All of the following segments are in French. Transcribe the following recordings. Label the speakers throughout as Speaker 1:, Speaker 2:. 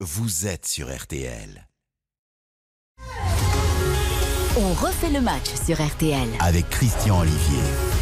Speaker 1: vous êtes sur RTL.
Speaker 2: On refait le match sur RTL.
Speaker 1: Avec Christian Olivier.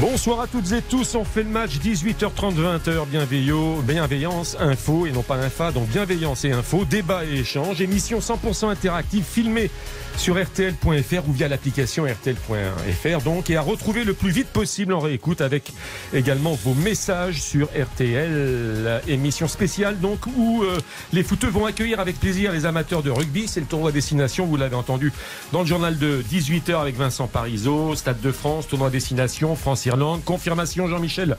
Speaker 3: Bonsoir à toutes et tous, on fait le match 18h30 20h bienveillance, info et non pas infa, donc bienveillance et info, débat et échange, émission 100% interactive filmée sur rtl.fr ou via l'application rtl.fr donc et à retrouver le plus vite possible en réécoute avec également vos messages sur RTL, émission spéciale donc où euh, les footeux vont accueillir avec plaisir les amateurs de rugby, c'est le tournoi destination, vous l'avez entendu dans le journal de 18h avec Vincent Parisot, Stade de France, tournoi destination, France Irlande. Confirmation Jean-Michel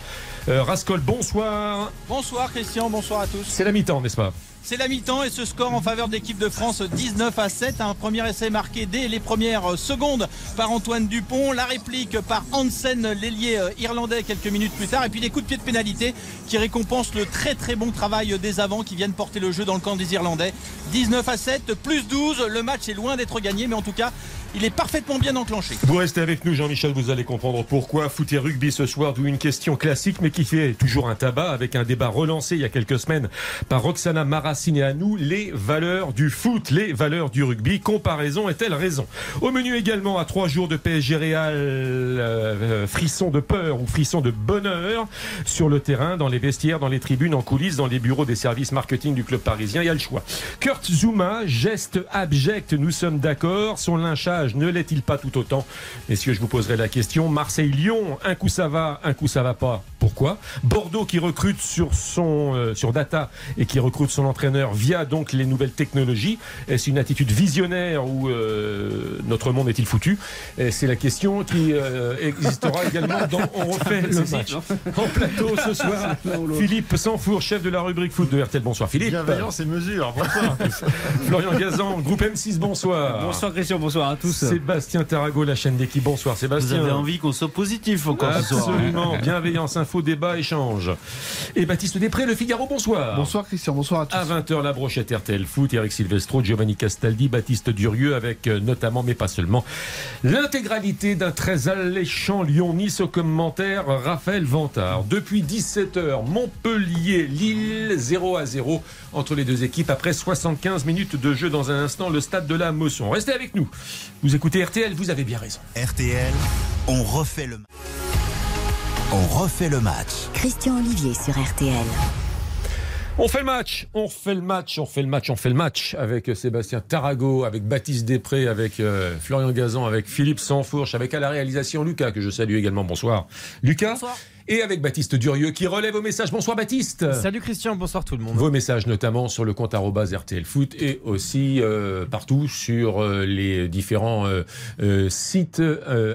Speaker 3: euh, Rascol, bonsoir.
Speaker 4: Bonsoir Christian, bonsoir à tous.
Speaker 3: C'est la mi-temps, n'est-ce pas?
Speaker 4: C'est la mi-temps et ce score en faveur de l'équipe de France 19 à 7. Un premier essai marqué dès les premières secondes par Antoine Dupont. La réplique par Hansen, l'ailier euh, irlandais, quelques minutes plus tard. Et puis les coups de pied de pénalité qui récompensent le très très bon travail des avants qui viennent porter le jeu dans le camp des Irlandais. 19 à 7, plus 12. Le match est loin d'être gagné, mais en tout cas, il est parfaitement bien enclenché.
Speaker 3: Vous restez avec nous, Jean-Michel, vous allez comprendre pourquoi. Foot et rugby ce soir, d'où une question classique, mais qui fait toujours un tabac, avec un débat relancé il y a quelques semaines par Roxana Marassine et à nous, les valeurs du foot, les valeurs du rugby. Comparaison est-elle raison? Au menu également, à trois jours de PSG Real, euh, frisson de peur ou frisson de bonheur sur le terrain, dans les vestiaires, dans les tribunes, en coulisses, dans les bureaux des services marketing du club parisien. Il y a le choix. Kurt Zuma, geste abject, nous sommes d'accord. Son lynchage ne l'est-il pas tout autant? Messieurs, je vous poserai la question. Marseille-Lyon, un coup ça va, un coup ça va pas. Pourquoi? Bordeaux qui recrute sur son euh, sur data et qui recrute son entraîneur via donc les nouvelles technologies. Est-ce une attitude visionnaire ou euh, notre monde est-il foutu? C'est la question qui euh, existera également dans On refait le match. En plateau ce soir, Philippe Sanfour, chef de la rubrique foot de RTL. Bonsoir Philippe.
Speaker 5: Bienveillance et mesure. Bonsoir.
Speaker 3: Florian Gazan, groupe M6. Bonsoir.
Speaker 6: Bonsoir Christian. Bonsoir à tous.
Speaker 3: Sébastien Tarago, la chaîne d'équipe. Bonsoir Sébastien.
Speaker 6: Vous avez envie qu'on soit positif encore
Speaker 3: ce soir. Absolument. Bienveillance, info, débat, échange. Et Baptiste Després, Le Figaro, bonsoir.
Speaker 7: Bonsoir Christian, bonsoir à tous.
Speaker 3: À 20h, la brochette RTL Foot, Eric Silvestro, Giovanni Castaldi, Baptiste Durieux, avec euh, notamment, mais pas seulement, l'intégralité d'un très alléchant Lyon-Nice au commentaire Raphaël Vantard. Depuis 17h, Montpellier, Lille, 0 à 0 entre les deux équipes après 75 minutes de jeu dans un instant, le stade de la Mosson. Restez avec nous. Vous écoutez RTL, vous avez bien raison.
Speaker 1: RTL, on refait le On refait le match.
Speaker 2: Christian Olivier sur RTL.
Speaker 3: On fait le match, on fait le match, on fait le match, on fait le match avec Sébastien Tarago, avec Baptiste Després, avec euh, Florian Gazan, avec Philippe Sansfourche, avec à la réalisation Lucas, que je salue également. Bonsoir. Lucas
Speaker 4: Bonsoir
Speaker 3: et avec Baptiste Durieux qui relève vos messages. Bonsoir Baptiste.
Speaker 8: Salut Christian, bonsoir tout le monde.
Speaker 3: Vos messages notamment sur le compte RTL Foot et aussi euh, partout sur euh, les différents euh, sites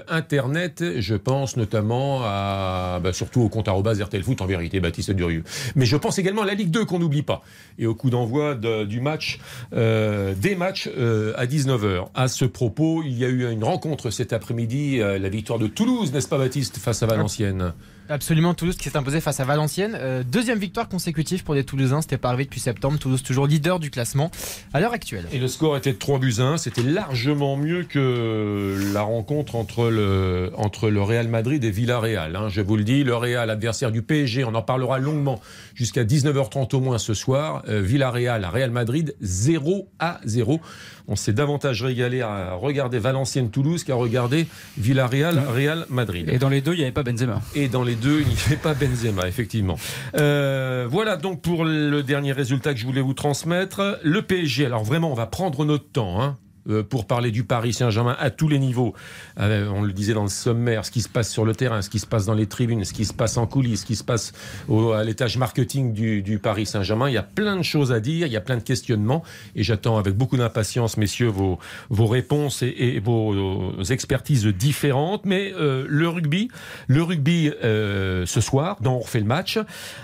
Speaker 3: internet. Je pense notamment à bah, surtout au compte RTL Foot en vérité Baptiste Durieux. Mais je pense également à la Ligue 2 qu'on n'oublie pas et au coup d'envoi du match des matchs à 19h. À ce propos, il y a eu une rencontre cet après-midi, la victoire de Toulouse, n'est-ce pas Baptiste, face à Valenciennes?
Speaker 8: Absolument, Toulouse qui s'est imposé face à Valenciennes. Euh, deuxième victoire consécutive pour les Toulousains, c'était pas arrivé depuis septembre. Toulouse toujours leader du classement à l'heure actuelle.
Speaker 3: Et le score était de 3 buts 1, c'était largement mieux que la rencontre entre le, entre le Real Madrid et Villarreal. Hein. Je vous le dis, le Real, adversaire du PSG, on en parlera longuement jusqu'à 19h30 au moins ce soir. Euh, Villarreal, Real Madrid, 0 à 0 on s'est davantage régalé à regarder Valenciennes-Toulouse qu'à regarder Villarreal-Real Madrid.
Speaker 8: Et dans les deux, il n'y avait pas Benzema.
Speaker 3: Et dans les deux, il n'y avait pas Benzema, effectivement. Euh, voilà donc pour le dernier résultat que je voulais vous transmettre. Le PSG, alors vraiment, on va prendre notre temps. Hein. Euh, pour parler du Paris Saint-Germain à tous les niveaux. Euh, on le disait dans le sommaire, ce qui se passe sur le terrain, ce qui se passe dans les tribunes, ce qui se passe en coulisses, ce qui se passe à l'étage marketing du, Paris Saint-Germain. Il y a plein de choses à dire, il y a plein de questionnements et j'attends avec beaucoup d'impatience, messieurs, vos, vos réponses et, vos, expertises différentes. Mais euh, le rugby, le rugby ce soir, dont on refait le match,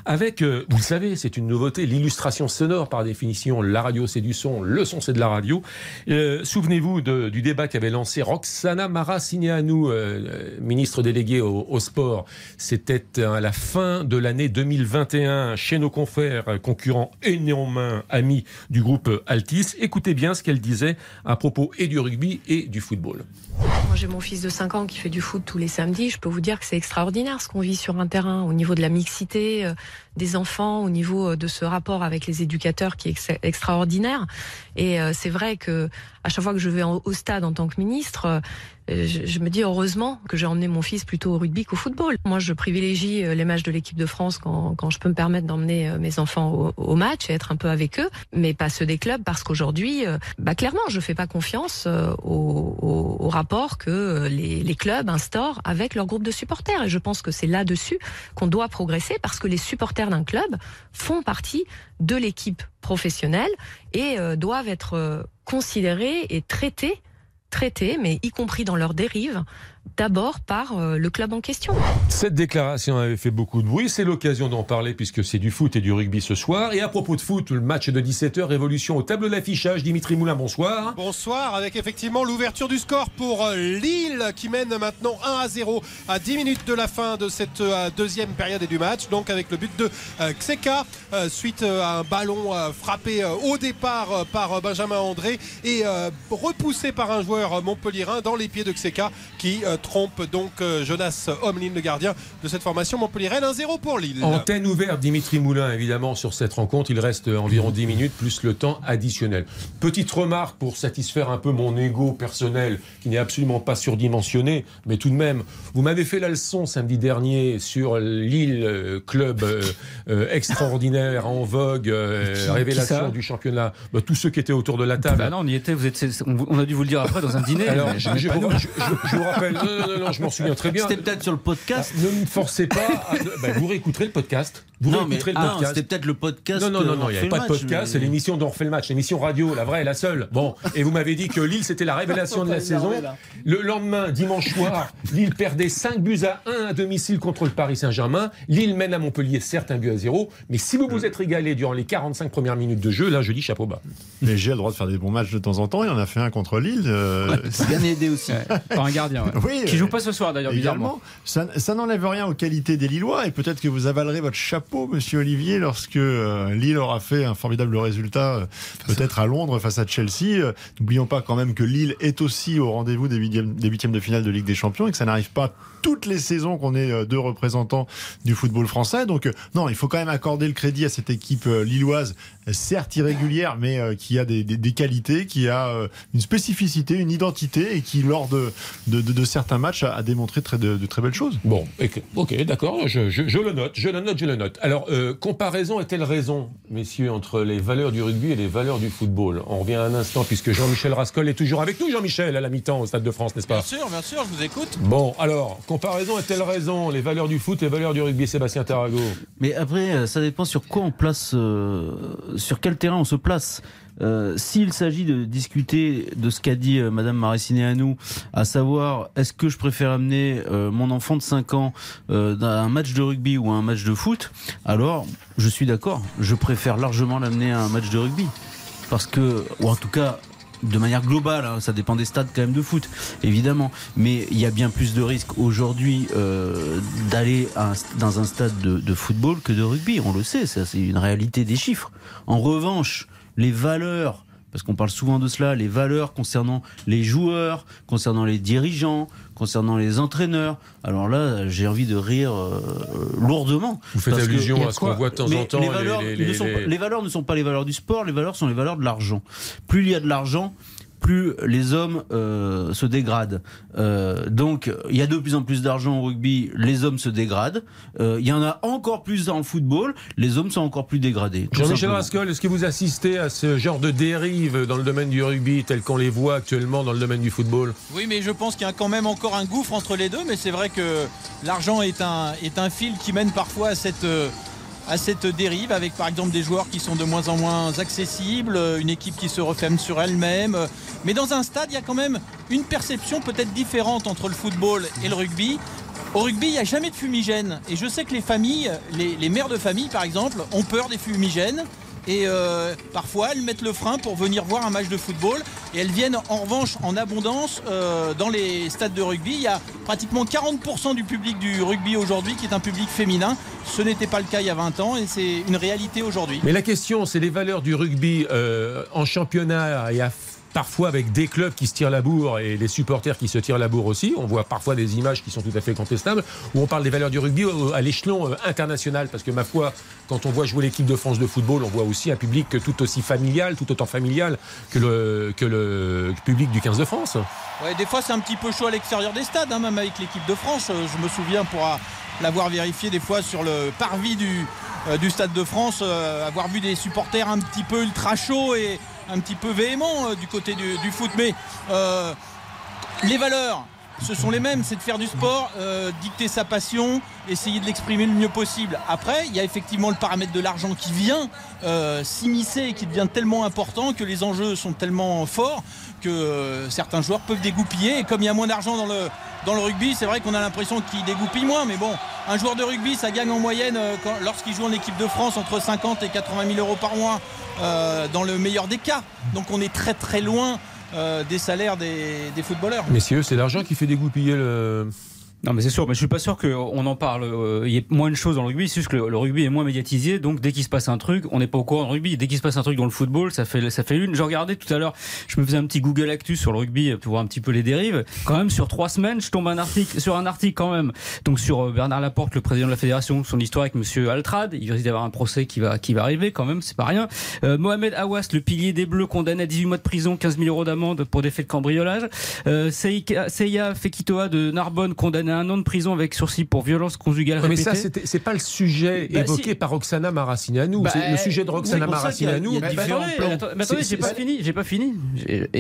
Speaker 3: avec, vous le savez, c'est une nouveauté, l'illustration sonore par définition. La radio c'est du son, le son c'est de la radio souvenez-vous du débat qu'avait lancé Roxana Maracineanu, euh, ministre déléguée au, sport. C'était à la fin de l'année 2021 chez nos confrères concurrents et néanmoins amis du groupe Altis. Écoutez bien ce qu'elle disait à propos et du rugby et du football.
Speaker 5: Moi, j'ai mon fils de 5 ans qui fait du foot tous les samedis. Je peux vous dire que c'est extraordinaire ce qu'on vit sur un terrain au niveau de la mixité euh, des enfants, au niveau euh, de ce rapport avec les éducateurs qui est ex- extraordinaire. Et euh, c'est vrai que à chaque fois que je vais au stade en tant que ministre, je, me dis heureusement que j'ai emmené mon fils plutôt au rugby qu'au football. Moi, je privilégie euh, les matchs de l'équipe de France quand, quand je peux me permettre d'emmener euh, mes enfants au, au match et être un peu avec eux, mais pas ceux des clubs parce qu'aujourd'hui, euh, bah, clairement, je fais pas confiance au, au, au rapport que les, les clubs instaurent avec leur groupe de supporters. Et je pense que c'est là-dessus qu'on doit progresser parce que les supporters d'un club font partie de l'équipe professionnelle et doivent être considérés et traités traités, mais y compris dans leurs dérives, d'abord par euh, le club en question.
Speaker 3: Cette déclaration avait fait beaucoup de bruit. C'est l'occasion d'en parler puisque c'est du foot et du rugby ce soir. Et à propos de foot, le match de 17h, révolution au tableau d'affichage. Dimitri Moulin, bonsoir.
Speaker 7: Bonsoir, avec effectivement l'ouverture du score pour euh, Lille qui mène maintenant 1 à 0 à 10 minutes de la fin de cette euh, deuxième période et du match. Donc avec le but de euh, Xeka euh, suite à un ballon euh, frappé euh, au départ euh, par euh, Benjamin André et euh, repoussé par un joueur euh, montpellierin dans les pieds de Xeka qui euh, trompe donc euh, Jonas Omlin, le gardien de cette formation montpelliéraine. 1-0 pour Lille.
Speaker 3: Antenne ouverte, Dimitri Moulin, évidemment, sur cette rencontre. Il reste environ 10 minutes, plus le temps additionnel. Petite remarque pour satisfaire un peu mon ego personnel, qui n'est absolument pas surdimensionné, mais tout de même, vous m'avez fait la leçon samedi dernier sur Lille, euh, club euh, euh, extraordinaire, en vogue, euh, révélation du championnat. Bah, tous ceux qui étaient autour de la table.
Speaker 6: Bah non, on y était, vous êtes, on, a dû vous le dire après dans un dîner.
Speaker 3: Alors, vous, je vous rappelle, non, non, non, je m'en souviens très bien.
Speaker 6: C'était peut-être sur le podcast.
Speaker 3: Ne me forcez pas. à- ben, vous réécouterez le podcast. Vous
Speaker 6: non, mais
Speaker 3: réécouterez le
Speaker 6: ah,
Speaker 3: podcast.
Speaker 6: c'était peut-être le podcast.
Speaker 3: Non, non, non, non, il n'y avait pas de podcast, c'est l'émission dont on refait le match, l'émission radio, la vraie, la seule. Bon, et vous m'avez dit que Lille, c'était la révélation de la saison. Le lendemain, dimanche soir, Lille perdait 5 buts à 1 à domicile contre le Paris Saint-Germain. Lille mène à Montpellier, certes, un but à 0. Mais si vous vous êtes régalé durant les 45 premières minutes de jeu, là, je dis chapeau bas.
Speaker 9: Mais j'ai le droit de faire des bons matchs de temps en temps. Il en a fait un contre Lille. euh,
Speaker 6: C'est bien aidé aussi.
Speaker 8: Par un gardien. ouais.
Speaker 9: Oui,
Speaker 6: Qui
Speaker 9: euh,
Speaker 6: joue pas ce soir d'ailleurs.
Speaker 9: Également, ça, ça n'enlève rien aux qualités des Lillois et peut-être que vous avalerez votre chapeau, monsieur Olivier, lorsque euh, Lille aura fait un formidable résultat, euh, peut-être à Londres face à Chelsea. Euh, N'oublions pas quand même que Lille est aussi au rendez-vous des huitièmes, des huitièmes de finale de Ligue des Champions et que ça n'arrive pas toutes les saisons qu'on ait euh, deux représentants du football français. Donc euh, non, il faut quand même accorder le crédit à cette équipe euh, lilloise, certes irrégulière, mais qui a des, des- des qualités, qui a une spécificité, une identité et qui, lors de, de, de- de certains matchs, a, démontré très, de, de très belles choses.
Speaker 3: Bon, ok, ok, d'accord, je, je- je le note, je le note, je le note. Alors, euh, comparaison est-elle raison, messieurs, entre les valeurs du rugby et les valeurs du football? On revient un instant, puisque Jean-Michel Rascol est toujours avec nous, Jean-Michel, à la mi-temps au Stade de France, n'est-ce pas?
Speaker 4: Bien sûr, bien sûr, je vous écoute.
Speaker 3: Bon, alors, comparaison est-elle raison Les valeurs du foot, les valeurs du rugby, Sébastien Tarago
Speaker 6: Mais après, euh, ça dépend sur quoi on place, euh, sur quel terrain on se place. Euh, S'il s'agit de discuter de ce qu'a dit euh, Madame à nous, à savoir est-ce que je préfère amener mon enfant de 5 ans dans un match de rugby ou à un match de foot, alors je suis d'accord, je préfère largement l'amener à un match de rugby. Parce que, ou en tout cas, de manière globale, hein, ça dépend des stades quand même de foot, évidemment. Mais il y a bien plus de risques aujourd'hui euh, d'aller dans un stade de, de football que de rugby. On le sait, ça c'est une réalité des chiffres. En revanche, les valeurs, parce qu'on parle souvent de cela, les valeurs concernant les joueurs, concernant les dirigeants, concernant les entraîneurs. Alors là, j'ai envie de rire euh, lourdement.
Speaker 3: Vous faites allusion à ce qu'on voit de temps
Speaker 6: Mais
Speaker 3: en temps,
Speaker 6: Les
Speaker 3: les-
Speaker 6: valeurs,
Speaker 3: les-
Speaker 6: ne
Speaker 3: les-
Speaker 6: sont pas-
Speaker 3: les-
Speaker 6: les valeurs ne sont pas les valeurs du sport, les valeurs sont les valeurs de l'argent. Plus il y a de l'argent, plus les hommes euh, se dégradent. Euh, donc, il y a de plus en plus d'argent au rugby, les hommes se dégradent. Euh, il y en a encore plus dans le football, les hommes sont encore plus dégradés.
Speaker 3: Jean-Michel. Rascol, est-ce que vous assistez à ce genre de dérive dans le domaine du rugby tel qu'on les voit actuellement dans le domaine du football?
Speaker 4: Oui, mais je pense qu'il y a quand même encore un gouffre entre les deux. Mais c'est vrai que l'argent est un, est un fil qui mène parfois à cette, euh, à cette dérive, avec par exemple des joueurs qui sont de moins en moins accessibles, euh, une équipe qui se referme sur elle-même. euh, Mais dans un stade, il y a quand même une perception peut-être différente entre le football et le rugby. Au rugby, il n'y a jamais de fumigène. Et je sais que les familles, les, les mères de famille par exemple, ont peur des fumigènes. Et euh, parfois, elles mettent le frein pour venir voir un match de football. Et elles viennent en revanche en abondance euh, dans les stades de rugby. Il y a pratiquement 40% du public du rugby aujourd'hui qui est un public féminin. Ce n'était pas le cas il y a 20 ans et c'est une réalité aujourd'hui.
Speaker 3: Mais la question, c'est les valeurs du rugby euh, en championnat et à parfois avec des clubs qui se tirent la bourre et les supporters qui se tirent la bourre aussi. On voit parfois des images qui sont tout à fait contestables, où on parle des valeurs du rugby à l'échelon euh, international. Parce que ma foi, quand on voit jouer l'équipe de France de football, on voit aussi un public tout aussi familial, tout autant familial que le, public du 15 de France.
Speaker 4: Ouais, des fois c'est un petit peu chaud à l'extérieur des stades, hein, même avec l'équipe de France. Euh, Je me souviens pour l'avoir vérifié des fois sur le parvis du, euh, Stade de France, avoir vu des supporters un petit peu ultra chauds et un petit peu véhéments euh, du côté du, foot. Mais euh, les valeurs, ce sont les mêmes, c'est de faire du sport, euh, dicter sa passion, essayer de l'exprimer le mieux possible. Après, il y a effectivement le paramètre de l'argent qui vient s'immiscer et qui devient tellement important que les enjeux sont tellement forts que certains joueurs peuvent dégoupiller. Et comme il y a moins d'argent dans le, dans le rugby, c'est vrai qu'on a l'impression qu'ils dégoupillent moins. Mais bon, un joueur de rugby, ça gagne en moyenne, euh, lorsqu'il joue en équipe de France, entre 50 et 80 000 euros par mois, euh, dans le meilleur des cas. Donc on est très très loin euh, des salaires des, des footballeurs.
Speaker 3: Messieurs, c'est l'argent qui fait dégoupiller le.
Speaker 10: Non, mais c'est sûr, mais je suis pas sûr qu'on en parle. euh, Il y ait moins de choses dans le rugby, c'est juste que le, rugby est moins médiatisé, donc dès qu'il se passe un truc, on n'est pas au courant le rugby. Dès qu'il se passe un truc dans le football, ça fait, ça fait une. Je regardais tout à l'heure, je me faisais un petit Google Actu sur le rugby pour voir un petit peu les dérives. Quand même, sur trois semaines, je tombe un article, sur un article quand même. Donc sur euh, Bernard Laporte, le président de la fédération, son histoire avec Monsieur Altrad. Il risque d'avoir un procès qui va, qui va arriver quand même, c'est pas rien. Euh, Mohamed Awas, le pilier des Bleus, condamné à 18 mois de prison, 15 000 euros d'amende pour des faits de cambriolage. Euh, Seiya Fekitoa de Narbonne, condamné à un an de prison avec sursis pour violence conjugale
Speaker 3: Ouais, mais ça, c'est pas le sujet
Speaker 10: Bah,
Speaker 3: évoqué
Speaker 10: si.
Speaker 3: par Roxana Maracineanu.
Speaker 10: Bah,
Speaker 3: C'est le sujet de Roxana Maracineanu.
Speaker 10: différents
Speaker 3: Mais
Speaker 10: attendez, j'ai pas fini, j'ai pas fini.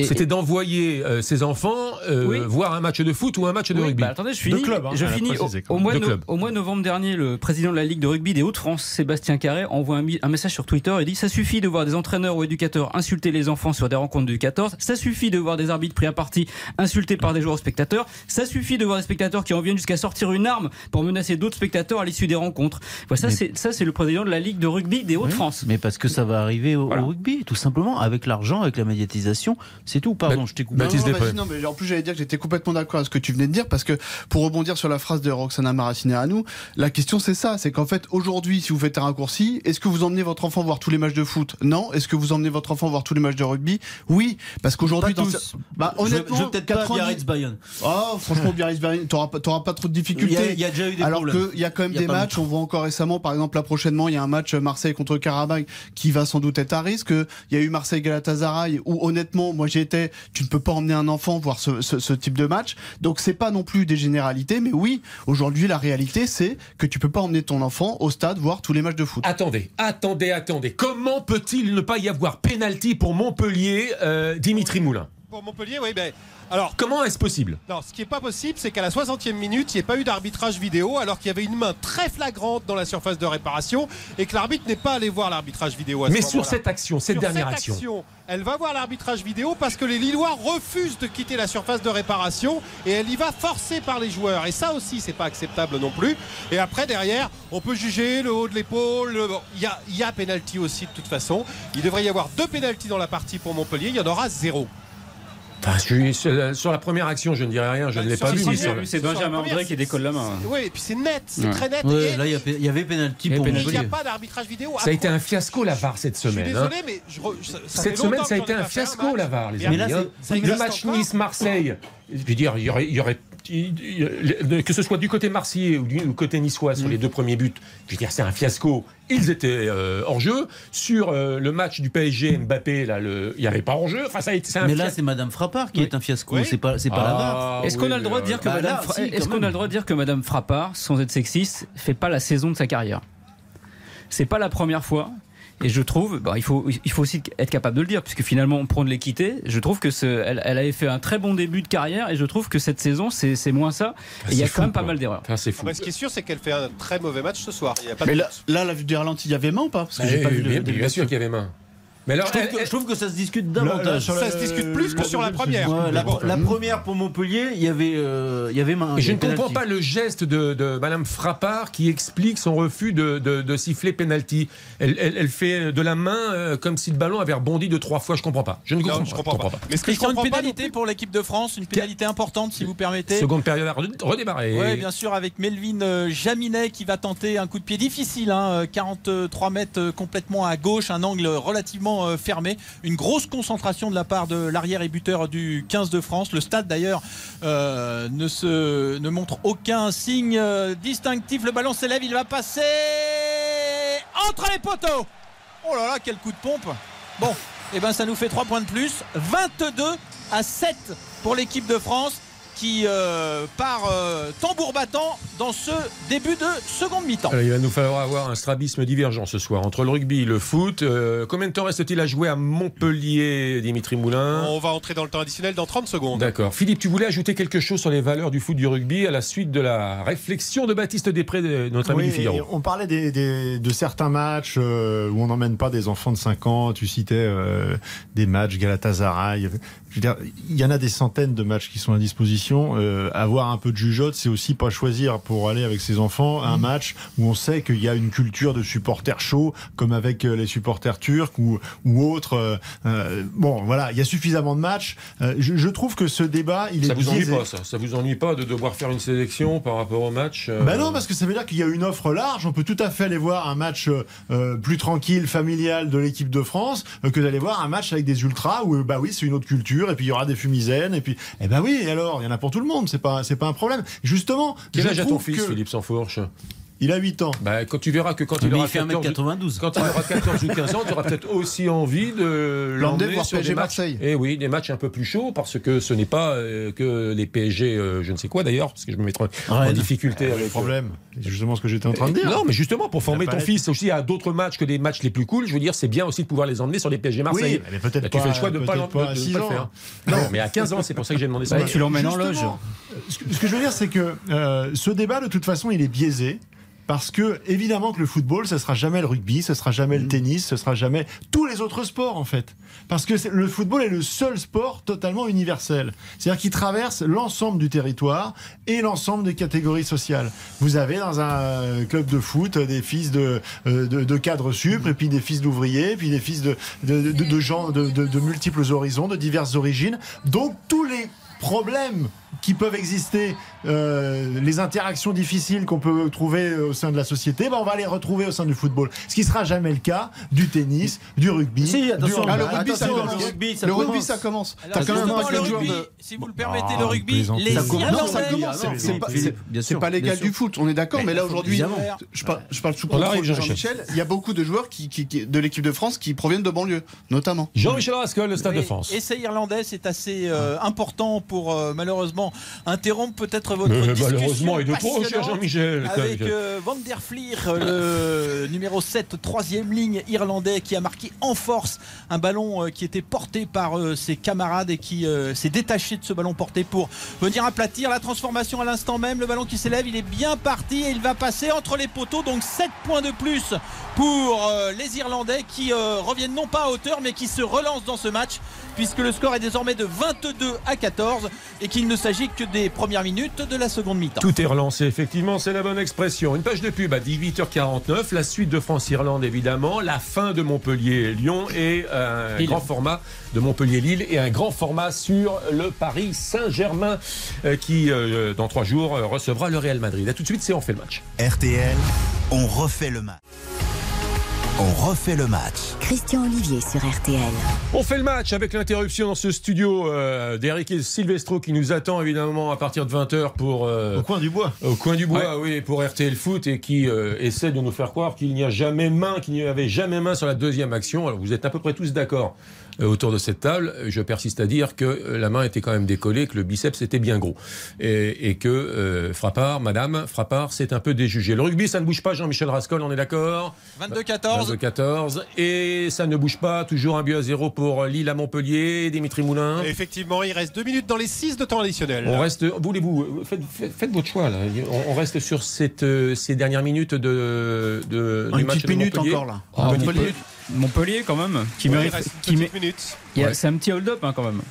Speaker 3: C'était d'envoyer euh, ses enfants euh,
Speaker 10: Oui.
Speaker 3: voir un match de foot ou un match de
Speaker 10: Oui,
Speaker 3: rugby.
Speaker 10: bah, attendez, je finis.
Speaker 3: hein,
Speaker 10: je finis au, au mois
Speaker 3: De
Speaker 10: de,
Speaker 3: clubs.
Speaker 10: au mois de novembre dernier, le président de la Ligue de rugby des Hauts-de-France, Sébastien Carré, envoie un, un message sur Twitter et dit Ça suffit de voir des entraîneurs ou éducateurs insulter les enfants sur des rencontres du 14. Ça suffit de voir des arbitres pris à partie insultés par des joueurs spectateurs. Ça suffit de voir des spectateurs qui en viennent jusqu'à sortir une arme pour menacer d'autres spectateurs à l'issue des rencontres. Voilà, ça,
Speaker 6: Mais-
Speaker 10: c'est ça, c'est le président de la Ligue de rugby des Hauts-de-France.
Speaker 6: Mais parce que ça va arriver au, rugby, tout simplement, avec l'argent, avec la médiatisation, c'est tout. Pardon, je t'ai coupé.
Speaker 11: Non, non, mais en plus j'allais dire que j'étais complètement d'accord avec ce que tu venais de dire parce que pour rebondir sur la phrase de Roxana Maracineanu, la question c'est ça, c'est qu'en fait aujourd'hui si vous faites un raccourci, est-ce que vous emmenez votre enfant voir tous les matchs de foot? Non. Est-ce que vous emmenez votre enfant voir tous les matchs de rugby? Oui, parce qu'aujourd'hui
Speaker 6: Pas
Speaker 11: dans
Speaker 6: tous.
Speaker 11: bah honnêtement
Speaker 6: je peut-être pas
Speaker 11: 90
Speaker 6: Biarritz Bayonne.
Speaker 11: Oh, franchement Biarritz Bayonne, t'auras pas t'auras pas trop de difficultés.
Speaker 6: Il y a- il y a déjà eu des
Speaker 11: Alors qu'il y a quand même
Speaker 6: a
Speaker 11: des matchs, on voit encore récemment par exemple là prochainement, il y a un match Marseille contre Karabakh qui va sans doute être à risque, il y a eu Marseille Galatasaray où honnêtement, moi j'y étais, tu ne peux pas emmener un enfant voir ce, ce- ce type de match. Donc c'est pas non plus des généralités, mais oui, aujourd'hui la réalité c'est que tu peux pas emmener ton enfant au stade voir tous les matchs de foot.
Speaker 3: Attendez, attendez, attendez. Comment peut-il ne pas y avoir pénalty pour Montpellier, euh, Dimitri Moulin?
Speaker 7: Pour Montpellier, oui, ben. Alors,
Speaker 3: Comment est-ce possible?
Speaker 7: Non, ce qui n'est pas possible, c'est qu'à la 60e minute, il n'y ait pas eu d'arbitrage vidéo, alors qu'il y avait une main très flagrante dans la surface de réparation et que l'arbitre n'est pas allé voir l'arbitrage vidéo à ce
Speaker 3: Mais sur cette action, cette
Speaker 7: Sur
Speaker 3: dernière
Speaker 7: cette
Speaker 3: action.
Speaker 7: elle va voir l'arbitrage vidéo parce que les Lillois refusent de quitter la surface de réparation et elle y va forcée par les joueurs. Et ça aussi, c'est pas acceptable non plus. Et après, derrière, on peut juger le haut de l'épaule. le- bon, Il y a, il y a pénalty aussi de toute façon. Il devrait y avoir deux pénalties dans la partie pour Montpellier. Il y en aura zéro.
Speaker 3: Enfin, je suis- sur, la, sur la première action, je ne dirai rien, je ne l'ai pas vu.
Speaker 10: C'est Benjamin André qui décolle la main.
Speaker 7: Oui, et puis c'est net, c'est
Speaker 10: Ouais.
Speaker 7: très net.
Speaker 6: Ouais,
Speaker 7: Et-
Speaker 6: là, il y avait pénalty
Speaker 10: Il y a
Speaker 6: pour
Speaker 10: pénalty.
Speaker 7: il n'y a pas d'arbitrage vidéo.
Speaker 3: Ça a été un fiasco la VAR cette
Speaker 7: Je suis
Speaker 3: semaine. hein.
Speaker 7: désolé, mais je re- ça- ça
Speaker 3: Cette semaine, ça a été un fiasco
Speaker 7: match.
Speaker 3: la VAR, les amis. hein. Le match. Nice-Marseille, je veux dire, il y aurait, que ce soit du côté marseillais ou du côté niçois
Speaker 7: Mm.
Speaker 3: sur les deux premiers buts, je veux dire, c'est un fiasco. Ils étaient euh, hors jeu. Sur euh, le match du PSG Mbappé, là, le- il n'y avait pas hors jeu. Enfin, ça a été, c'est un
Speaker 6: Mais là, c'est Madame Frappard qui
Speaker 3: Oui.
Speaker 6: est un fiasco.
Speaker 7: Oui.
Speaker 6: C'est pas, c'est pas la VAR.
Speaker 3: Ah,
Speaker 10: Est-ce
Speaker 3: oui,
Speaker 10: qu'on a le droit de dire que
Speaker 6: bah
Speaker 10: Madame
Speaker 6: là,
Speaker 10: Fra-
Speaker 6: si,
Speaker 10: est-ce
Speaker 6: quand
Speaker 10: qu'on a le droit de dire que Madame Frappard, sans être sexiste, fait pas la saison de sa carrière? C'est pas la première fois. Et je trouve, bah, il, faut, il faut aussi être capable de le dire, puisque finalement on prend de l'équité. Je trouve que ce, elle, elle avait fait un très bon début de carrière, et je trouve que cette saison c'est moins ça. Et il y a quand même pas
Speaker 3: quoi.
Speaker 10: mal d'erreurs.
Speaker 3: Enfin, c'est fou.
Speaker 7: Ah bah, ce qui est sûr, c'est qu'elle fait un très mauvais match ce soir. Il y a pas de
Speaker 11: Mais là, la vue du ralenti, il y avait main ou pas? Parce que
Speaker 3: Bah,
Speaker 11: j'ai pas vu
Speaker 3: bien,
Speaker 11: le
Speaker 3: bien sûr qu'il y avait main. Mais alors,
Speaker 6: Je trouve,
Speaker 3: elle-
Speaker 6: que,
Speaker 3: elle-
Speaker 6: je trouve que ça se discute davantage.
Speaker 7: Ça se discute plus que sur la première.
Speaker 6: Ouais, la, première pour Montpellier, il y avait, euh, il y avait main.
Speaker 3: Et je ne comprends
Speaker 6: penalty.
Speaker 3: pas le geste de, de Madame Frappard qui explique son refus de, de- de siffler penalty. Elle, elle- elle fait de la main euh, comme si le ballon avait rebondi de trois fois. Je comprends pas. Je ne comprends,
Speaker 7: Non,
Speaker 3: pas.
Speaker 7: je comprends pas. Mais ce que je
Speaker 4: une
Speaker 7: comprends pas
Speaker 4: pénalité pour l'équipe de France, une pénalité importante si vous permettez.
Speaker 3: Seconde période à red- redémarrer.
Speaker 4: Oui, bien sûr, avec Melvin euh, Jaminet qui va tenter un coup de pied difficile, hein, euh, 43 mètres euh, complètement à gauche, un angle relativement euh, fermé. Une grosse concentration de la part de l'arrière et buteur du 15 de France. Le stade d'ailleurs euh, ne, montre aucun signe euh, distinctif. Le ballon s'élève, il va passer entre les poteaux. Oh là là, quel coup de pompe. Bon, et ben ça nous fait 3 points de plus. 22 à 7 pour l'équipe de France qui euh, part euh, tambour battant dans ce début de seconde mi-temps.
Speaker 3: Alors, il va nous falloir avoir un strabisme divergent ce soir entre le rugby et le foot. Euh, combien de temps reste-t-il à jouer à Montpellier, Dimitri Moulin?
Speaker 7: On va entrer dans le temps additionnel dans 30 secondes.
Speaker 3: D'accord. Philippe, tu voulais ajouter quelque chose sur les valeurs du foot du rugby à la suite de la réflexion de Baptiste Després, de notre ami
Speaker 9: Oui,
Speaker 3: du Figaro.
Speaker 9: On parlait des- des- de certains matchs euh, où on n'emmène pas des enfants de 5 ans. Tu citais euh, des matchs Galatasaray. Je veux dire, il y en a des centaines de matchs qui sont à disposition. Euh, avoir un peu de jugeote, c'est aussi pas choisir pour aller avec ses enfants un match où on sait qu'il y a une culture de supporters chauds, comme avec euh, les supporters turcs ou, ou autres. Euh, euh, bon, voilà, il y a suffisamment de matchs. Euh, je, je trouve que ce débat, il
Speaker 3: Ça
Speaker 9: est
Speaker 3: vous ennuie pas, ça Ça vous ennuie pas de devoir faire une sélection par rapport au match euh,
Speaker 9: Ben non, parce que ça veut dire qu'il y a une offre large. On peut tout à fait aller voir un match plus tranquille, familial de l'équipe de France, euh, que d'aller voir un match avec des ultras où, bah oui, c'est une autre culture, et puis il y aura des fumigènes, et puis, eh ben oui, et alors, il y en a pour tout le monde, c'est pas, c'est pas un problème. Justement,
Speaker 3: Quel âge a ton fils,
Speaker 9: que-
Speaker 3: Philippe Sansfourche?
Speaker 9: Il a 8 ans.
Speaker 3: Bah, quand tu verras que quand
Speaker 6: Mais
Speaker 3: il aura
Speaker 6: il fait
Speaker 3: 14,
Speaker 6: 1m92.
Speaker 3: quand il aura 14 ou 15 ans, tu auras peut-être aussi envie de
Speaker 11: L'emmener
Speaker 3: sur
Speaker 11: PSG
Speaker 3: des matchs.
Speaker 11: Marseille.
Speaker 3: Et oui, des matchs un peu plus chauds parce que ce n'est pas euh, que les PSG, euh, je ne sais quoi d'ailleurs, parce que je me mettrai en difficulté
Speaker 9: Le
Speaker 3: avec
Speaker 9: problème, c'est justement ce que j'étais en train de dire.
Speaker 3: Non, mais justement, pour former ton fils aussi à d'autres matchs que des matchs les plus cool, je veux dire, c'est bien aussi de pouvoir les emmener sur les PSG Marseille.
Speaker 9: Oui, mais peut-être
Speaker 3: Bah, tu
Speaker 9: pas-
Speaker 3: fais le choix de ne pas,
Speaker 9: pas
Speaker 3: le
Speaker 9: ans.
Speaker 3: faire. Non, mais à 15 ans, c'est pour ça que j'ai demandé ça.
Speaker 10: Ouais, tu l'emmènes en loge.
Speaker 9: Ce que, je veux dire, c'est que euh, ce débat, de toute façon, il est biaisé. Parce que, évidemment, que le football, ce sera jamais le rugby, ce sera jamais le tennis, ce sera jamais tous les autres sports, en fait. Parce que le football est le seul sport totalement universel. C'est-à-dire qu'il traverse l'ensemble du territoire et l'ensemble des catégories sociales. Vous avez dans un euh, club de foot des fils de, euh, de, de cadres sup, et puis des fils d'ouvriers, puis des fils de, de, gens de multiples horizons, de diverses origines. Donc, tous les problèmes qui peuvent exister, euh, les interactions difficiles qu'on peut trouver au sein de la société, ben on va les retrouver au sein du football. Ce qui sera jamais le cas du tennis, du rugby.
Speaker 6: Si, attention.
Speaker 11: Ah, le rugby, ça
Speaker 9: Attention, le
Speaker 6: rugby, ça
Speaker 11: le
Speaker 6: commence.
Speaker 11: rugby, ça commence.
Speaker 4: Alors,
Speaker 11: T'as quand même
Speaker 4: justement,
Speaker 11: un
Speaker 4: le
Speaker 11: paquet de joueurs
Speaker 4: rugby,
Speaker 11: de.
Speaker 4: si vous le permettez,
Speaker 9: Ah,
Speaker 4: le rugby, les
Speaker 9: Ça
Speaker 11: commence. C'est- C'est pas, c'est- c'est l'égal du foot, on est d'accord. Mais là aujourd'hui, je parle, je parle sous contrôle
Speaker 3: Jean-Michel.
Speaker 11: Il y a beaucoup de joueurs qui, qui- qui- de l'équipe de France qui proviennent de banlieue, notamment.
Speaker 3: Jean-Michel Rascol, le Stade de France.
Speaker 4: Essai irlandais, c'est assez euh, important pour euh, malheureusement interrompre peut-être votre
Speaker 3: Mais
Speaker 4: discussion
Speaker 3: malheureusement, et de trop, cher Jean-Michel.
Speaker 4: Avec euh, Van der Fleer, euh, le numéro 7, troisième ligne irlandais, qui a marqué en force un ballon euh, qui était porté par euh, ses camarades et qui euh, s'est détaché de ce ballon porté pour venir aplatir la transformation à l'instant même. Le ballon qui s'élève, il est bien parti et il va passer entre les poteaux. Donc 7 points de plus pour euh, les Irlandais qui euh, reviennent non pas à hauteur mais qui se relancent dans ce match puisque le score est désormais de 22 à 14 et qu'il ne s'agit que des premières minutes de la seconde mi-temps.
Speaker 3: Tout est relancé, effectivement, c'est la bonne expression. Une page de pub à 18h49, la suite de France-Irlande évidemment, la fin de Montpellier-Lyon et un
Speaker 10: Lille.
Speaker 3: grand format de Montpellier-Lille et un grand format sur le Paris Saint-Germain euh, qui, euh, dans trois jours, euh, recevra le Real Madrid. A tout de suite, c'est On fait le match.
Speaker 1: RTL, on refait le match. On refait le match.
Speaker 2: Christian Olivier sur RTL.
Speaker 3: On fait le match avec l'interruption dans ce studio euh, d'Eric Silvestro qui nous attend évidemment à partir de 20h pour... euh,
Speaker 9: Au coin du bois.
Speaker 3: Au coin du bois, oui, pour RTL Foot et qui euh, essaie de nous faire croire qu'il n'y a jamais main, qu'il n'y avait jamais main sur la deuxième action. Alors vous êtes à peu près tous d'accord autour de cette table. Je persiste à dire que euh, la main était quand même décollée, que le biceps était bien gros et, et que euh, Frappard, Madame Frappard, c'est un peu déjugé. Le rugby, ça ne bouge pas, Jean-Michel Rascol, on est d'accord?
Speaker 4: 22-14.
Speaker 3: 14 et ça ne bouge pas. Toujours un but à zéro pour Lille à Montpellier. Dimitri Moulin.
Speaker 7: Effectivement, il reste deux minutes dans les 6 de temps additionnel.
Speaker 3: On reste, voulez-vous, euh, faites, faites- faites votre choix là. On, on reste sur cette, euh, ces dernières minutes de, de du
Speaker 11: Une
Speaker 3: match
Speaker 11: petite
Speaker 3: de
Speaker 11: minute
Speaker 3: Montpellier.
Speaker 11: encore là.
Speaker 10: Ah,
Speaker 3: Petite
Speaker 10: Montpellier,
Speaker 3: minute.
Speaker 10: Montpellier, quand même, qui
Speaker 7: Ouais,
Speaker 10: mérite.
Speaker 7: reste une
Speaker 10: qui
Speaker 7: petite
Speaker 10: mé-
Speaker 7: minute.
Speaker 10: il y a-
Speaker 3: Ouais.
Speaker 10: C'est un petit hold-up hein, quand même.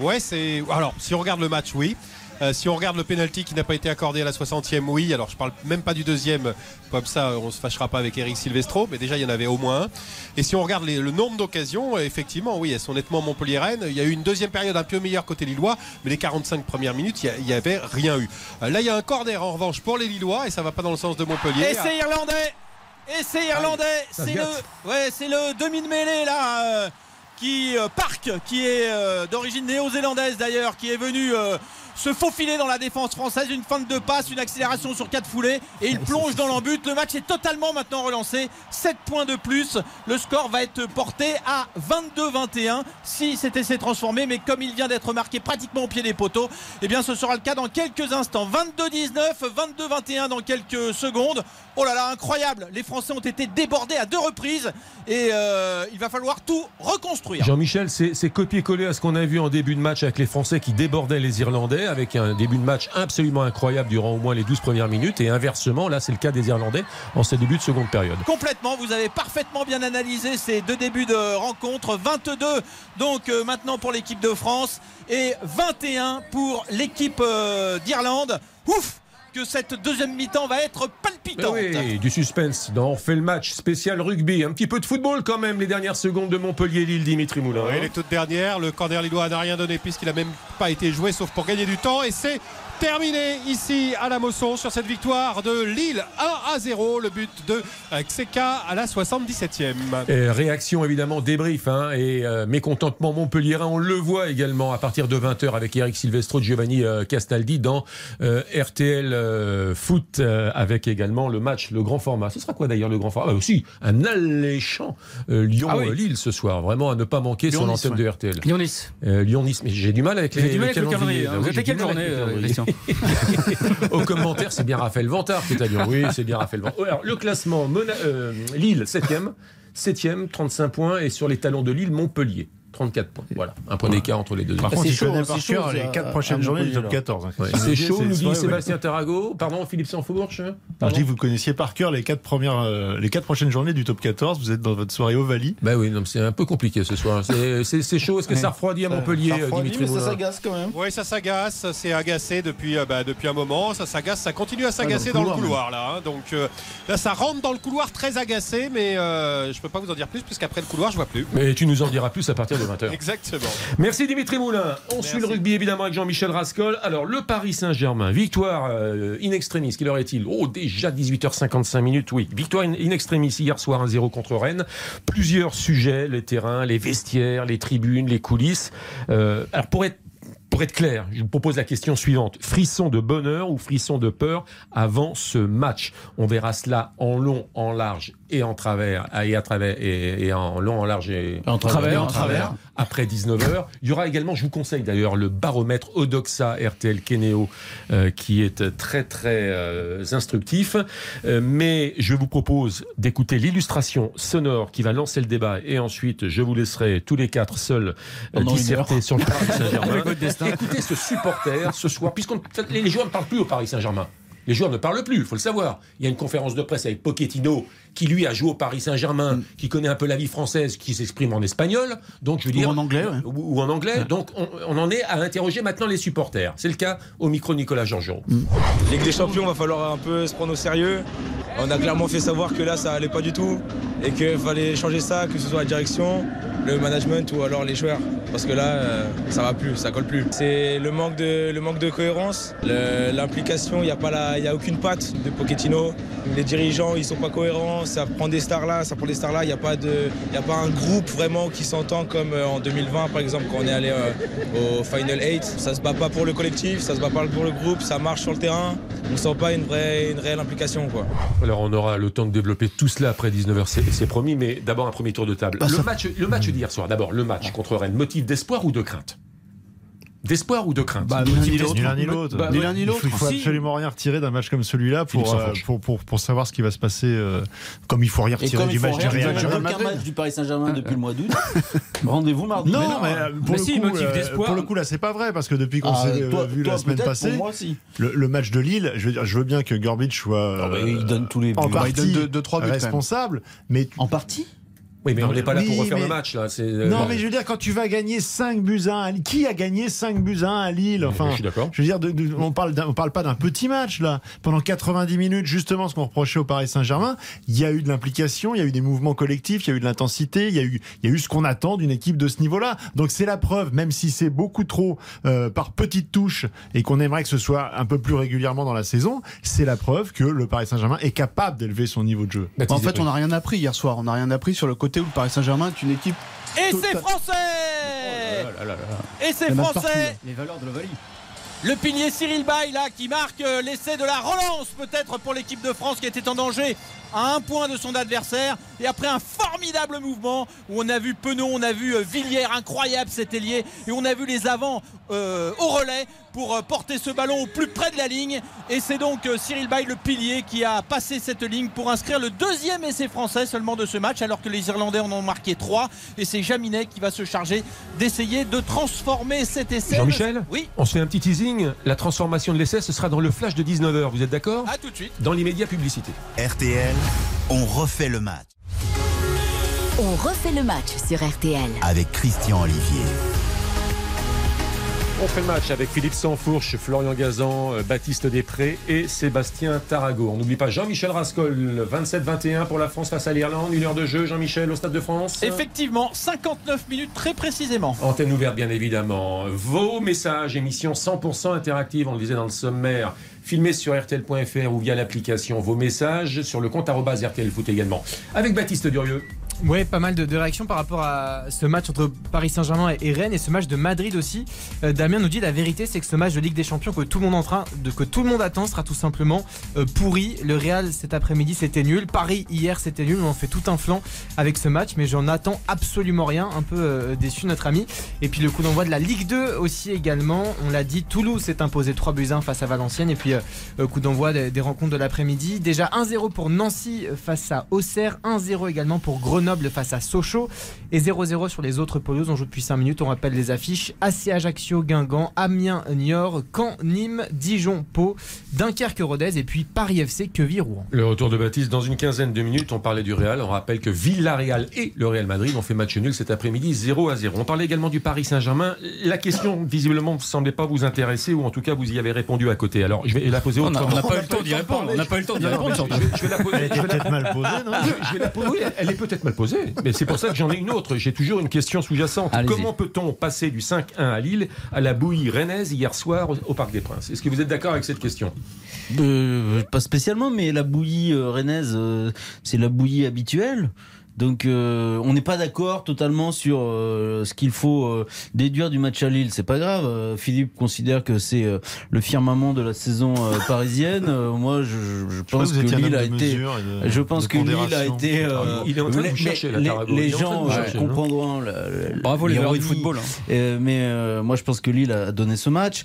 Speaker 7: Ouais, c'est. Alors, si on regarde le match, oui. Euh, si on regarde le penalty qui n'a pas été accordé à la 60e, oui. Alors, je parle même pas du deuxième, comme ça, on se fâchera pas avec Eric Silvestro, mais déjà, il y en avait au moins un. Et si on regarde les- le nombre d'occasions, euh, effectivement, oui, elles sont nettement Montpellier-Rennes. Il y a eu une deuxième période un peu meilleure côté Lillois, mais les 45 premières minutes, il y a- il y avait rien eu. Euh, là, il y a un corner en revanche pour les Lillois, et ça va pas dans le sens de Montpellier.
Speaker 4: Essai irlandais Et c'est irlandais. C'est le, ouais, c'est le demi de mêlée là. euh, qui euh, Park, qui est euh, d'origine néo-zélandaise d'ailleurs, qui est venu euh, se faufiler dans la défense française, une feinte de passe, une accélération sur quatre foulées et il plonge dans l'embut. Le match est totalement maintenant relancé. 7 points de plus. Le score va être porté à 22-21 si cet essai est transformé, mais comme il vient d'être marqué pratiquement au pied des poteaux, eh bien ce sera le cas dans quelques instants. 22-19, 22-21 dans quelques secondes. Oh là là, incroyable Les Français ont été débordés à deux reprises et euh, il va falloir tout reconstruire.
Speaker 3: Jean-Michel, c'est copier-coller à ce qu'on a vu en début de match avec les Français qui débordaient les Irlandais, avec un début de match absolument incroyable durant au moins les 12 premières minutes. Et inversement, là, c'est le cas des Irlandais en ce début de seconde période.
Speaker 4: Complètement, vous avez parfaitement bien analysé ces deux débuts de rencontre. 22 donc euh, maintenant pour l'équipe de France et 21 pour l'équipe euh, d'Irlande. Ouf que cette deuxième mi-temps va être palpitante.
Speaker 3: oui, du suspense. Dans on fait le match spécial rugby. Un petit peu de football quand même, les dernières secondes de Montpellier-Lille, Dimitri Moulin.
Speaker 7: Oui, les toutes dernières. Le corner lillois n'a rien donné puisqu'il n'a même pas été joué sauf pour gagner du temps. Et c'est terminé ici à la Mosson sur cette victoire de Lille 1 à 0. Le but de euh, Xeka à la 77e.
Speaker 3: Et réaction évidemment débrief hein, et euh, mécontentement Montpellierin on le voit également à partir de 20h avec Eric Silvestro Giovanni euh, Castaldi dans euh, RTL euh, Foot euh, avec également le match le grand format ce sera quoi d'ailleurs le grand format? Ah, aussi un alléchant euh,
Speaker 10: Ah oui.
Speaker 3: Lyon-Lille ce soir vraiment à ne pas manquer sur
Speaker 6: Lyon-Nice,
Speaker 3: l'antenne
Speaker 6: ouais.
Speaker 3: de RTL
Speaker 10: Lyon-Nice.
Speaker 3: Euh, Lyon-Nice mais j'ai du mal avec
Speaker 10: J'ai
Speaker 3: les,
Speaker 10: du mal avec le calendrier. Hein.
Speaker 3: oui,
Speaker 10: Vous êtes quelle
Speaker 3: du mal
Speaker 10: journée,
Speaker 3: avec Au commentaire, c'est bien Raphaël Vantard qui est à Lyon. Oui, c'est bien Raphaël Vantard. Alors, le classement, euh, Lille, 7e, 7e, 35 points. Et sur les talons de Lille, Montpellier, 34 points. Voilà, un point d'écart entre les deux.
Speaker 9: Par contre,
Speaker 6: c'est
Speaker 9: il
Speaker 6: chaud,
Speaker 9: par
Speaker 6: chaud,
Speaker 9: cœur les
Speaker 6: à-
Speaker 9: 4
Speaker 6: à
Speaker 9: prochaines journées du top
Speaker 6: Montpellier,
Speaker 9: 14. hein.
Speaker 3: Ouais,
Speaker 9: C'est-
Speaker 3: chaud, nous dit. Sébastien Tarago. Pardon, Philippe Sanfourche.
Speaker 9: Je dis que vous connaissiez par cœur les quatre premières, euh, les quatre prochaines journées du top 14. Vous êtes dans votre soirée Ovalie.
Speaker 3: Bah oui, c'est un peu compliqué ce soir. C'est- chaud. Est-ce que ça refroidit à Montpellier,
Speaker 6: Ça refroidit,
Speaker 3: Dimitri
Speaker 6: mais ça s'agace quand même.
Speaker 7: Oui, ça s'agace, c'est agacé depuis, euh, bah, depuis un moment, ça s'agace, ça continue à s'agacer
Speaker 6: dans
Speaker 7: dans,
Speaker 6: le
Speaker 7: le
Speaker 6: couloir,
Speaker 7: là. hein. Donc euh, là, ça rentre dans le couloir très agacé, mais euh, je peux pas vous en dire plus puisqu'après le couloir, je vois plus.
Speaker 3: Mais tu nous en diras plus à partir de 20h.
Speaker 7: Exactement.
Speaker 3: Merci Dimitri Moulin. On suit le rugby évidemment avec Jean-Michel Rascol. Alors le Paris Saint-Germain, victoire euh, in extremis, quelle heure est-il Oh déjà 18h55 minutes, oui. Victoire in, in extremis hier soir 1-0 contre Rennes. Plusieurs sujets, les terrains, les vestiaires, les tribunes, les coulisses. Euh, alors pour être pour être clair, je vous propose la question suivante. Frisson de bonheur ou frisson de peur avant ce match? On verra cela en long, en large et en travers, et à travers, et, et en long, en large et
Speaker 6: En travers,
Speaker 3: et
Speaker 6: en travers.
Speaker 3: après 19h. Il y aura également, je vous conseille d'ailleurs, le baromètre Odoxa RTL Keneo euh, qui est très très euh, instructif. Euh, mais je vous propose d'écouter l'illustration sonore qui va lancer le débat et ensuite je vous laisserai tous les quatre seuls disserter sur le Paris Saint-Germain. Écoutez ce supporter ce soir, puisqu'on les les joueurs ne parlent plus au Paris Saint-Germain. Les joueurs ne parlent plus, il faut le savoir. Il y a une conférence de presse avec Pochettino, qui lui a joué au Paris Saint-Germain, qui connaît un peu la vie française, qui s'exprime en espagnol. Donc je veux
Speaker 11: Ou
Speaker 3: dire,
Speaker 11: en anglais, ouais.
Speaker 3: ou, ou en anglais. Donc on, on en est à interroger maintenant les supporters. C'est le cas au micro Nicolas Georgeon.
Speaker 12: Ligue des Champions, va falloir un peu se prendre au sérieux. On a clairement fait savoir que là, ça allait pas du tout et qu'il fallait changer ça, que ce soit la direction, le management ou alors les joueurs. Parce que là, euh, ça va plus, ça colle plus. C'est le manque de, le manque de cohérence, l'implication, il n'y a, pas la- il y a aucune patte de Pochettino. Les dirigeants, ils sont pas cohérents, ça prend des stars là, ça prend des stars là. Il n'y a, pas de- il y a pas un groupe vraiment qui s'entend comme euh, en 2020, par exemple, quand on est allé euh, au Final 8. Ça se bat pas pour le collectif, ça se bat pas pour le groupe, ça marche sur le terrain. On sent pas une, vraie, une réelle implication. Quoi.
Speaker 3: Alors on aura le temps de développer tout cela après 19h, c'est c'est promis, mais d'abord un premier tour de table.
Speaker 11: Bah,
Speaker 3: le, match, le match d'hier soir, d'abord le match contre Rennes, motif d'espoir ou de crainte D'espoir ou de crainte
Speaker 6: Bah,
Speaker 9: Ni l'un
Speaker 6: motif
Speaker 9: ni
Speaker 6: d'espoir.
Speaker 9: l'autre.
Speaker 6: Bah, ouais.
Speaker 9: Il faut, il faut
Speaker 6: Si.
Speaker 9: absolument rien retirer d'un match comme celui-là pour, euh, pour, pour, pour savoir ce qui va se passer. euh, comme il faut rien
Speaker 6: Et
Speaker 9: retirer du match du Real
Speaker 6: match Paris Saint-Germain depuis le mois d'août. Rendez-vous mardi.
Speaker 9: Non,
Speaker 6: Mais
Speaker 9: mais, euh, pour,
Speaker 10: Mais
Speaker 9: le
Speaker 10: si,
Speaker 9: coup,
Speaker 10: motif
Speaker 9: euh,
Speaker 10: d'espoir.
Speaker 9: pour le coup, là, c'est pas vrai, parce que depuis qu'on
Speaker 6: Ah,
Speaker 9: s'est
Speaker 6: toi-
Speaker 9: vu
Speaker 6: toi,
Speaker 9: la semaine passée,
Speaker 6: Pour moi, si.
Speaker 9: le, le match de Lille, je veux, dire, je veux bien que Gorbic soit
Speaker 6: Ah il donne tous les buts.
Speaker 9: en
Speaker 11: Bah, il
Speaker 9: partie responsable, mais
Speaker 6: En partie
Speaker 3: Oui, mais on n'est pas là
Speaker 9: Oui,
Speaker 3: pour refaire
Speaker 9: mais-
Speaker 3: le match, là. euh,
Speaker 9: Non, mais je veux dire, quand tu vas gagner 5 buts à 1, qui a gagné 5 buts à 1 à Lille Enfin,
Speaker 3: je suis d'accord.
Speaker 9: Je veux dire, de- de- on parle, on parle pas d'un petit match là. Pendant 90 minutes, justement, ce qu'on reprochait au Paris Saint-Germain, il y a eu de l'implication, il y a eu des mouvements collectifs, il y a eu de l'intensité, il y a eu, il y a eu ce qu'on attend d'une équipe de ce niveau-là. Donc c'est la preuve, même si c'est beaucoup trop euh, par petites touches et qu'on aimerait que ce soit un peu plus régulièrement dans la saison, c'est la preuve que le Paris Saint-Germain est capable d'élever son niveau de jeu.
Speaker 11: En fait, on n'a rien appris hier soir. On n'a rien appris sur le côté où le Paris Saint-Germain est une équipe.
Speaker 4: Et c'est français Et c'est français
Speaker 10: Les valeurs de l'Ovalie.
Speaker 4: Le pilier Cyril Bay là qui marque euh, l'essai de la relance peut-être pour l'équipe de France qui était en danger à un point de son adversaire et après un formidable mouvement où on a vu Penaud, on a vu euh, Villiers, incroyable cet ailier et on a vu les avants euh, au relais pour euh, porter ce ballon au plus près de la ligne et c'est donc Cyril Bay le pilier qui a passé cette ligne pour inscrire le deuxième essai français seulement de ce match alors que les Irlandais en ont marqué trois et c'est Jaminet qui va se charger d'essayer de transformer cet essai.
Speaker 3: Jean-Michel
Speaker 4: Oui.
Speaker 3: On se fait un petit teasing. La transformation de l'essai, ce sera dans le flash de 19h. Vous êtes d'accord?
Speaker 4: À tout de suite.
Speaker 3: Dans l'immédiat publicité.
Speaker 1: RTL, on refait le match
Speaker 2: On refait le match sur RTL.
Speaker 1: avec Christian Olivier.
Speaker 3: On fait le match avec Philippe Sansfourche, Florian Gazan, euh, Baptiste Després et Sébastien Tarago. On n'oublie pas Jean-Michel Rascol, 27-21 pour la France face à l'Irlande. Une heure de jeu, Jean-Michel, au Stade de France.
Speaker 4: Effectivement, 59 minutes très précisément.
Speaker 3: Antenne ouverte, bien évidemment. Vos messages, émission 100% interactive, on le disait dans le sommaire, filmé sur RTL.fr ou via l'application. Vos messages sur le compte RTL Foot également. Avec Baptiste Durieux.
Speaker 8: Ouais, pas mal de, réactions par rapport à ce match entre Paris Saint-Germain et, Rennes et ce match de Madrid aussi. Euh, Damien nous dit la vérité, c'est que ce match de Ligue des Champions que tout le monde de que tout le monde attend sera tout simplement euh, pourri. Le Real cet après-midi c'était nul, Paris hier c'était nul. On en fait tout un flanc avec ce match, mais j'en attends absolument rien. Un peu euh, déçu notre ami. Et puis le coup d'envoi de la Ligue 2 aussi également. On l'a dit, Toulouse s'est imposé 3 buts 1 face à Valenciennes et puis coup d'envoi des rencontres de l'après-midi. Déjà 1-0 pour Nancy face à Auxerre, 1-0 également pour Grenoble face à Sochaux et 0-0 sur les autres pelouses. On joue depuis 5 minutes. On rappelle les affiches AC Ajaccio, Guingamp, Amiens, Niort, Caen, Nîmes, Dijon, Pau, Dunkerque, Rodez et puis Paris FC, Queville, Rouen.
Speaker 3: Le retour de Baptiste dans une quinzaine de minutes. On parlait du Real. On rappelle que Villarreal et le Real Madrid ont fait match nul cet après-midi 0 à 0. On parlait également du Paris Saint-Germain. La question, visiblement, ne semblait pas vous intéresser ou en tout cas vous y avez répondu à côté. Alors je vais la poser
Speaker 10: On n'a
Speaker 3: autrement.
Speaker 10: on n'a pas eu le temps d'y répondre. On n'a pas eu le temps d'y répondre.
Speaker 3: je, vais, la poser.
Speaker 9: Elle
Speaker 3: la-
Speaker 9: peut-être mal posée, non?
Speaker 3: Je vais la poser. Oui, elle est peut-être mal mais c'est pour ça que j'en ai une autre. J'ai toujours une question sous-jacente. Comment peut-on passer du 5-1 à Lille à la bouillie rennaise hier soir au, au Parc des Princes? Est-ce que vous êtes d'accord avec cette question?
Speaker 6: Euh, pas spécialement, mais la bouillie euh, rennaise, euh, c'est la bouillie habituelle. Donc euh, on n'est pas d'accord totalement sur euh, ce qu'il faut euh, déduire du match à Lille. C'est pas grave. Euh, Philippe considère que c'est euh, le firmament de la saison euh, parisienne. Euh, moi, je, je- je
Speaker 9: crois
Speaker 6: pense
Speaker 9: que
Speaker 6: Lille a
Speaker 9: de
Speaker 6: été.
Speaker 9: de-
Speaker 6: Je pense
Speaker 9: de
Speaker 6: que Lille a été. euh,
Speaker 3: Il est en train de
Speaker 6: les-
Speaker 3: chercher, de
Speaker 6: gens euh,
Speaker 3: chercher, non
Speaker 6: comprendront. la- la-
Speaker 10: Bravo les
Speaker 6: l'ironie.
Speaker 10: football. hein.
Speaker 6: Euh, mais euh, moi, je pense que Lille a donné ce match.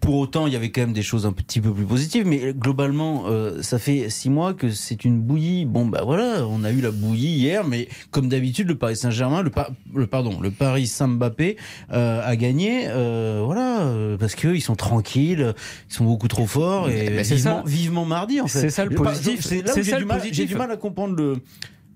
Speaker 6: Pour autant, il y avait quand même des choses un petit peu plus positives. Mais globalement, euh, ça fait six mois que c'est une bouillie. Bon, bah voilà, on a eu la bouillie hier, mais comme d'habitude, le Paris Saint-Germain, le, Pa- le pardon, le Paris Saint-Mbappé euh, a gagné. euh, voilà, euh, parce que ils sont tranquilles, ils sont beaucoup trop forts et vivement, vivement mardi en fait.
Speaker 10: C'est ça le
Speaker 6: Par
Speaker 10: positif.
Speaker 6: C'est là où j'ai du mal. du à comprendre le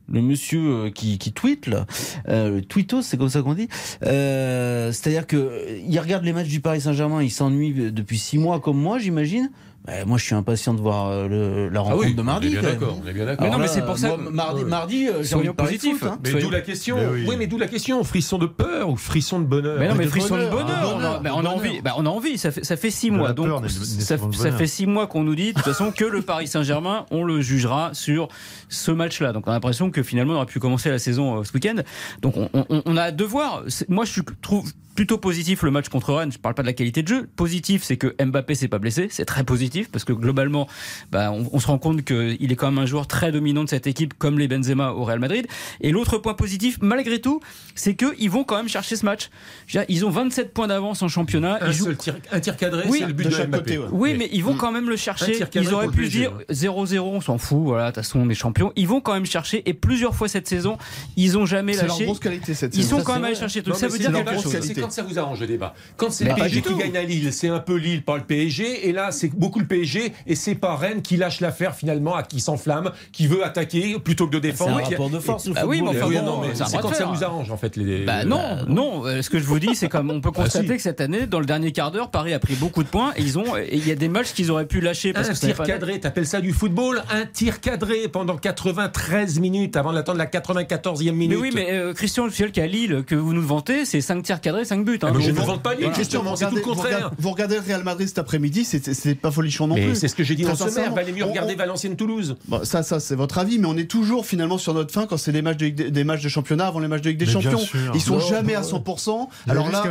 Speaker 6: le monsieur qui, qui tweet là, euh, le tweetos, c'est comme ça qu'on dit. Euh, C'est-à-dire que il regarde les matchs du Paris Saint-Germain, il s'ennuie depuis six mois comme moi, j'imagine. Ben, moi, je suis impatient de voir euh, le- la rencontre
Speaker 3: Ah oui,
Speaker 6: de
Speaker 3: on
Speaker 6: mardi.
Speaker 3: est bien d'accord, on est bien d'accord.
Speaker 10: Mais non, mais c'est pour ça
Speaker 6: moi,
Speaker 10: que-
Speaker 6: mardi, mardi, euh, j'ai envie de
Speaker 10: positifs.
Speaker 6: foot, hein.
Speaker 3: Mais d'où la question.
Speaker 9: Mais
Speaker 3: oui.
Speaker 9: oui.
Speaker 3: mais d'où la question. Frisson de peur ou frisson de bonheur
Speaker 10: Mais non, mais
Speaker 9: de
Speaker 10: frisson de
Speaker 9: bonheur, de
Speaker 10: on a,
Speaker 9: bonheur,
Speaker 10: bah, on a envie. Bah, on a envie. Ça fait, ça fait six
Speaker 9: De
Speaker 10: mois. Donc,
Speaker 9: peur
Speaker 10: ça, fait six mois qu'on nous dit, de toute façon, que le Paris Saint-Germain, on le jugera sur ce match-là. Donc, on a l'impression que finalement, on aurait pu commencer la saison euh, ce week-end. Donc, on, on- on a hâte de voir. C'est- Moi, je trouve plutôt positif le match contre Rennes. Je parle pas de la qualité de jeu. Positif, c'est que Mbappé s'est pas blessé. C'est très positif parce que globalement, bah, on, on se rend compte qu'il est quand même un joueur très dominant de cette équipe, comme les Benzema au Real Madrid. Et l'autre point positif, malgré tout, c'est qu'ils vont quand même chercher ce match. Dire, Ils ont 27 points d'avance en championnat.
Speaker 3: Un
Speaker 10: Ils jouent-
Speaker 3: tir, un tir cadré,
Speaker 10: Oui,
Speaker 3: c'est le but
Speaker 11: de
Speaker 3: de,
Speaker 11: chaque côté, ouais.
Speaker 10: oui, mais ils vont quand même le chercher. Ils auraient pu dire 0-0, on s'en fout, voilà, de toute façon, on est champion. Ils vont quand même chercher. Et plus plusieurs fois cette saison. Ils ont jamais
Speaker 11: C'est leur
Speaker 10: lâché.
Speaker 11: grosse qualité cette
Speaker 10: Ils
Speaker 11: saison.
Speaker 10: sont
Speaker 11: Ça,
Speaker 10: quand même allés chercher truc. Ça veut
Speaker 3: c'est
Speaker 10: dire quelque chose.
Speaker 3: C'est quand ça vous arrange le débat. Quand c'est le PSG qui
Speaker 10: tout.
Speaker 3: gagne à Lille, c'est un peu Lille par le PSG. Et là, c'est beaucoup le PSG. Et c'est pas Rennes qui lâche l'affaire finalement, à qui s'enflamme, qui veut attaquer plutôt que de défendre.
Speaker 10: C'est un rapport de force,
Speaker 3: Et-
Speaker 10: le Bah oui, mais enfin
Speaker 3: Oui,
Speaker 10: bon,
Speaker 3: mais
Speaker 10: c'est
Speaker 3: quand ça vous arrange en fait. Les,
Speaker 10: Bah non, non. euh, Ce que je vous dis, c'est comme on peut
Speaker 3: Ah,
Speaker 10: constater
Speaker 3: si.
Speaker 10: que cette année, dans le dernier quart d'heure, Paris a pris beaucoup de points et ils ont. Il y a des matchs qu'ils auraient pu lâcher parce
Speaker 3: un
Speaker 10: que
Speaker 3: tir
Speaker 10: pas-
Speaker 3: cadré, t'appelles ça du football? Un tir cadré pendant 93 minutes avant d'attendre la 94e minute.
Speaker 10: Mais oui, mais euh, Christian Fiel qui à Lille, que vous nous vantez, c'est 5 tirs cadrés, 5 buts. hein.
Speaker 3: Ah, mais je ne vante pas Lille,
Speaker 10: voilà.
Speaker 3: justement, c'est tout le
Speaker 11: vous
Speaker 3: contraire.
Speaker 11: regardez- Vous regardez le Real Madrid cet après-midi, c'est pas folichon non
Speaker 3: Mais
Speaker 11: plus.
Speaker 3: c'est ce que j'ai dit dans ce maire.
Speaker 11: sincèrement,
Speaker 3: Valait mieux regarder
Speaker 11: on-
Speaker 3: Valenciennes-Toulouse.
Speaker 11: Bon, ça, ça c'est votre avis, mais on est toujours finalement sur notre fin quand c'est des matchs de, Ligue des- des matchs de championnat avant les matchs de Ligue des
Speaker 9: Mais
Speaker 11: Champions. Ils sont
Speaker 9: Non,
Speaker 11: jamais
Speaker 9: non,
Speaker 11: à 100%.
Speaker 9: Vous avez
Speaker 11: Alors là,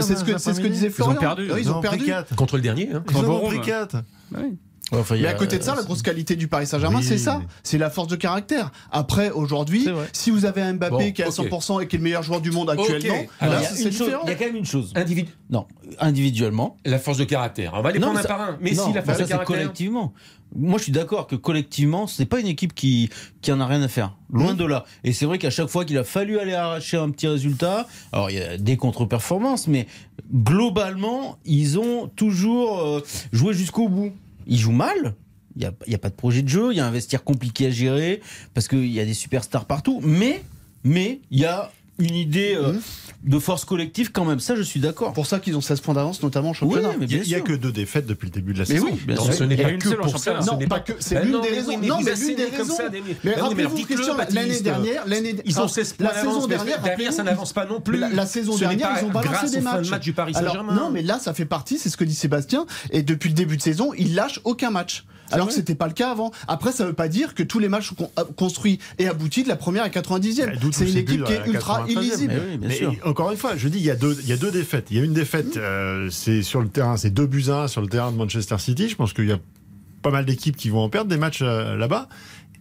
Speaker 11: c'est ce que ce disait
Speaker 10: Ils ont
Speaker 11: Florian.
Speaker 10: perdu.
Speaker 11: Ils ont perdu.
Speaker 3: Contre le dernier. hein.
Speaker 9: Ils ont pris
Speaker 10: ouais.
Speaker 9: 4. Enfin,
Speaker 11: Mais
Speaker 9: a-
Speaker 11: à côté de ça, la grosse qualité du Paris Saint-Germain,
Speaker 9: Oui,
Speaker 11: c'est ça. C'est la force de caractère. Après, aujourd'hui, si vous avez un Mbappé
Speaker 3: Bon,
Speaker 11: qui est à
Speaker 3: ok.
Speaker 11: 100% et qui est le meilleur joueur du monde actuellement,
Speaker 3: Ok.
Speaker 6: Alors,
Speaker 11: là,
Speaker 6: il y a
Speaker 11: c'est
Speaker 6: une chose-
Speaker 11: différent.
Speaker 6: il y a quand même une chose.
Speaker 3: Individu-
Speaker 6: Non, individuellement.
Speaker 3: La force de caractère. On va les
Speaker 6: Non,
Speaker 3: prendre un par un. Mais
Speaker 6: non,
Speaker 3: si, la
Speaker 6: bah
Speaker 3: force
Speaker 6: ça,
Speaker 3: de
Speaker 6: c'est
Speaker 3: caractère.
Speaker 6: collectivement. Moi, je suis d'accord que collectivement, c'est pas une équipe qui qui en a rien à faire. Loin
Speaker 3: Mmh.
Speaker 6: de là. Et c'est vrai qu'à chaque fois qu'il a fallu aller arracher un petit résultat, alors il y a des contre-performances, mais globalement, ils ont toujours euh, joué jusqu'au bout. Ils jouent mal. Il n'y a, il a pas de projet de jeu, il y a un vestiaire compliqué à gérer, parce qu'il y a des superstars partout, mais mais il y a une idée euh,
Speaker 3: Mmh.
Speaker 6: de force collective quand même. Ça, je suis d'accord.
Speaker 11: pour ça qu'ils ont 16 points d'avance, notamment en
Speaker 6: Oui,
Speaker 11: championnat.
Speaker 6: mais
Speaker 9: Il y a- a que deux défaites depuis le début de la
Speaker 11: Mais
Speaker 9: saison.
Speaker 11: oui,
Speaker 6: bien
Speaker 3: Non,
Speaker 6: sûr.
Speaker 3: ce n'est pas
Speaker 10: une
Speaker 3: que pour ça.
Speaker 11: Non, pas que- c'est
Speaker 3: Ben
Speaker 11: l'une des raisons.
Speaker 3: oui, mais
Speaker 11: Non, mais l'une des raisons. Mais
Speaker 3: oui,
Speaker 11: rappelez-vous, Christian, l'année dernière, l'année
Speaker 3: Ils ont
Speaker 11: enfin,
Speaker 3: 16 points
Speaker 11: la saison dernière,
Speaker 3: derrière, ça n'avance pas non plus.
Speaker 11: La, saison dernière, ils ont balancé des matchs.
Speaker 3: du Paris Saint-Germain.
Speaker 11: non, mais là, ça fait partie, c'est ce que dit Sébastien. Et depuis le début de saison, ils lâchent aucun match. Alors que c'était pas le cas avant. Après, ça veut pas dire que tous les matchs sont euh, construits et aboutis de la première à 90e.
Speaker 9: D'où tous
Speaker 11: C'est une équipe qui est ultra
Speaker 9: 93e.
Speaker 11: illisible.
Speaker 6: Mais oui, bien
Speaker 9: Mais
Speaker 6: sûr.
Speaker 9: encore une fois, je dis, il y a deux, il y a deux défaites. Il y a une défaite, euh, c'est sur le terrain, c'est 2 buts à 1 sur le terrain de Manchester City. Je pense qu'il y a pas mal d'équipes qui vont en perdre des matchs euh, là-bas.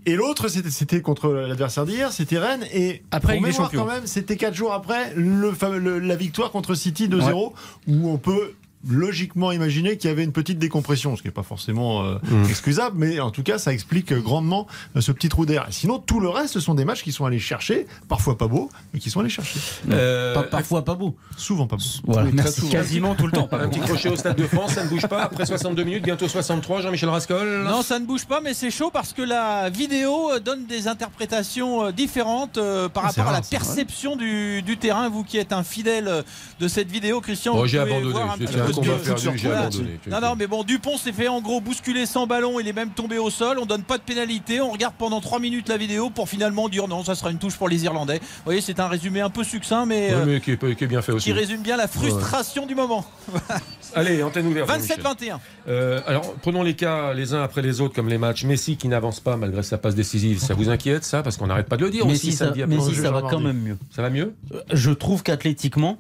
Speaker 9: Et l'autre, c'était, c'était contre l'adversaire d'hier, c'était Rennes. Et
Speaker 10: Après,
Speaker 9: pour mémoire,
Speaker 10: Champions.
Speaker 9: quand même, c'était 4 jours après le, fameux- le- la victoire contre City 2-0, où on peut logiquement imaginer qu'il y avait une petite décompression, ce qui n'est pas forcément euh,
Speaker 3: Mm.
Speaker 9: excusable, mais en tout cas, ça explique euh, grandement euh, ce petit trou d'air. Sinon, tout le reste, ce sont des matchs qui sont allés chercher, parfois pas beaux, mais qui sont allés chercher.
Speaker 3: Euh,
Speaker 6: Pas- parfois pas beau.
Speaker 9: Souvent pas beaux.
Speaker 6: Voilà,
Speaker 11: Oui, souvent.
Speaker 10: Quasiment tout le temps.
Speaker 3: Un petit crochet au Stade de France, ça ne bouge pas. Après 62 minutes, bientôt 63, Jean-Michel Rascol.
Speaker 4: Non, ça ne bouge pas, mais c'est chaud parce que la vidéo donne des interprétations différentes par
Speaker 9: Ah,
Speaker 4: rapport à la perception du, du terrain. Vous qui êtes un fidèle de cette vidéo, Christian,
Speaker 3: Bon,
Speaker 4: vous
Speaker 3: j'ai
Speaker 4: pouvez
Speaker 3: abandonné.
Speaker 4: voir un petit peu
Speaker 3: j'ai
Speaker 4: Voilà.
Speaker 3: abandonné.
Speaker 4: Non, non, mais bon, Dupont s'est fait en gros bousculer sans ballon. Il est même tombé au sol. On donne pas de pénalité. On regarde pendant 3 minutes la vidéo pour finalement dire non, ça sera une touche pour les Irlandais. Vous voyez, c'est un résumé un peu succinct, mais,
Speaker 3: Oui,
Speaker 4: euh,
Speaker 3: mais qui est, qui est bien fait aussi.
Speaker 4: qui résume bien la frustration du moment.
Speaker 3: Allez, antenne ouverte. Jean-Michel.
Speaker 4: 27-21.
Speaker 3: Euh, alors, prenons les cas les uns après les autres, comme les matchs. Messi qui n'avance pas malgré sa passe décisive. Ça vous inquiète, ça? Parce qu'on n'arrête pas de le dire
Speaker 6: Mais
Speaker 3: aussi
Speaker 6: si ça,
Speaker 3: samedi
Speaker 6: mais
Speaker 3: après.
Speaker 6: si ça va quand même mieux.
Speaker 3: Ça va mieux?
Speaker 6: Euh, Je trouve qu'athlétiquement,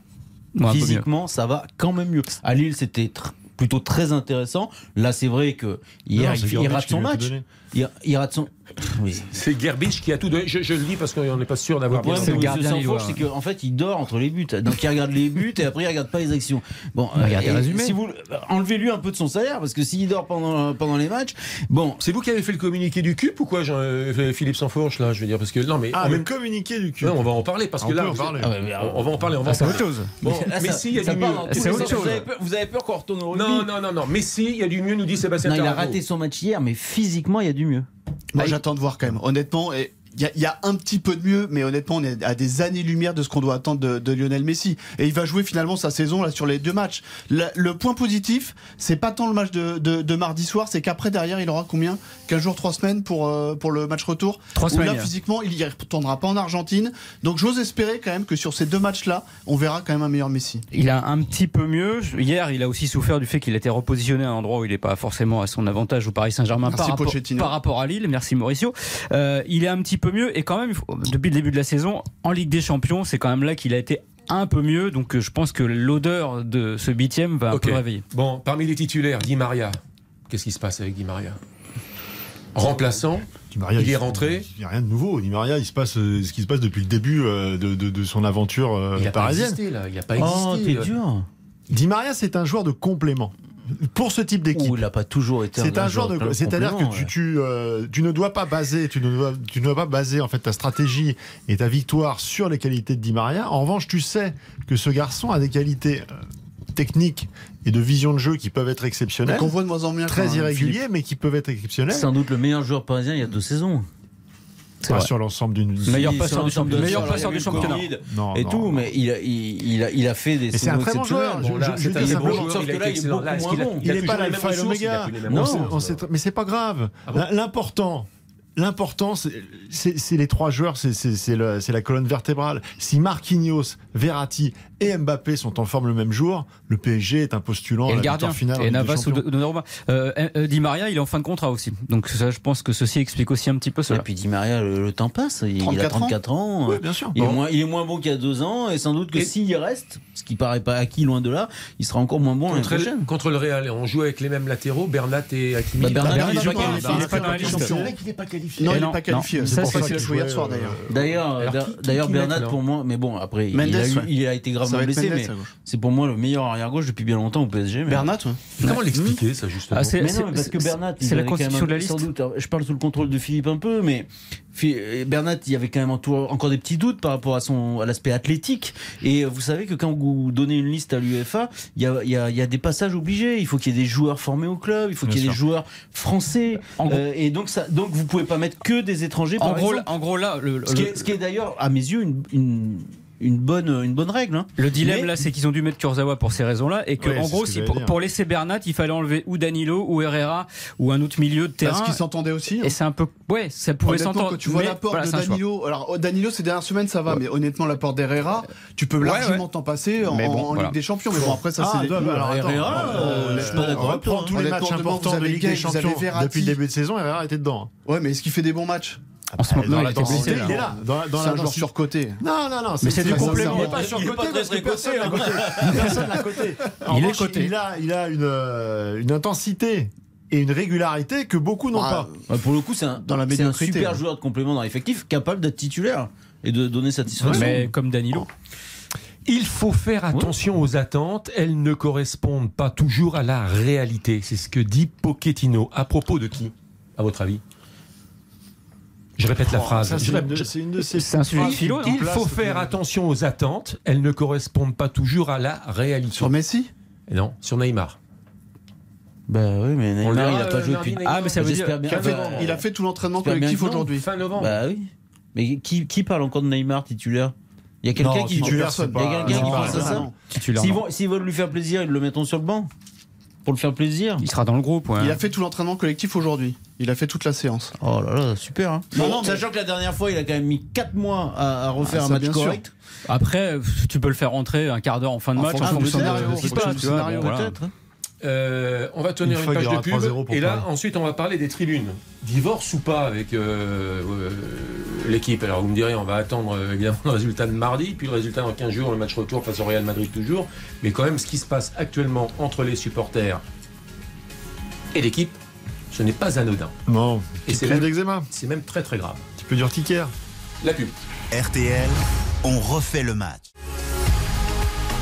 Speaker 10: Ouais,
Speaker 6: physiquement, ça va quand même mieux. À Lille, c'était tr- plutôt très intéressant. Là, c'est vrai que hier,
Speaker 9: Non, c'est
Speaker 6: il, il
Speaker 9: Garbage
Speaker 6: rate son match. il rate son. Oui.
Speaker 3: C'est Gerbich qui a tout donné. Je, je le dis parce qu'on n'est pas sûr d'avoir
Speaker 6: Le
Speaker 3: bien
Speaker 6: problème
Speaker 10: c'est le
Speaker 6: de
Speaker 10: gardien
Speaker 6: c'est qu'en fait, il dort entre les buts. Donc, il regarde les buts et après, il regarde pas les actions. Bon,
Speaker 10: Regardez
Speaker 6: euh,
Speaker 10: résumé.
Speaker 6: si vous enlevez-lui un peu de son salaire, parce que s'il dort pendant pendant les matchs, bon,
Speaker 3: C'est vous qui avez fait le communiqué du CUP ou quoi, Jean- euh, Philippe Sanfourche, là Je veux dire, parce que. Non, mais
Speaker 9: Ah, le
Speaker 3: même
Speaker 9: communiqué du cul.
Speaker 3: Non, on va en parler parce
Speaker 9: On
Speaker 3: que là, vous-
Speaker 9: parler.
Speaker 6: ah mais,
Speaker 3: on, on va en parler. On va
Speaker 10: Ah, c'est autre chose.
Speaker 3: Bon,
Speaker 6: Là,
Speaker 3: Messi,
Speaker 6: ça-
Speaker 3: il y a
Speaker 6: ça
Speaker 3: du mieux.
Speaker 10: C'est autre chose.
Speaker 6: Vous avez peur, vous avez peur qu'on retourne au rugby
Speaker 3: Non, non, non, non. Messi, il y a du mieux, nous dit Sébastien
Speaker 6: Non, il a raté son match hier, mais physiquement, il y a du mieux.
Speaker 11: Moi, j'attends de voir quand même. Honnêtement, et y, y a un petit peu de mieux, mais honnêtement, on est à des années-lumière de ce qu'on doit attendre de, de Lionel Messi. Et il va jouer finalement sa saison là sur les deux matchs. Le, le point positif, c'est pas tant le match de, de- de mardi soir, c'est qu'après derrière, il aura combien? 15 jours, 3 semaines pour, euh, pour le match retour?
Speaker 10: Trois
Speaker 11: Où
Speaker 10: semaines,
Speaker 11: là, physiquement, il y retournera pas en Argentine. Donc j'ose espérer quand même que sur ces deux matchs-là, on verra quand même un meilleur Messi.
Speaker 10: Il a un petit peu mieux. Hier, il a aussi souffert du fait qu'il a été repositionné à un endroit où il n'est pas forcément à son avantage au Paris Saint-Germain par rapport à Lille. Merci Mauricio. Euh, il est un petit peu mieux et quand même, depuis le début de la saison, en Ligue des Champions, c'est quand même là qu'il a été un peu mieux. Donc euh, je pense que l'odeur de ce huitième va un peu le réveiller.
Speaker 3: Bon, parmi les titulaires, Di Maria. Qu'est-ce qui se passe avec Di Maria? Remplaçant,
Speaker 9: Di Maria,
Speaker 3: Il est rentré.
Speaker 9: Il n'y a rien de nouveau. Di Maria, il se passe euh, ce qui se passe depuis le début euh, de, de- de son aventure
Speaker 3: il n'a pas
Speaker 9: parisienne.
Speaker 3: existé là. Il n'a pas
Speaker 6: Oh,
Speaker 3: existé.
Speaker 6: t'es dur.
Speaker 9: Di Maria, c'est un joueur de complément. Pour ce type d'équipe.
Speaker 6: il n'a pas toujours été
Speaker 9: C'est un joueur de. C'est-à-dire que tu, tu, euh, tu ne dois pas baser, tu ne dois, tu ne dois pas baser en fait ta stratégie et ta victoire sur les qualités de Di Maria. En revanche, tu sais que ce garçon a des qualités euh, techniques et de vision de jeu qui peuvent être exceptionnelles.
Speaker 11: Qu'on voit de moins en moins.
Speaker 9: Très irréguliers, mais qui peuvent être exceptionnels.
Speaker 6: Sans doute le meilleur joueur parisien il y a deux saisons.
Speaker 9: Pas sur l'ensemble d'une.
Speaker 10: Meilleur passeur du championnat. Meilleur passeur du championnat.
Speaker 6: Et tout,
Speaker 9: non.
Speaker 6: mais il a, il, il a, il a fait des
Speaker 9: Mais c'est un très bon joueur. Je- dis simplement-
Speaker 3: joueur,
Speaker 6: sauf
Speaker 3: il
Speaker 6: que là, il est beaucoup moins bon.
Speaker 9: Il n'est pas l'alpha et l'oméga. Mais c'est pas grave. L'im- L'important. L'important, c'est- les trois joueurs, c'est la colonne vertébrale. Si Marquinhos, Verratti et Mbappé sont en forme le même jour, le PSG est un postulant
Speaker 10: Et
Speaker 9: à
Speaker 10: le
Speaker 9: la
Speaker 10: gardien.
Speaker 9: victoire finale.
Speaker 10: Et Navas ou. Donnarumma. Euh, euh, Di Maria, il est en fin de contrat aussi. Donc ça, je pense que ceci explique aussi un petit peu
Speaker 6: Et
Speaker 10: cela.
Speaker 6: puis Di Maria, le, le temps passe. Il, il a
Speaker 11: 34 ans.
Speaker 6: 34 ans.
Speaker 9: Oui, bien sûr.
Speaker 6: Il, est moins, il est moins bon qu'il y a deux ans. Et sans doute que
Speaker 3: Et-
Speaker 6: s'il y reste, ce qui paraît pas acquis loin de là, il sera encore moins bon l'année
Speaker 3: Contre,
Speaker 6: prochaine.
Speaker 3: contre le Real, on joue avec les mêmes latéraux, Bernat et Hakimi.
Speaker 6: Bah, Bernat,
Speaker 10: Bernat,
Speaker 6: il
Speaker 10: il
Speaker 6: joue
Speaker 10: est pas
Speaker 6: pas.
Speaker 10: pas
Speaker 9: n'est qualifié.
Speaker 11: Non,
Speaker 10: Et
Speaker 11: il
Speaker 10: non,
Speaker 11: n'est pas qualifié. C'est
Speaker 10: Ça,
Speaker 11: pour ça
Speaker 10: c'est
Speaker 11: qu'il joué hier soir d'ailleurs.
Speaker 6: D'ailleurs, Bernat pour moi, mais bon après il, a, été
Speaker 11: Ça va
Speaker 6: blessé, mais c'est pour moi le meilleur arrière gauche depuis bien longtemps au PSG. mais-
Speaker 11: Bernat, ouais.
Speaker 3: Comment l'expliquer, ça, justement
Speaker 10: Ah, c'est-
Speaker 6: Mais non, mais parce que Bernat,
Speaker 10: c'est la constitution de la
Speaker 6: sans
Speaker 10: liste.
Speaker 6: doute- je parle sous le contrôle de Philippe un peu, mais Bernat, il y avait quand même encore des petits doutes par rapport à son à l'aspect athlétique. Et vous savez que quand vous donnez une liste à l'UEFA, il y a, il y, a, y a des passages obligés. Il faut qu'il y ait des joueurs formés au club, il faut qu'il y ait des joueurs français.
Speaker 10: En gros-
Speaker 6: Euh, et donc, ça, donc vous pouvez pas mettre que des étrangers.
Speaker 10: En gros, en gros là, le, le-
Speaker 6: ce qui est, ce qui est d'ailleurs à mes yeux une, une, une bonne une bonne règle. hein.
Speaker 10: le dilemme
Speaker 6: Mais-
Speaker 10: là, c'est qu'ils ont dû mettre Kurzawa pour ces raisons-là, et que
Speaker 9: Ouais,
Speaker 10: en gros,
Speaker 9: que
Speaker 10: si pour, pour laisser Bernat, il fallait enlever ou Danilo ou Herrera ou un autre milieu de terrain.
Speaker 11: Parce qu'ils s'entendaient aussi. hein.
Speaker 10: Et c'est un peu, ouais, ça pouvait s'entendre.
Speaker 11: quand tu vois l'apport
Speaker 10: voilà,
Speaker 11: de. Danilo, alors oh, Danilo ces dernières semaines ça va, mais honnêtement l'apport d'Herrera, tu peux
Speaker 10: Ouais,
Speaker 11: largement
Speaker 10: ouais.
Speaker 11: t'en passer en,
Speaker 10: bon,
Speaker 11: en
Speaker 10: voilà.
Speaker 11: Ligue des Champions. Mais bon après ça
Speaker 9: Ah,
Speaker 11: c'est.
Speaker 9: alors,
Speaker 6: Herrera, euh, toi,
Speaker 9: tous
Speaker 11: hein.
Speaker 9: les matchs
Speaker 11: demain,
Speaker 9: importants de Ligue des Champions depuis le début de saison. Herrera était dedans.
Speaker 11: Ouais, mais est-ce qu'il fait des bons matchs?
Speaker 10: En ce moment,
Speaker 9: Dans
Speaker 10: non,
Speaker 9: la
Speaker 10: il était blessé,
Speaker 9: il est là. Dans, dans
Speaker 11: C'est
Speaker 9: la
Speaker 11: un joueur
Speaker 9: densité.
Speaker 11: surcoté.
Speaker 9: Non, non, non.
Speaker 10: Mais c'est du complément.
Speaker 9: Il n'est pas
Speaker 6: Il est
Speaker 9: surcoté
Speaker 6: pas
Speaker 9: parce que personne l'a
Speaker 6: hein.
Speaker 9: coté. Personne l'a coté. En
Speaker 10: Il est coté.
Speaker 9: Il a, il a une, euh, une intensité et une régularité que beaucoup n'ont
Speaker 11: Ah,
Speaker 9: pas.
Speaker 6: Pour le coup, c'est un,
Speaker 11: Dans la
Speaker 6: c'est un
Speaker 11: médiocrité,
Speaker 6: super
Speaker 11: ouais.
Speaker 6: joueur de complément dans l'effectif, capable d'être titulaire et de donner satisfaction.
Speaker 10: Mais comme Danilo.
Speaker 3: Il faut faire attention aux attentes, elles ne correspondent pas toujours à la réalité. C'est ce que dit Pochettino. À propos de qui, à votre avis? Je répète la phrase.
Speaker 9: Ça, c'est
Speaker 10: un sujet de philo,
Speaker 3: Il faut faire attention aux attentes, elles ne correspondent pas toujours à la réalité.
Speaker 11: Sur Messi?
Speaker 3: Non, sur Neymar.
Speaker 6: Bah oui, mais
Speaker 3: On
Speaker 6: Neymar, il a pas
Speaker 3: euh,
Speaker 6: joué
Speaker 3: mardi,
Speaker 6: depuis.
Speaker 3: Neymar.
Speaker 10: Ah, mais ça veut dire.
Speaker 11: Il a fait- tout l'entraînement collectif aujourd'hui.
Speaker 3: Fin novembre.
Speaker 6: Bah oui. Mais qui, qui parle encore de Neymar titulaire? Il y a quelqu'un qui
Speaker 9: titulaire,
Speaker 6: Il y a quelqu'un qui pense à ça S'ils veulent lui faire plaisir, ils le mettront sur le banc. Pour le faire plaisir.
Speaker 10: Il sera dans le groupe. ouais.
Speaker 11: Il a fait tout l'entraînement collectif aujourd'hui. Il a fait toute la séance.
Speaker 6: Oh là là, super. Hein.
Speaker 11: Non, non,
Speaker 6: Sachant que la dernière fois, il a quand même mis 4 mois à, à refaire
Speaker 11: Ah,
Speaker 6: un
Speaker 11: ça,
Speaker 6: match
Speaker 11: sûr.
Speaker 6: correct.
Speaker 10: Après, tu peux le faire rentrer un quart d'heure en fin de
Speaker 11: En
Speaker 10: match en
Speaker 11: fonction du
Speaker 10: fonction de
Speaker 11: scénario,
Speaker 10: ce qui se
Speaker 11: en fonction
Speaker 10: passe.
Speaker 11: du
Speaker 10: tu vois.
Speaker 11: scénario,
Speaker 10: Bon, voilà.
Speaker 6: Peut-être.
Speaker 3: Euh, on va tenir
Speaker 9: Une
Speaker 3: page de pub
Speaker 9: 3-0 pour
Speaker 3: et là ensuite on va parler des tribunes. Divorce ou pas avec euh, euh, l'équipe? Alors vous me direz, on va attendre euh, évidemment le résultat de mardi, puis le résultat dans 15 jours, le match retour face au Real Madrid toujours. Mais quand même, ce qui se passe actuellement entre les supporters et l'équipe, ce n'est pas anodin.
Speaker 9: Non.
Speaker 3: Et c'est même-
Speaker 9: d'eczéma.
Speaker 3: C'est même très très grave.
Speaker 9: Tu peux d'urticaire.
Speaker 3: La pub.
Speaker 1: RTL, on refait le match.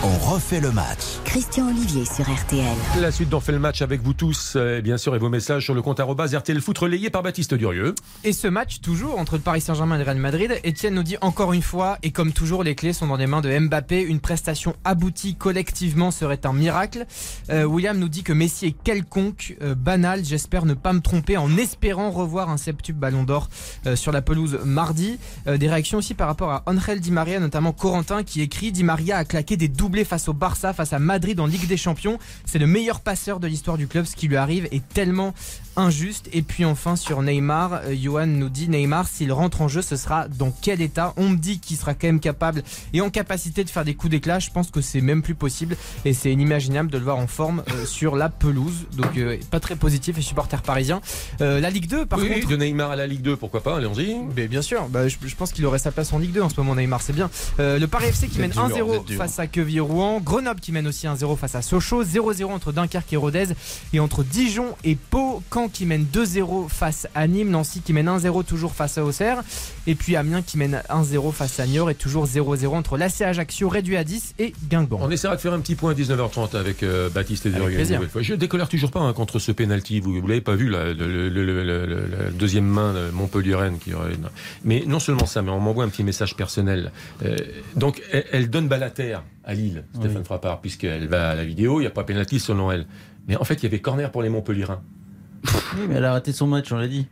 Speaker 1: On refait le match.
Speaker 2: Christian Olivier sur RTL.
Speaker 3: La suite d'en fait le match avec vous tous, euh, bien sûr, et vos messages sur le compte arrobas RTL Foot relayé par Baptiste Durieux.
Speaker 8: Et ce match, toujours entre le Paris Saint-Germain et le Real Madrid, Etienne nous dit encore une fois, et comme toujours, les clés sont dans les mains de Mbappé. Une prestation aboutie collectivement serait un miracle. Euh, William nous dit que Messi est quelconque, euh, banal. J'espère ne pas me tromper en espérant revoir un septuple ballon d'or euh, sur la pelouse mardi. Euh, des réactions aussi par rapport à Angel Di Maria, notamment Corentin, qui écrit Di Maria a claqué des face au Barça, face à Madrid en Ligue des Champions. C'est le meilleur passeur de l'histoire du club. Ce qui lui arrive est tellement injuste. Et puis enfin sur Neymar, euh, Johan nous dit Neymar, s'il rentre en jeu, ce sera dans quel état? On me dit qu'il sera quand même capable et en capacité de faire des coups d'éclat. Je pense que c'est même plus possible et c'est inimaginable de le voir en forme euh, sur la pelouse. Donc euh, pas très positif et supporter parisien. Euh, la Ligue 2, par
Speaker 3: oui,
Speaker 8: contre.
Speaker 3: de Neymar à la Ligue 2, pourquoi pas, allons-y.
Speaker 8: Mais bien sûr, bah, je, je pense qu'il aurait sa place en Ligue 2 en ce moment, Neymar, c'est bien. Euh, le Paris FC qui mène
Speaker 9: êtes dur, vous
Speaker 8: 1-0
Speaker 9: êtes dur.
Speaker 8: face à Quevilly-Rouen, Grenoble qui mène aussi 1-0 face à Sochaux, 0-0 entre Dunkerque et Rodez et entre Dijon et Pau. Caen Caen qui mène 2-0 face à Nîmes, Nancy qui mène 1-0 toujours face à Auxerre, et puis Amiens qui mène 1-0 face à Niort et toujours 0-0 entre l'AC Ajaccio réduit à 10 et Guingamp.
Speaker 3: On essaiera de faire un petit point à 19h30 avec euh, Baptiste et
Speaker 8: Avec
Speaker 3: Durieux,
Speaker 8: plaisir.
Speaker 3: une fois. Je décolère toujours pas hein, contre ce penalty. Vous, vous l'avez pas vu là, le, le- le- le- deuxième main de Montpellier-Rennes qui. Mais non seulement ça, mais on m'envoie un petit message personnel. Euh, donc elle, elle donne balle à terre à Lille, Stéphane Frappard, puisqu'elle va à la vidéo. Il n'y a pas penalty selon elle. Mais en fait, il y avait corner pour les Montpellierins.
Speaker 6: Oui, mais elle a raté son match, on l'a dit.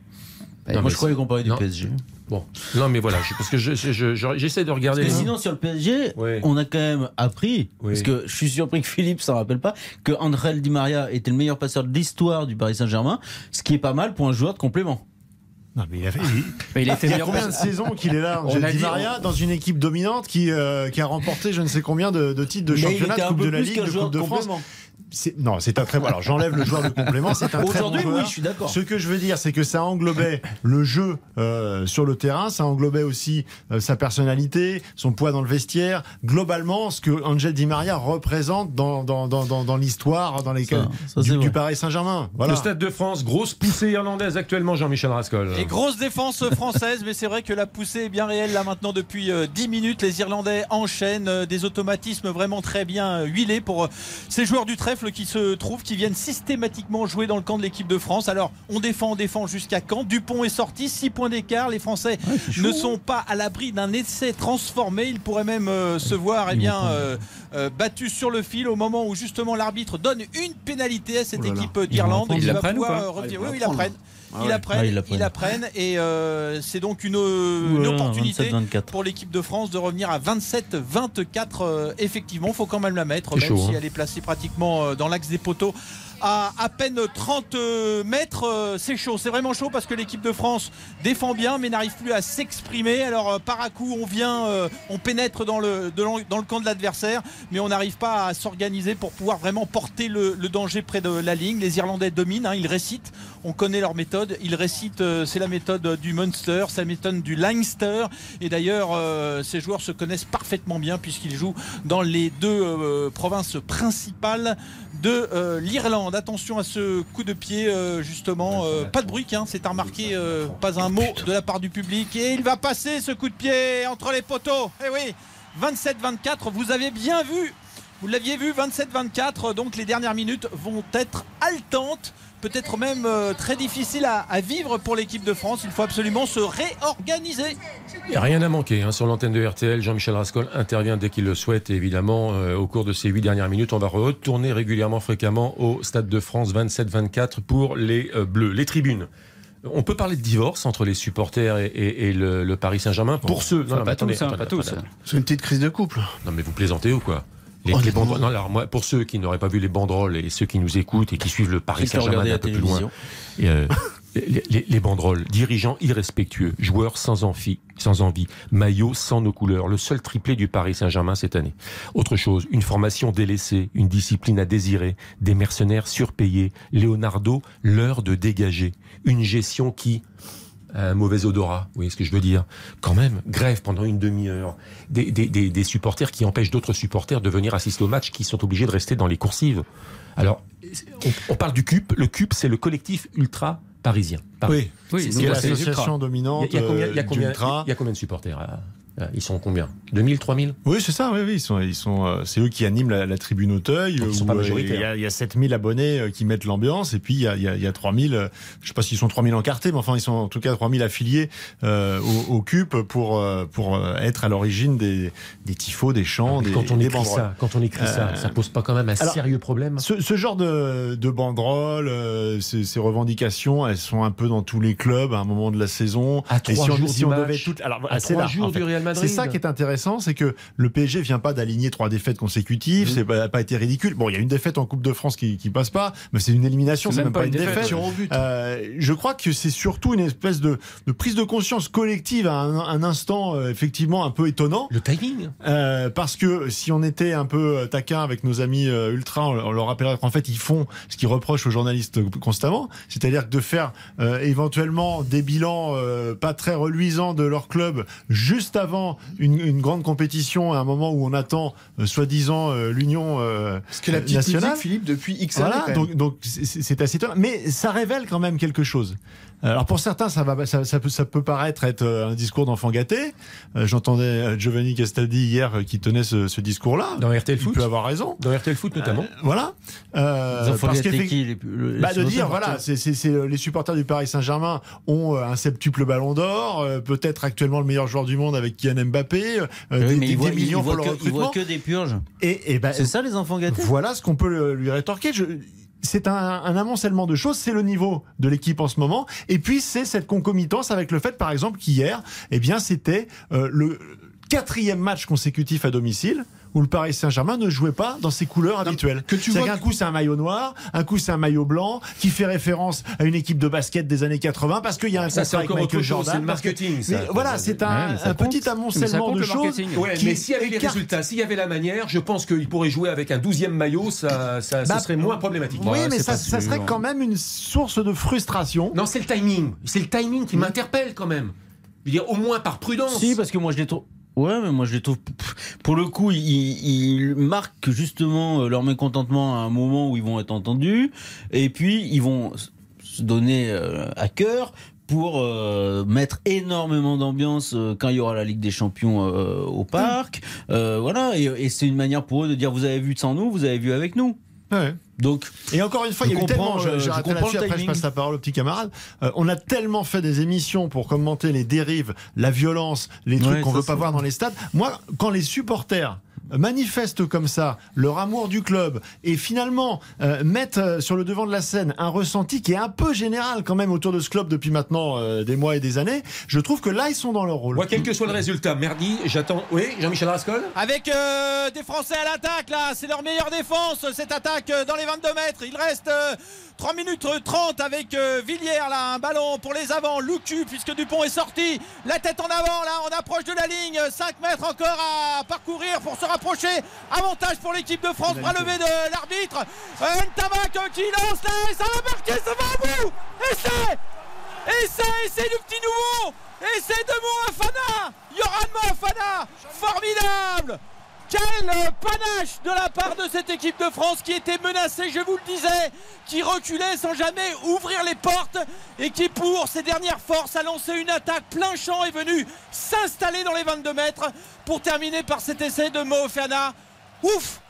Speaker 3: Non,
Speaker 6: moi, je croyais qu'on parlait du
Speaker 3: non.
Speaker 6: PSG.
Speaker 3: Bon, non mais voilà, je- parce que je- je- je- je- j'essaie de regarder.
Speaker 6: Parce que
Speaker 3: les-
Speaker 6: sinon, sur le PSG,
Speaker 3: Oui.
Speaker 6: on a quand même appris,
Speaker 3: Oui.
Speaker 6: parce que je suis surpris que Philippe s'en rappelle pas, que André Di Maria était le meilleur passeur de l'histoire du Paris Saint-Germain, ce qui est pas mal pour un joueur de complément.
Speaker 9: Non, mais il a fait.
Speaker 10: Mais il a été
Speaker 9: y a combien de saisons qu'il est là,
Speaker 10: On
Speaker 9: Angel
Speaker 10: a
Speaker 9: Di
Speaker 10: dit-
Speaker 9: Maria, dans une équipe dominante qui, euh, qui a remporté je ne sais combien de, de titres de
Speaker 6: Mais il
Speaker 9: championnat, de Coupe de la Ligue, de Coupe
Speaker 6: de
Speaker 9: de France. Non, c'est un très bon. Alors j'enlève le joueur de complément, c'est un très bon
Speaker 6: Aujourd'hui, oui,
Speaker 9: joueur.
Speaker 6: je suis d'accord.
Speaker 9: Ce que je veux dire, c'est que ça englobait le jeu euh, sur le terrain, ça englobait aussi euh, sa personnalité, son poids dans le vestiaire, globalement ce que Angel Di Maria représente dans, dans, dans, dans, dans l'histoire dans les
Speaker 6: Ça, ça,
Speaker 9: du. Paris Saint-Germain. Voilà.
Speaker 3: Le Stade de France, grosse poussée irlandaise actuellement, Jean-Michel Rascol.
Speaker 4: Et grosse défense française, mais c'est vrai que la poussée est bien réelle là maintenant depuis euh, 10 minutes. Les Irlandais enchaînent euh, des automatismes vraiment très bien euh, huilés pour euh, ces joueurs du trèfle qui se trouvent, qui viennent systématiquement jouer dans le camp de l'équipe de France. Alors on défend, on défend jusqu'à quand? Dupont est sorti, 6 points d'écart. Les Français ne sont pas à l'abri d'un essai transformé. Ils pourraient même euh, se voir eh bien, euh, euh, battus sur le fil au moment où justement l'arbitre donne une pénalité à cette
Speaker 11: Oh là là.
Speaker 4: équipe d'Irlande.
Speaker 10: Ils la ou
Speaker 4: pouvoir,
Speaker 10: pas
Speaker 4: revenir.
Speaker 11: Ah,
Speaker 4: Oui,
Speaker 11: ils
Speaker 4: oui,
Speaker 11: vont
Speaker 4: ils la
Speaker 11: la
Speaker 4: prennent.
Speaker 11: Ah
Speaker 4: Ils
Speaker 11: ouais.
Speaker 4: la prennent,
Speaker 6: Ah, ils
Speaker 4: et euh, c'est donc une, opportunité
Speaker 6: 27-24.
Speaker 4: pour l'équipe de France de revenir à 27-24 euh, effectivement, faut quand même la mettre même
Speaker 3: chaud,
Speaker 4: si
Speaker 3: hein.
Speaker 4: elle est placée pratiquement euh, dans l'axe des poteaux à à peine 30 mètres, euh, c'est chaud, c'est vraiment chaud parce que l'équipe de France défend bien mais n'arrive plus à s'exprimer. Alors euh, par à coup, on vient, euh, on pénètre dans le, camp de l'adversaire, mais on n'arrive pas à s'organiser pour pouvoir vraiment porter le, danger près de la ligne. Les Irlandais dominent, hein, ils récitent, on connaît leur méthode, ils récitent, euh, c'est la méthode du Munster, c'est la méthode du Leinster, et d'ailleurs euh, ces joueurs se connaissent parfaitement bien puisqu'ils jouent dans les deux euh, provinces principales de euh, l'Irlande. Attention à ce coup de pied, euh, justement. euh, pas de bruit, hein, c'est à remarquer, euh, pas un mot de la part du public. Et il va passer ce coup de pied entre les poteaux. Eh oui, 27-24, vous avez bien vu. Vous l'aviez vu, 27-24, donc les dernières minutes vont être haletantes, peut-être même euh, très difficiles à, à vivre pour l'équipe de France. Il faut absolument se réorganiser.
Speaker 3: Il n'y a rien à manquer hein, sur l'antenne de RTL. Jean-Michel Rascol intervient dès qu'il le souhaite. Et évidemment, euh, au cours de ces huit dernières minutes, on va retourner régulièrement, fréquemment au Stade de France 27-24 pour les euh, Bleus. Les tribunes. On peut parler de divorce entre les supporters et, et- et le, le Paris Saint-Germain? Pour ceux. Non, mais
Speaker 10: pas
Speaker 3: attendez,
Speaker 10: tous, hein,
Speaker 3: attendez,
Speaker 10: pas tous.
Speaker 3: attendez.
Speaker 11: C'est une petite crise de couple.
Speaker 3: Non, mais vous plaisantez ou quoi? Les, les
Speaker 11: Honnêtement.
Speaker 3: banderoles- non, alors moi, pour ceux qui n'auraient pas vu les banderoles et ceux qui nous écoutent et qui suivent le Paris Saint-Germain un peu plus loin, et, euh, les, les- les banderoles, dirigeants irrespectueux, joueurs sans envie, sans envie, maillots sans nos couleurs, le seul triplé du Paris Saint-Germain cette année. Autre chose, une formation délaissée, une discipline à désirer, des mercenaires surpayés, Leonardo, l'heure de dégager, une gestion qui un mauvais odorat, vous voyez ce que je veux dire Quand même, grève pendant une demi-heure, des, des, des, des supporters qui empêchent d'autres supporters de venir assister au match, qui sont obligés de rester dans les coursives. Alors, on, on parle du CUP. Le CUP, c'est le collectif ultra parisien. Paris.
Speaker 10: Oui,
Speaker 9: C'est l'association dominante
Speaker 3: Il y a, il y a combien, il y a
Speaker 9: euh,
Speaker 3: combien- il y a combien de supporters euh, Ils sont combien? 2000, 3000
Speaker 9: Oui, c'est ça, oui, oui, ils sont, ils sont, euh, c'est eux qui animent la, la tribune Auteuil.
Speaker 3: Ils sont pas
Speaker 9: euh,
Speaker 3: majoritaires.
Speaker 9: Il y, y a 7000 abonnés euh, qui mettent l'ambiance, et puis il y a, il y a, y a 3000, euh, je sais pas s'ils sont 3000 encartés, mais enfin, ils sont en tout cas 3000 affiliés euh, au, au CUP pour, euh, pour euh, être à l'origine des, des tifos, des chants,
Speaker 3: Mais
Speaker 9: des,
Speaker 3: quand on
Speaker 9: des
Speaker 3: écrit
Speaker 9: banderoles.
Speaker 3: ça, quand on écrit ça,
Speaker 9: Euh,
Speaker 3: ça pose pas quand même un
Speaker 9: alors,
Speaker 3: sérieux problème?
Speaker 9: Ce, ce genre de, de banderoles, euh, ces, ces revendications, elles sont un peu dans tous les clubs à un moment de la saison.
Speaker 3: À
Speaker 9: Et
Speaker 3: trois
Speaker 9: si on,
Speaker 3: jours
Speaker 9: si
Speaker 3: du
Speaker 9: on
Speaker 3: match,
Speaker 9: devait tout, alors
Speaker 3: à trois
Speaker 9: là,
Speaker 3: jours
Speaker 9: en fait.
Speaker 3: du Real Madrid.
Speaker 9: C'est ça qui est intéressant, c'est que le PSG vient pas d'aligner trois défaites consécutives,
Speaker 3: Mhm.
Speaker 9: c'est pas, pas été ridicule. Bon, il y a une défaite en Coupe de France qui, qui passe pas, mais c'est une élimination,
Speaker 10: C'est même
Speaker 9: même pas, une
Speaker 10: défaite,
Speaker 11: but.
Speaker 9: Euh, je crois que c'est surtout une espèce de, de prise de conscience collective à un, un instant euh, effectivement un peu étonnant.
Speaker 3: Le timing
Speaker 9: Euh, parce que si on était un peu euh, taquin avec nos amis euh, ultra, on, on leur rappellerait qu'en fait ils font ce qu'ils reprochent aux journalistes constamment, c'est-à-dire que de faire euh, éventuellement des bilans euh, pas très reluisants de leur club juste avant une, une grande compétition à un moment où on attend euh, soi-disant euh, l'union euh, nationale.
Speaker 11: musique, Philippe, depuis X années.
Speaker 9: Voilà, donc c'est c'est assez étonnant, mais ça révèle quand même quelque chose. Alors pour certains, ça va, ça, ça peut, ça peut paraître être euh, un discours d'enfant gâté. Euh, J'entendais euh, Giovanni Castaldi hier euh, qui tenait ce, ce discours-là.
Speaker 3: Dans RTL
Speaker 9: Il
Speaker 3: Foot
Speaker 9: peut avoir raison.
Speaker 3: Dans RTL Foot notamment.
Speaker 9: Voilà. Euh,
Speaker 6: Les enfants
Speaker 9: parce
Speaker 6: qui, les plus- les
Speaker 9: bah, de
Speaker 6: supporters
Speaker 9: dire voilà, c'est c'est- c'est, euh, les supporters du Paris Saint-Germain ont euh, un septuple Ballon d'Or, euh, peut-être actuellement le meilleur joueur du monde avec Kylian Mbappé, euh,
Speaker 6: Oui,
Speaker 9: des,
Speaker 6: mais
Speaker 9: des-
Speaker 6: ils voient,
Speaker 9: des millions
Speaker 6: ils voient
Speaker 9: pour le
Speaker 6: que, ils voient que des purges.
Speaker 9: Et, et ben,
Speaker 6: C'est ça les enfants gâtés?
Speaker 9: voilà ce qu'on peut lui rétorquer. Je- c'est un, un amoncellement de choses, c'est le niveau de l'équipe en ce moment, et puis c'est cette concomitance avec le fait, par exemple, qu'hier, eh bien, c'était euh, le quatrième match consécutif à domicile où le Paris Saint-Germain ne jouait pas dans ses couleurs habituelles.
Speaker 11: que tu
Speaker 9: C'est-à-dire
Speaker 11: vois
Speaker 9: qu'un coup c'est un maillot noir, un coup c'est un maillot blanc, qui fait référence à une équipe de basket des années 80 parce qu'il y a un
Speaker 3: Ça, c'est
Speaker 9: contrat avec Michael
Speaker 3: autre chose,
Speaker 9: Jordan.
Speaker 3: c'est le marketing, ça.
Speaker 9: Mais voilà, c'est un, petit amoncellement de choses.
Speaker 3: Ouais, mais s'il y avait les résultats, s'il y avait la manière, je pense qu'il pourrait jouer avec un 12e maillot, ça, ça,
Speaker 9: Bah,
Speaker 3: ce serait moins problématique.
Speaker 9: Oui,
Speaker 10: Ouais,
Speaker 9: mais ça, serait quand même une source de frustration.
Speaker 3: Non, c'est le timing. C'est le timing qui m'interpelle quand même. Je veux dire, au moins par prudence.
Speaker 6: Si, parce que moi je les trouve. Ouais, mais moi je les trouve. Pour le coup, ils, marquent justement euh, leur mécontentement à un moment où ils vont être entendus, et puis ils vont se donner euh, à cœur pour euh, mettre énormément d'ambiance quand il y aura la Ligue des Champions au parc. Voilà, et, et c'est une manière pour eux de dire vous avez vu sans nous, vous avez vu avec nous.
Speaker 9: Ouais.
Speaker 6: Donc,
Speaker 9: Et encore une fois,
Speaker 6: Je
Speaker 9: il y a eu tellement,
Speaker 6: je- je
Speaker 9: j'arrêterai
Speaker 6: comprends le
Speaker 9: après je passe la parole au petit camarade. Euh, on a tellement fait des émissions pour commenter les dérives, la violence, les trucs
Speaker 6: Ouais,
Speaker 9: qu'on veut pas voir dans les stades. Moi, quand les supporters manifestent comme ça leur amour du club et finalement euh, mettent euh, sur le devant de la scène un ressenti qui est un peu général quand même autour de ce club depuis maintenant euh, des mois et des années, je trouve que là ils sont dans leur rôle.
Speaker 3: Moi, quel que soit le résultat, merdi, j'attends. Oui, Jean-Michel Rascol
Speaker 4: Avec euh, des Français à l'attaque là, c'est leur meilleure défense cette attaque dans les 22 mètres. Il reste euh, 3 minutes 30 avec Villiers là, un ballon pour les avants, Lucu puisque Dupont est sorti, la tête en avant là, on approche de la ligne, 5 mètres encore à parcourir pour se rapprocher. Avantage pour l'équipe de France, bras levé de l'arbitre. Ntamak euh, qui lance là, et ça va marquer, ça va à bout. Essai Essai, essai du petit nouveau Essai de Moafana Yoran Moafana Formidable quel panache de la part de cette équipe de France qui était menacée, je vous le disais, qui reculait sans jamais ouvrir les portes et qui, pour ses dernières forces, a lancé une attaque plein champ et venu s'installer dans les 22 mètres pour terminer par cet essai de Moafana. Ouf!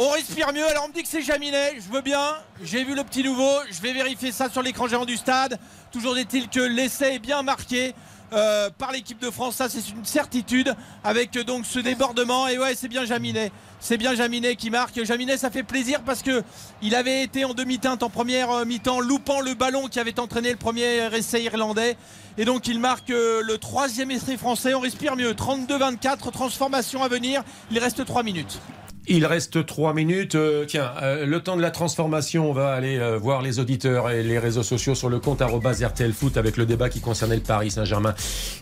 Speaker 4: On respire mieux, alors on me dit que c'est Jaminet, je veux bien, j'ai vu le petit nouveau, je vais vérifier ça sur l'écran géant du stade. Toujours est-il que l'essai est bien marqué euh, par l'équipe de France, ça c'est une certitude, avec euh, donc ce débordement, et ouais c'est bien Jaminet, c'est bien Jaminet qui marque. Jaminet ça fait plaisir parce que il avait été en demi-teinte en première euh, mi-temps, loupant le ballon qui avait entraîné le premier essai irlandais. Et donc il marque le troisième essai français, on respire mieux, 32-24, transformation à venir, il reste 3 minutes.
Speaker 3: Il reste trois minutes. Euh, tiens, euh, le temps de la transformation, on va aller euh, voir les auditeurs et les réseaux sociaux sur le compte RTL Foot avec le débat qui concernait le Paris Saint-Germain.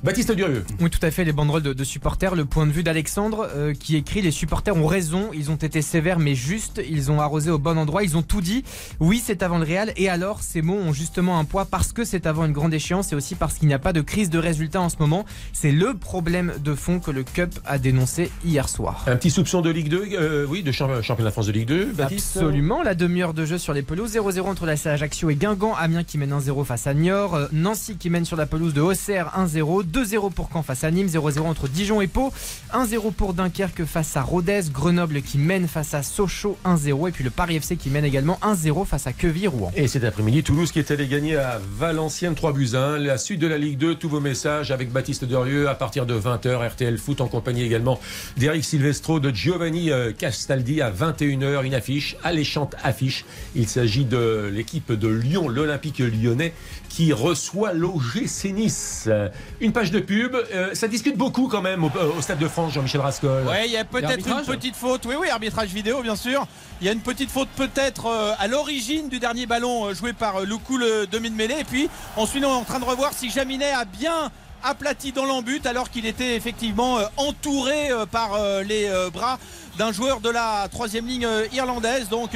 Speaker 3: Baptiste Durieux.
Speaker 8: Oui, tout à fait, les banderoles de, de supporters. Le point de vue d'Alexandre qui écrit Les supporters ont raison, ils ont été sévères mais justes, ils ont arrosé au bon endroit, ils ont tout dit. Oui, c'est avant le Real, et alors ces mots ont justement un poids parce que c'est avant une grande échéance et aussi parce qu'il n'y a pas de crise de résultats en ce moment. C'est le problème de fond que le Cup a dénoncé hier soir.
Speaker 3: Un petit soupçon de Ligue 2, euh, oui, de champ- championnat de France de Ligue 2. Baptiste
Speaker 8: Absolument, la demi-heure de jeu sur les pelouses, 0-0 entre la Ajaccio et Guingamp, Amiens qui mène 1-0 face à Niort, euh, Nancy qui mène sur la pelouse de Auxerre 1-0, 2-0 pour Caen face à Nîmes, 0-0 entre Dijon et Pau, 1-0 pour Dunkerque face à Rodez, Grenoble qui mène face à Sochaux 1-0 et puis le Paris FC qui mène également 1-0 face à Queville-Rouen.
Speaker 3: Et cet après-midi, Toulouse qui est allé gagner à Valenciennes 3 buts 1. La suite de la Ligue 2, tous vos messages avec Baptiste Durieux à partir de 20h, RTL Foot en compagnie également d'Eric Silvestro, de Giovanni euh, Castaldi à 21h, une affiche, alléchante affiche. Il s'agit de l'équipe de Lyon, l'Olympique lyonnais, qui reçoit l'OGC Nice. Euh, Une page de pub, euh, ça discute beaucoup quand même au, au Stade de France, Jean-Michel Rascol.
Speaker 4: Ouais, il y a peut-être une petite faute. Oui, oui, arbitrage vidéo, bien sûr. Il y a une petite faute peut-être euh, à l'origine du dernier ballon euh, joué par euh, Loukou, le demi de mêlée. Et puis ensuite, on est en train de revoir si Jaminet a bien aplati dans l'embut alors qu'il était effectivement euh, entouré euh, par euh, les bras d'un joueur de la troisième ligne irlandaise. Donc,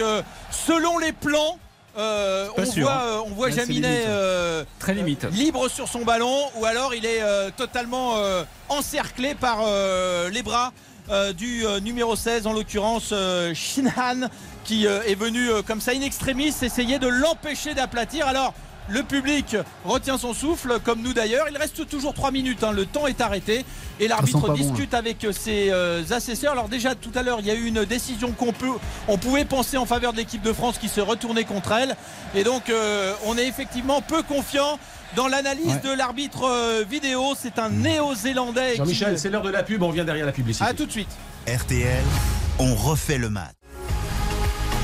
Speaker 4: selon les plans, euh,
Speaker 10: Pas
Speaker 4: on,
Speaker 10: sûr,
Speaker 4: voit,
Speaker 10: hein.
Speaker 4: on voit
Speaker 10: Là, c'est
Speaker 4: Jaminet
Speaker 10: limite.
Speaker 4: euh,
Speaker 10: Très limite.
Speaker 4: libre sur son ballon ou alors il est euh, totalement encerclé par les bras du numéro 16 en l'occurrence Shinhan qui est venu comme ça in extremis essayer de l'empêcher d'aplatir alors le public retient son souffle, comme nous d'ailleurs. Il reste toujours 3 minutes, hein. le temps est arrêté. Et l'arbitre
Speaker 11: bon,
Speaker 4: discute avec ses euh, assesseurs. Alors déjà tout à l'heure, il y a eu une décision qu'on peut, on pouvait penser en faveur de l'équipe de France qui se retournait contre elle. Et donc euh, on est effectivement peu confiant dans l'analyse
Speaker 3: Ouais.
Speaker 4: de l'arbitre euh, vidéo. C'est un néo-zélandais. qui-
Speaker 3: Jean-Michel, c'est l'heure de la pub, on revient derrière la publicité.
Speaker 4: À tout de suite.
Speaker 1: RTL, on refait le match.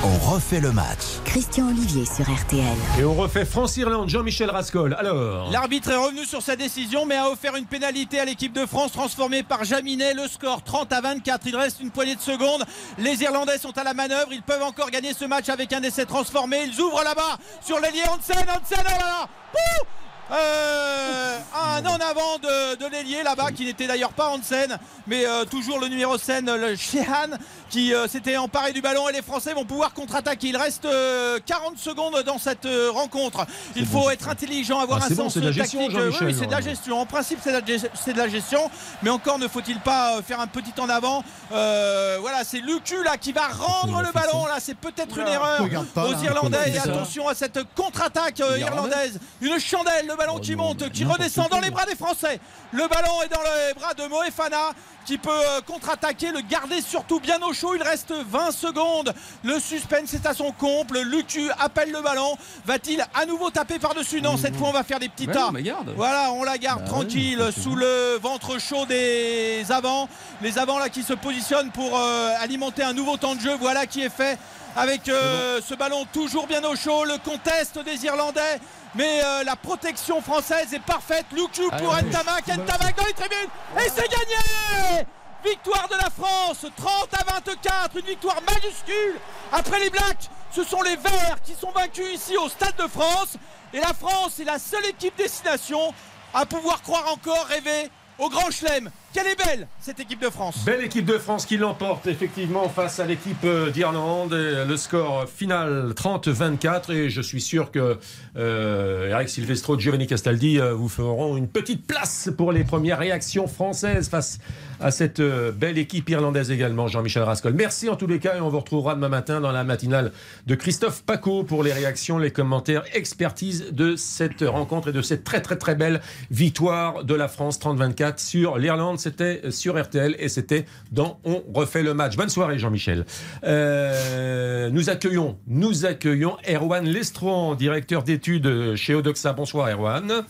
Speaker 1: On refait le match.
Speaker 2: Christian Olivier sur RTL.
Speaker 3: Et on refait France-Irlande, Jean-Michel Rascol. Alors.
Speaker 4: L'arbitre est revenu sur sa décision, mais a offert une pénalité à l'équipe de France, transformée par Jaminet. Le score 30 à 24. Il reste une poignée de secondes. Les Irlandais sont à la manœuvre. Ils peuvent encore gagner ce match avec un essai transformé. Ils ouvrent là-bas sur l'ailier Hansen. Hansen, oh là là Pouh Euh, un en avant de, de l'ailier là-bas qui n'était d'ailleurs pas Hansen mais euh, toujours le numéro 7 le Sheehan qui euh, s'était emparé du ballon et les Français vont pouvoir contre-attaquer. Il reste euh, 40 secondes dans cette euh, rencontre. Il faut être intelligent avoir
Speaker 3: Ah,
Speaker 4: un
Speaker 3: bon,
Speaker 4: sens
Speaker 3: de la gestion,
Speaker 4: tactique Euh, oui, c'est de la gestion. En principe c'est de, la de gestion. Mais encore ne faut-il pas euh, faire un petit en avant. Euh, voilà c'est Lucu là qui va rendre le ballon. Là c'est peut-être une erreur
Speaker 11: pas,
Speaker 4: aux
Speaker 11: là.
Speaker 4: Irlandais. Et attention à cette contre-attaque euh, irlandaise. Une chandelle le ballon qui monte qui redescend dans les bras des Français le ballon est dans les bras de Moefana qui peut euh, contre-attaquer, le garder surtout bien au chaud. Il reste 20 secondes. Le suspense est à son comble. Lucu appelle le ballon. Va-t-il à nouveau taper par-dessus? Non, cette fois on va faire des petits tas. Voilà, on la garde
Speaker 10: Bah
Speaker 4: tranquille
Speaker 10: ouais,
Speaker 4: sous le ventre chaud des avants. Les avants là qui se positionnent pour euh, alimenter un nouveau temps de jeu. Voilà qui est fait avec euh, ce ballon toujours bien au chaud. Le conteste des Irlandais. Mais euh, la protection française est parfaite. Lucu pour
Speaker 10: Allez,
Speaker 4: Ntamak. Ntamak dans les tribunes. Et c'est gagné Victoire de la France, 30 à 24, une victoire majuscule. Après les Blacks, ce sont les Verts qui sont vaincus ici au Stade de France. Et la France est la seule équipe destination à pouvoir croire encore, rêver au Grand Chelem. Quelle est belle cette équipe de France.
Speaker 3: Belle équipe de France qui l'emporte effectivement face à l'équipe euh, d'Irlande. Et Le score final 30-24 et je suis sûr que euh, Eric Silvestro, Giovanni Castaldi euh, vous feront une petite place pour les premières réactions françaises face à cette euh, belle équipe irlandaise également, Jean-Michel Rascol. Merci en tous les cas et on vous retrouvera demain matin dans la matinale de Christophe Paco pour les réactions, les commentaires, expertise de cette rencontre et de cette très très très belle victoire de la France 30-24 sur l'Irlande. C'était sur RTL et c'était dans On refait le match. Bonne soirée Jean-Michel. Euh, nous accueillons, nous accueillons Erwan Lestron, directeur d'études chez Odoxa. Bonsoir Erwan.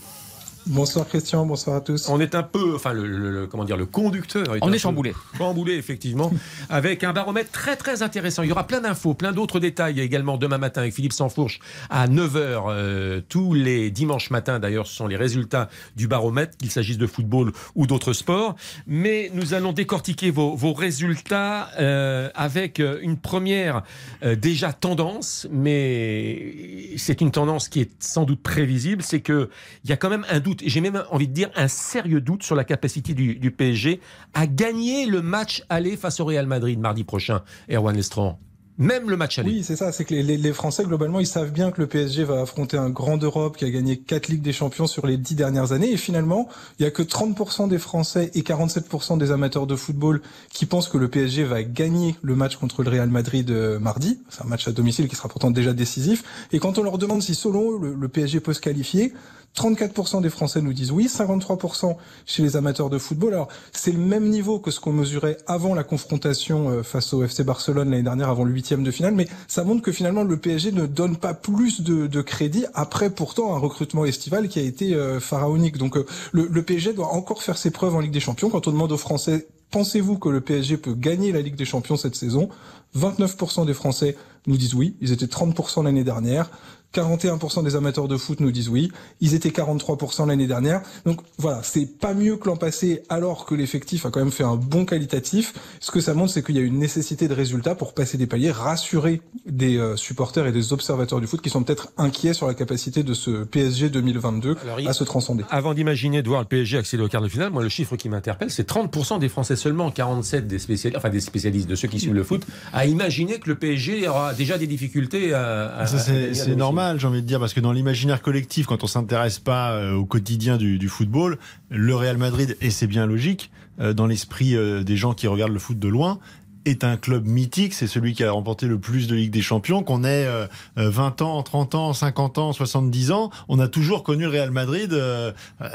Speaker 13: Bonsoir Christian, bonsoir à tous.
Speaker 3: On est un peu, enfin, le, le- le- comment dire, le conducteur.
Speaker 10: On est chamboulé.
Speaker 3: Chamboulé, effectivement, avec un baromètre très très intéressant. Il y aura plein d'infos, plein d'autres détails également demain matin avec Philippe Sansfourche à 9h euh, tous les dimanches matins. D'ailleurs, ce sont les résultats du baromètre, qu'il s'agisse de football ou d'autres sports. Mais nous allons décortiquer vos, vos résultats euh, avec euh, une première euh, déjà tendance, mais c'est une tendance qui est sans doute prévisible, c'est que il y a quand même un doute, et j'ai même envie de dire un sérieux doute sur la capacité du, PSG à gagner le match aller face au Real Madrid mardi prochain, Erwan Lestran. Même le match aller.
Speaker 13: Oui, c'est ça, c'est que les, Français, globalement, ils savent bien que le PSG va affronter un grand d'Europe qui a gagné quatre Ligues des Champions sur les dix dernières années. Et finalement, il y a que 30% des Français et 47% des amateurs de football qui pensent que le PSG va gagner le match contre le Real Madrid euh, mardi. C'est un match à domicile qui sera pourtant déjà décisif. Et quand on leur demande si, selon eux, le PSG peut se qualifier, 34% des Français nous disent oui, 53% chez les amateurs de football. Alors, c'est le même niveau que ce qu'on mesurait avant la confrontation euh, face au FC Barcelone l'année dernière, avant le huitième de finale, mais ça montre que finalement le PSG ne donne pas plus de, de crédit après pourtant un recrutement estival qui a été euh, pharaonique. Donc, euh, le, le PSG doit encore faire ses preuves en Ligue des Champions. Quand on demande aux Français, pensez-vous que le PSG peut gagner la Ligue des Champions cette saison? 29% des Français nous disent oui, ils étaient 30% l'année dernière. 41% des amateurs de foot nous disent oui. Ils étaient 43% l'année dernière. Donc voilà, c'est pas mieux que l'an passé alors que l'effectif a quand même fait un bon qualitatif. Ce que ça montre, c'est qu'il y a une nécessité de résultats pour passer des paliers, rassurer des euh, supporters et des observateurs du foot qui sont peut-être inquiets sur la capacité de ce PSG 2022 à se transcender.
Speaker 3: Avant d'imaginer de voir le PSG accéder au quart de finale, moi le chiffre qui m'interpelle, c'est 30% des Français seulement, 47 des spécialistes, enfin des spécialistes de ceux qui suivent le foot, à imaginer que le PSG aura déjà des difficultés à. à-
Speaker 9: c'est
Speaker 3: domicile.
Speaker 9: J'ai envie de dire, parce que dans l'imaginaire collectif, quand on s'intéresse pas euh, au quotidien du, du football, le Real Madrid, et c'est bien logique, euh, dans l'esprit euh, des gens qui regardent le foot de loin, est un club mythique, c'est celui qui a remporté le plus de Ligue des Champions, qu'on ait euh, euh, 20 ans, 30 ans, 50 ans, 70 ans, on a toujours connu le Real Madrid euh, euh,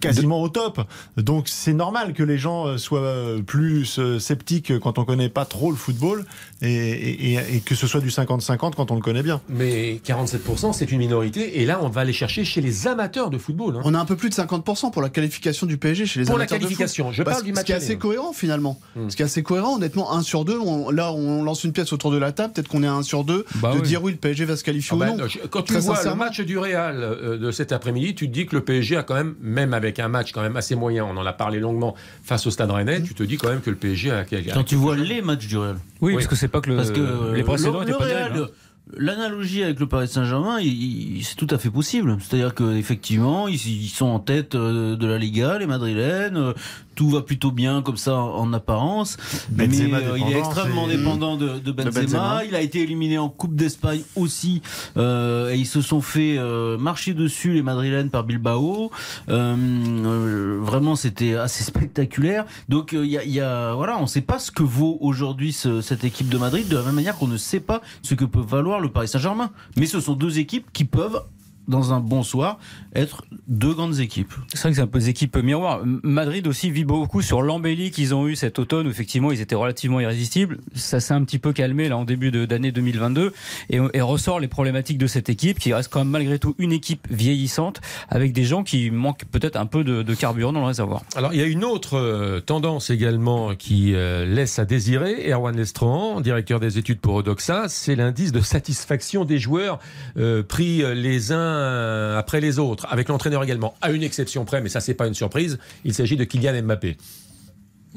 Speaker 9: quasiment au top. Donc c'est normal que les gens soient plus sceptiques quand on connaît pas trop le football et, et- et- et que ce soit du 50-50 quand on le connaît bien.
Speaker 3: Mais 47%, c'est une minorité. Et là, on va aller chercher chez les amateurs de football. hein.
Speaker 11: On a un peu plus de 50% pour la qualification du PSG chez les
Speaker 3: Pour la
Speaker 11: amateurs de foot.
Speaker 3: qualification, je
Speaker 11: Bah,
Speaker 3: parle du
Speaker 11: ce
Speaker 3: match
Speaker 11: qui est assez cohérent finalement.
Speaker 3: Hmm.
Speaker 11: Ce qui est assez cohérent, honnêtement, 1 sur 2, on, là on lance une pièce autour de la table, peut-être qu'on est à 1 sur 2,
Speaker 3: Bah
Speaker 11: de
Speaker 3: oui.
Speaker 11: dire oui, le PSG va se qualifier
Speaker 3: Ah bah,
Speaker 11: ou non.
Speaker 3: je- Quand tu
Speaker 11: Très
Speaker 3: vois le match du Real euh, de cet après-midi, tu te dis que le PSG a quand même, même avec un match quand même assez moyen, on en a parlé longuement face au Stade Rennais, tu te dis quand même que le PSG a. a-
Speaker 6: Quand tu vois les matchs du Real.
Speaker 10: Oui, parce que c'est pas que le-
Speaker 6: Parce que,
Speaker 10: les
Speaker 6: euh,
Speaker 10: précédents
Speaker 6: le-
Speaker 10: étaient
Speaker 6: le
Speaker 10: pas
Speaker 6: Real,
Speaker 10: terribles, hein.
Speaker 6: L'analogie avec le Paris Saint-Germain, c'est tout à fait possible. C'est-à-dire qu'effectivement, ils, ils sont en tête euh, de la Liga, les Madrilènes. Tout va plutôt bien comme ça en, en apparence.
Speaker 9: Benzema
Speaker 6: mais euh, il est extrêmement dépendant de, de Benzema.
Speaker 9: Benzema.
Speaker 6: Il a été éliminé en Coupe d'Espagne aussi. euh, et ils se sont fait euh, marcher dessus les Madrilènes par Bilbao. Euh, vraiment, c'était assez spectaculaire. Donc il y, a, il y a- voilà, on ne sait pas ce que vaut aujourd'hui ce- cette équipe de Madrid de la même manière qu'on ne sait pas ce que peut valoir le Paris Saint-Germain. Mais ce sont deux équipes qui peuvent dans un bon soir être deux grandes équipes.
Speaker 10: C'est vrai que c'est un peu des équipes miroirs. Madrid aussi vit beaucoup sur l'embellie qu'ils ont eu cet automne où effectivement ils étaient relativement irrésistibles. Ça s'est un petit peu calmé là en début d'année 2022 et, et ressort les problématiques de cette équipe qui reste quand même malgré tout une équipe vieillissante avec des gens qui manquent peut-être un peu de, de carburant dans le réservoir.
Speaker 3: Alors, il y a une autre euh, tendance également qui euh, laisse à désirer. Erwan Lestrand, directeur des études pour Odoxa, c'est l'indice de satisfaction des joueurs euh, pris les uns après les autres, avec l'entraîneur également. À une exception près, mais ça, c'est pas une surprise, il s'agit de Kylian Mbappé.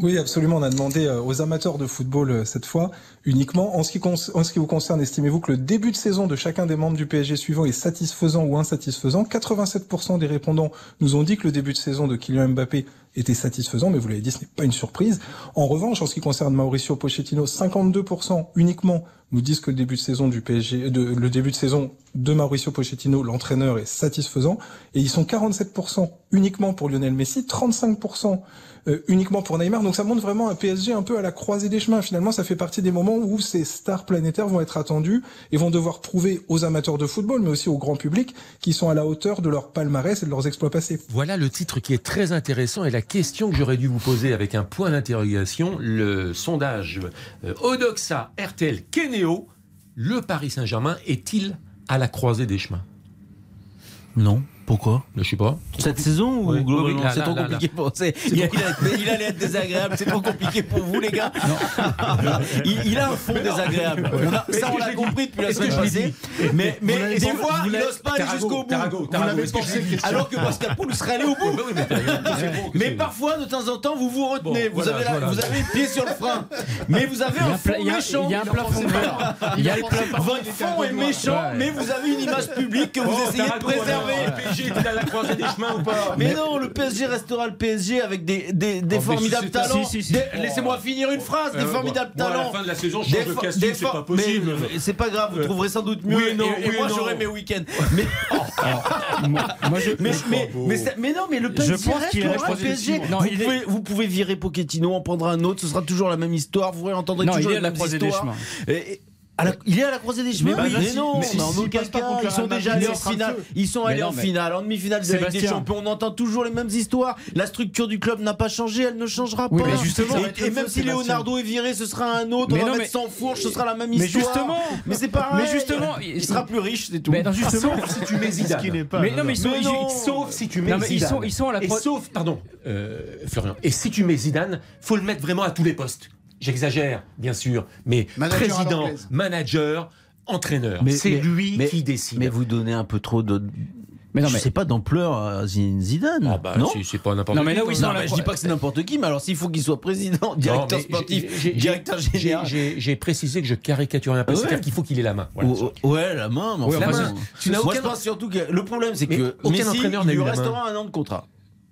Speaker 13: Oui, absolument. On a demandé euh, aux amateurs de football euh, cette fois uniquement. En ce, qui en ce qui vous concerne, estimez-vous que le début de saison de chacun des membres du PSG suivant est satisfaisant ou insatisfaisant? 87% des répondants nous ont dit que le début de saison de Kylian Mbappé était satisfaisant, mais vous l'avez dit, ce n'est pas une surprise. En revanche, en ce qui concerne Mauricio Pochettino, 52% uniquement nous disent que le début de saison du PSG, de, le début de saison de Mauricio Pochettino, l'entraîneur, est satisfaisant. Et ils sont 47% uniquement pour Lionel Messi, 35% euh, uniquement pour Neymar. Donc ça montre vraiment un PSG un peu à la croisée des chemins. Finalement, ça fait partie des moments où ces stars planétaires vont être attendues et vont devoir prouver aux amateurs de football, mais aussi au grand public, qu'ils sont à la hauteur de leur palmarès et de leurs exploits passés.
Speaker 3: Voilà le titre qui est très intéressant et la question que j'aurais dû vous poser avec un point d'interrogation, le sondage euh, Odoxa RTL Kenéo, le Paris Saint-Germain est-il à la croisée des chemins?
Speaker 6: Non. Pourquoi?
Speaker 3: Je sais pas.
Speaker 6: Cette saison ou
Speaker 3: oui,
Speaker 6: globalement
Speaker 3: oui,
Speaker 6: C'est trop
Speaker 3: là,
Speaker 6: compliqué
Speaker 3: là.
Speaker 6: pour il,
Speaker 3: trop-
Speaker 6: il a- il allait être désagréable, c'est trop compliqué pour vous les gars. il, il a un fond désagréable. Ça on l'a compris depuis la semaine
Speaker 3: que je l'ai
Speaker 6: passée. Mais, mais des fois, il n'ose pas aller jusqu'au bout. Alors que Pascal Paul serait allé au bout.
Speaker 3: Oui, mais
Speaker 6: parfois, de temps en temps, vous vous retenez. Vous, avez la-
Speaker 3: voilà.
Speaker 6: vous avez le pied sur le frein. Mais vous avez un fond méchant.
Speaker 10: il y a un plafond.
Speaker 6: Votre fond est méchant,
Speaker 10: Ouais.
Speaker 6: mais vous avez une image publique que vous
Speaker 3: Oh,
Speaker 6: essayez de préserver.
Speaker 3: Alors, Le PSG est-il à la croisée des chemins ou pas
Speaker 6: Mais, non, le PSG restera le PSG avec des, des,
Speaker 3: Oh,
Speaker 6: formidables talents.
Speaker 3: si, si, si.
Speaker 6: Des-
Speaker 3: Oh.
Speaker 6: Laissez-moi finir une phrase. Des
Speaker 3: Euh,
Speaker 6: formidables
Speaker 3: bon, bon, à la
Speaker 6: talents.
Speaker 3: fin de la saison, je change de casting, c'est pas possible.
Speaker 6: C'est pas grave, vous
Speaker 3: Euh,
Speaker 6: trouverez sans doute mieux.
Speaker 3: oui non,
Speaker 6: et, et
Speaker 3: oui et
Speaker 6: moi, j'aurai mes week-ends. Mais,
Speaker 10: Moi, je,
Speaker 6: mais, mais, mais, ça- mais non, mais le
Speaker 10: Je
Speaker 6: PSG
Speaker 10: pense
Speaker 6: reste
Speaker 10: qu'il
Speaker 6: le. PSG.
Speaker 10: Non,
Speaker 6: vous, pouvez, vous pouvez virer Pochettino, en prendre un autre, ce sera toujours la même histoire. Vous entendrez toujours
Speaker 10: il est
Speaker 6: les
Speaker 10: à la
Speaker 6: mêmes
Speaker 10: croisée
Speaker 6: la- il est à la croisée des chemins.
Speaker 10: Mais
Speaker 6: Mais,
Speaker 10: bah,
Speaker 6: non,
Speaker 10: mais
Speaker 6: mais
Speaker 10: si-
Speaker 6: en
Speaker 10: s'il
Speaker 6: aucun cas, ils sont déjà allés en
Speaker 9: en
Speaker 6: finale. Ils sont
Speaker 10: Mais
Speaker 6: allés
Speaker 10: non,
Speaker 6: en
Speaker 10: mais-
Speaker 6: finale, en demi-finale de la des. Champions. On entend toujours les mêmes histoires. La structure du club n'a pas changé, elle ne changera
Speaker 10: Oui,
Speaker 6: pas.
Speaker 10: mais justement-
Speaker 6: et, et même si Leonardo est viré, ce sera un autre.
Speaker 10: Mais
Speaker 6: on va
Speaker 10: non,
Speaker 6: mettre
Speaker 10: mais-
Speaker 6: sans fourche, ce sera la même
Speaker 10: Mais
Speaker 6: histoire.
Speaker 10: justement.
Speaker 6: mais c'est pareil.
Speaker 10: Mais justement,
Speaker 6: il sera plus riche, c'est tout.
Speaker 10: Mais non, justement.
Speaker 3: Sauf si tu mets Zidane.
Speaker 10: Mais non, mais
Speaker 6: Mais non.
Speaker 3: Sauf si tu mets
Speaker 10: Non, mais ils
Speaker 3: Zidane.
Speaker 10: sont- ils sont à la
Speaker 3: sauf, pardon, euh, Florian. Et si tu mets Zidane, faut le mettre vraiment à tous les postes. J'exagère, bien sûr, mais
Speaker 11: Manager
Speaker 3: président, manager, entraîneur.
Speaker 6: Mais-
Speaker 3: C'est lui
Speaker 6: mais-
Speaker 3: qui décide.
Speaker 6: Mais vous donnez un peu trop de.
Speaker 10: Mais non,
Speaker 6: je
Speaker 10: mais-
Speaker 6: sais pas d'ampleur à Zinedine Zidane.
Speaker 3: Ah bah,
Speaker 6: non
Speaker 3: c'est- pas n'importe
Speaker 10: Non, mais
Speaker 3: qui,
Speaker 10: là sont
Speaker 6: Non, mais je dis pas que c'est n'importe qui, mais alors s'il faut qu'il soit président, directeur sportif, directeur
Speaker 3: j'ai-
Speaker 6: général.
Speaker 3: j'ai- précisé que je caricaturais un peu.
Speaker 6: Ouais.
Speaker 3: C'est-à-dire qu'il faut qu'il ait la main. Voilà.
Speaker 6: Ouais, la main, mais enfin,
Speaker 3: la main. Tu n'as
Speaker 6: Moi,
Speaker 3: aucun-
Speaker 6: je pense surtout que le problème, c'est que
Speaker 3: aucun
Speaker 6: Messi,
Speaker 3: entraîneur
Speaker 6: il
Speaker 3: n'a
Speaker 6: lui
Speaker 3: eu la
Speaker 6: restera
Speaker 3: main.
Speaker 6: un an de contrat.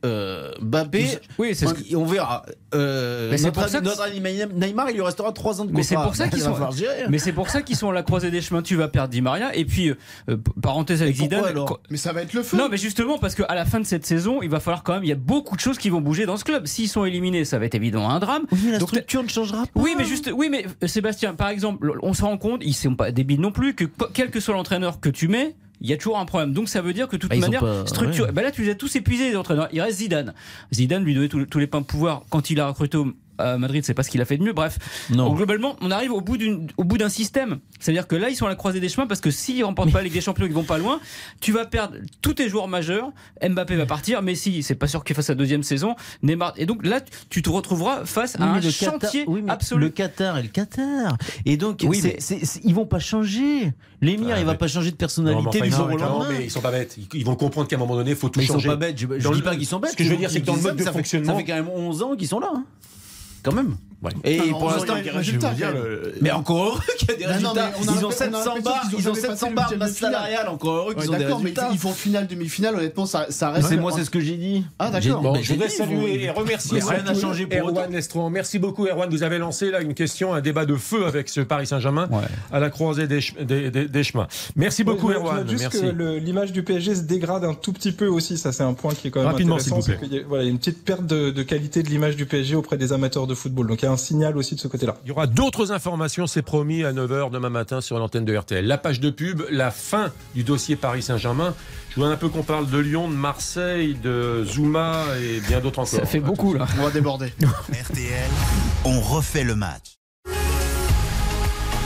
Speaker 6: Euh, Mbappé,
Speaker 10: Oui, c'est ce
Speaker 6: on, on verra. Euh,
Speaker 10: Mais c'est
Speaker 6: notre,
Speaker 10: pour ça que-
Speaker 6: notre ami Neymar, il lui restera 3 ans de contrat.
Speaker 10: Mais c'est pour ça qu'ils
Speaker 6: Il va
Speaker 10: sont.
Speaker 6: hein.
Speaker 10: Mais c'est pour ça qu'ils sont à la croisée des chemins. Tu vas perdre Di Maria et puis euh, parenthèse avec Zidane.
Speaker 6: alors
Speaker 11: Mais ça va être le feu.
Speaker 10: Non, mais justement parce qu'à la fin de cette saison, il va falloir quand même. Il y a beaucoup de choses qui vont bouger dans ce club. S'ils sont éliminés, ça va être évidemment un drame.
Speaker 6: Oui, mais la
Speaker 10: Donc,
Speaker 6: structure ne changera pas.
Speaker 10: Oui, mais juste, oui, mais euh, Sébastien, par exemple, on se rend compte, ils sont pas débiles non plus, que quel que soit l'entraîneur que tu mets, il y a toujours un problème. Donc ça veut dire que de toute
Speaker 6: Bah,
Speaker 10: manière,
Speaker 6: pas-
Speaker 10: structure.
Speaker 6: ouais.
Speaker 10: Bah là, tu les as tous épuisés les entraîneurs. Il reste Zidane. Zidane lui donnait tous tous les pains de pouvoir quand il a recruté à Madrid, c'est pas ce qu'il a fait de mieux. Bref,
Speaker 6: Non.
Speaker 10: Donc, globalement, on arrive au bout d'une, au bout d'un système. C'est-à-dire que là, ils sont à la croisée des chemins parce que s'ils remportent pas la Ligue des Champions, ils vont pas loin. Tu vas perdre tous tes joueurs majeurs. Mbappé va partir, Messi, c'est pas sûr qu'il fasse sa deuxième saison. Neymar. Et donc là, tu te retrouveras face
Speaker 6: Oui,
Speaker 10: à un
Speaker 6: le Qatar-
Speaker 10: chantier
Speaker 6: oui,
Speaker 10: absolu.
Speaker 6: Le Qatar et le Qatar. Et donc,
Speaker 10: Oui,
Speaker 6: ils vont pas changer. L'émir,
Speaker 3: Ah,
Speaker 6: il va
Speaker 3: mais-
Speaker 6: pas changer de
Speaker 3: Non, mais
Speaker 6: personnalité
Speaker 3: enfin,
Speaker 6: du
Speaker 3: ils
Speaker 6: jour
Speaker 3: sont-
Speaker 6: au
Speaker 3: non,
Speaker 6: lendemain.
Speaker 3: mais ils sont pas bêtes. Ils, vont comprendre qu'à un moment donné, il faut tout
Speaker 6: Mais ils sont
Speaker 3: changer.
Speaker 6: pas bêtes. Je, dis
Speaker 3: le-
Speaker 6: pas qu'ils sont bêtes.
Speaker 3: Ce que je veux dire, c'est que dans le mode de fonctionnement.
Speaker 6: Ça fait quand même 11 ans qu'ils sont là. Quand même.
Speaker 3: Ouais.
Speaker 6: Et
Speaker 11: Non, non,
Speaker 6: pour l'instant,
Speaker 11: résultats,
Speaker 6: le- mais encore heureux qu'il y a des
Speaker 11: non,
Speaker 6: résultats.
Speaker 11: mais on a
Speaker 6: Ils ont
Speaker 11: l'impression- on a
Speaker 6: 700
Speaker 11: l'impression
Speaker 6: bars,
Speaker 11: ont
Speaker 6: ils ont
Speaker 11: jamais
Speaker 6: 700
Speaker 11: passé le
Speaker 6: bars de
Speaker 11: huitième
Speaker 6: masse salariale. Encore heureux
Speaker 11: Ouais,
Speaker 6: qu'ils ont des
Speaker 11: d'accord, mais
Speaker 6: résultats.
Speaker 11: ils font finale, demi-finale, honnêtement, ça, ça reste.
Speaker 6: C'est moi, c'est ce que j'ai dit.
Speaker 11: Ah, d'accord.
Speaker 3: Bon, je voudrais saluer
Speaker 6: vous-
Speaker 3: et remercier
Speaker 6: rien n'a changé pour.
Speaker 3: Erwan Lestron. Merci beaucoup Erwan. Vous avez lancé là une question, un débat de feu avec ce Paris Saint-Germain
Speaker 10: Ouais.
Speaker 3: à la croisée des, ch- des- des- des chemins. Merci beaucoup
Speaker 13: Ouais,
Speaker 3: Erwan.
Speaker 13: juste
Speaker 3: Merci.
Speaker 13: que l'image du PSG se dégrade un tout petit peu aussi. Ça, c'est un point qui est quand même
Speaker 3: Rapidement,
Speaker 13: intéressant.
Speaker 3: s'il vous
Speaker 13: voilà, il y a une petite perte de, qualité de l'image du PSG auprès des amateurs de football. Donc, il y a un signal aussi de ce côté-là.
Speaker 3: Il y aura d'autres informations, c'est promis, à 9h demain matin sur l'antenne de RTL. La page de pub, la fin du dossier Paris Saint-Germain. Je voudrais un peu qu'on parle de Lyon, de Marseille, de Zuma et bien d'autres encore.
Speaker 10: Ça fait beaucoup là.
Speaker 11: On va déborder.
Speaker 1: RTL, on refait le match.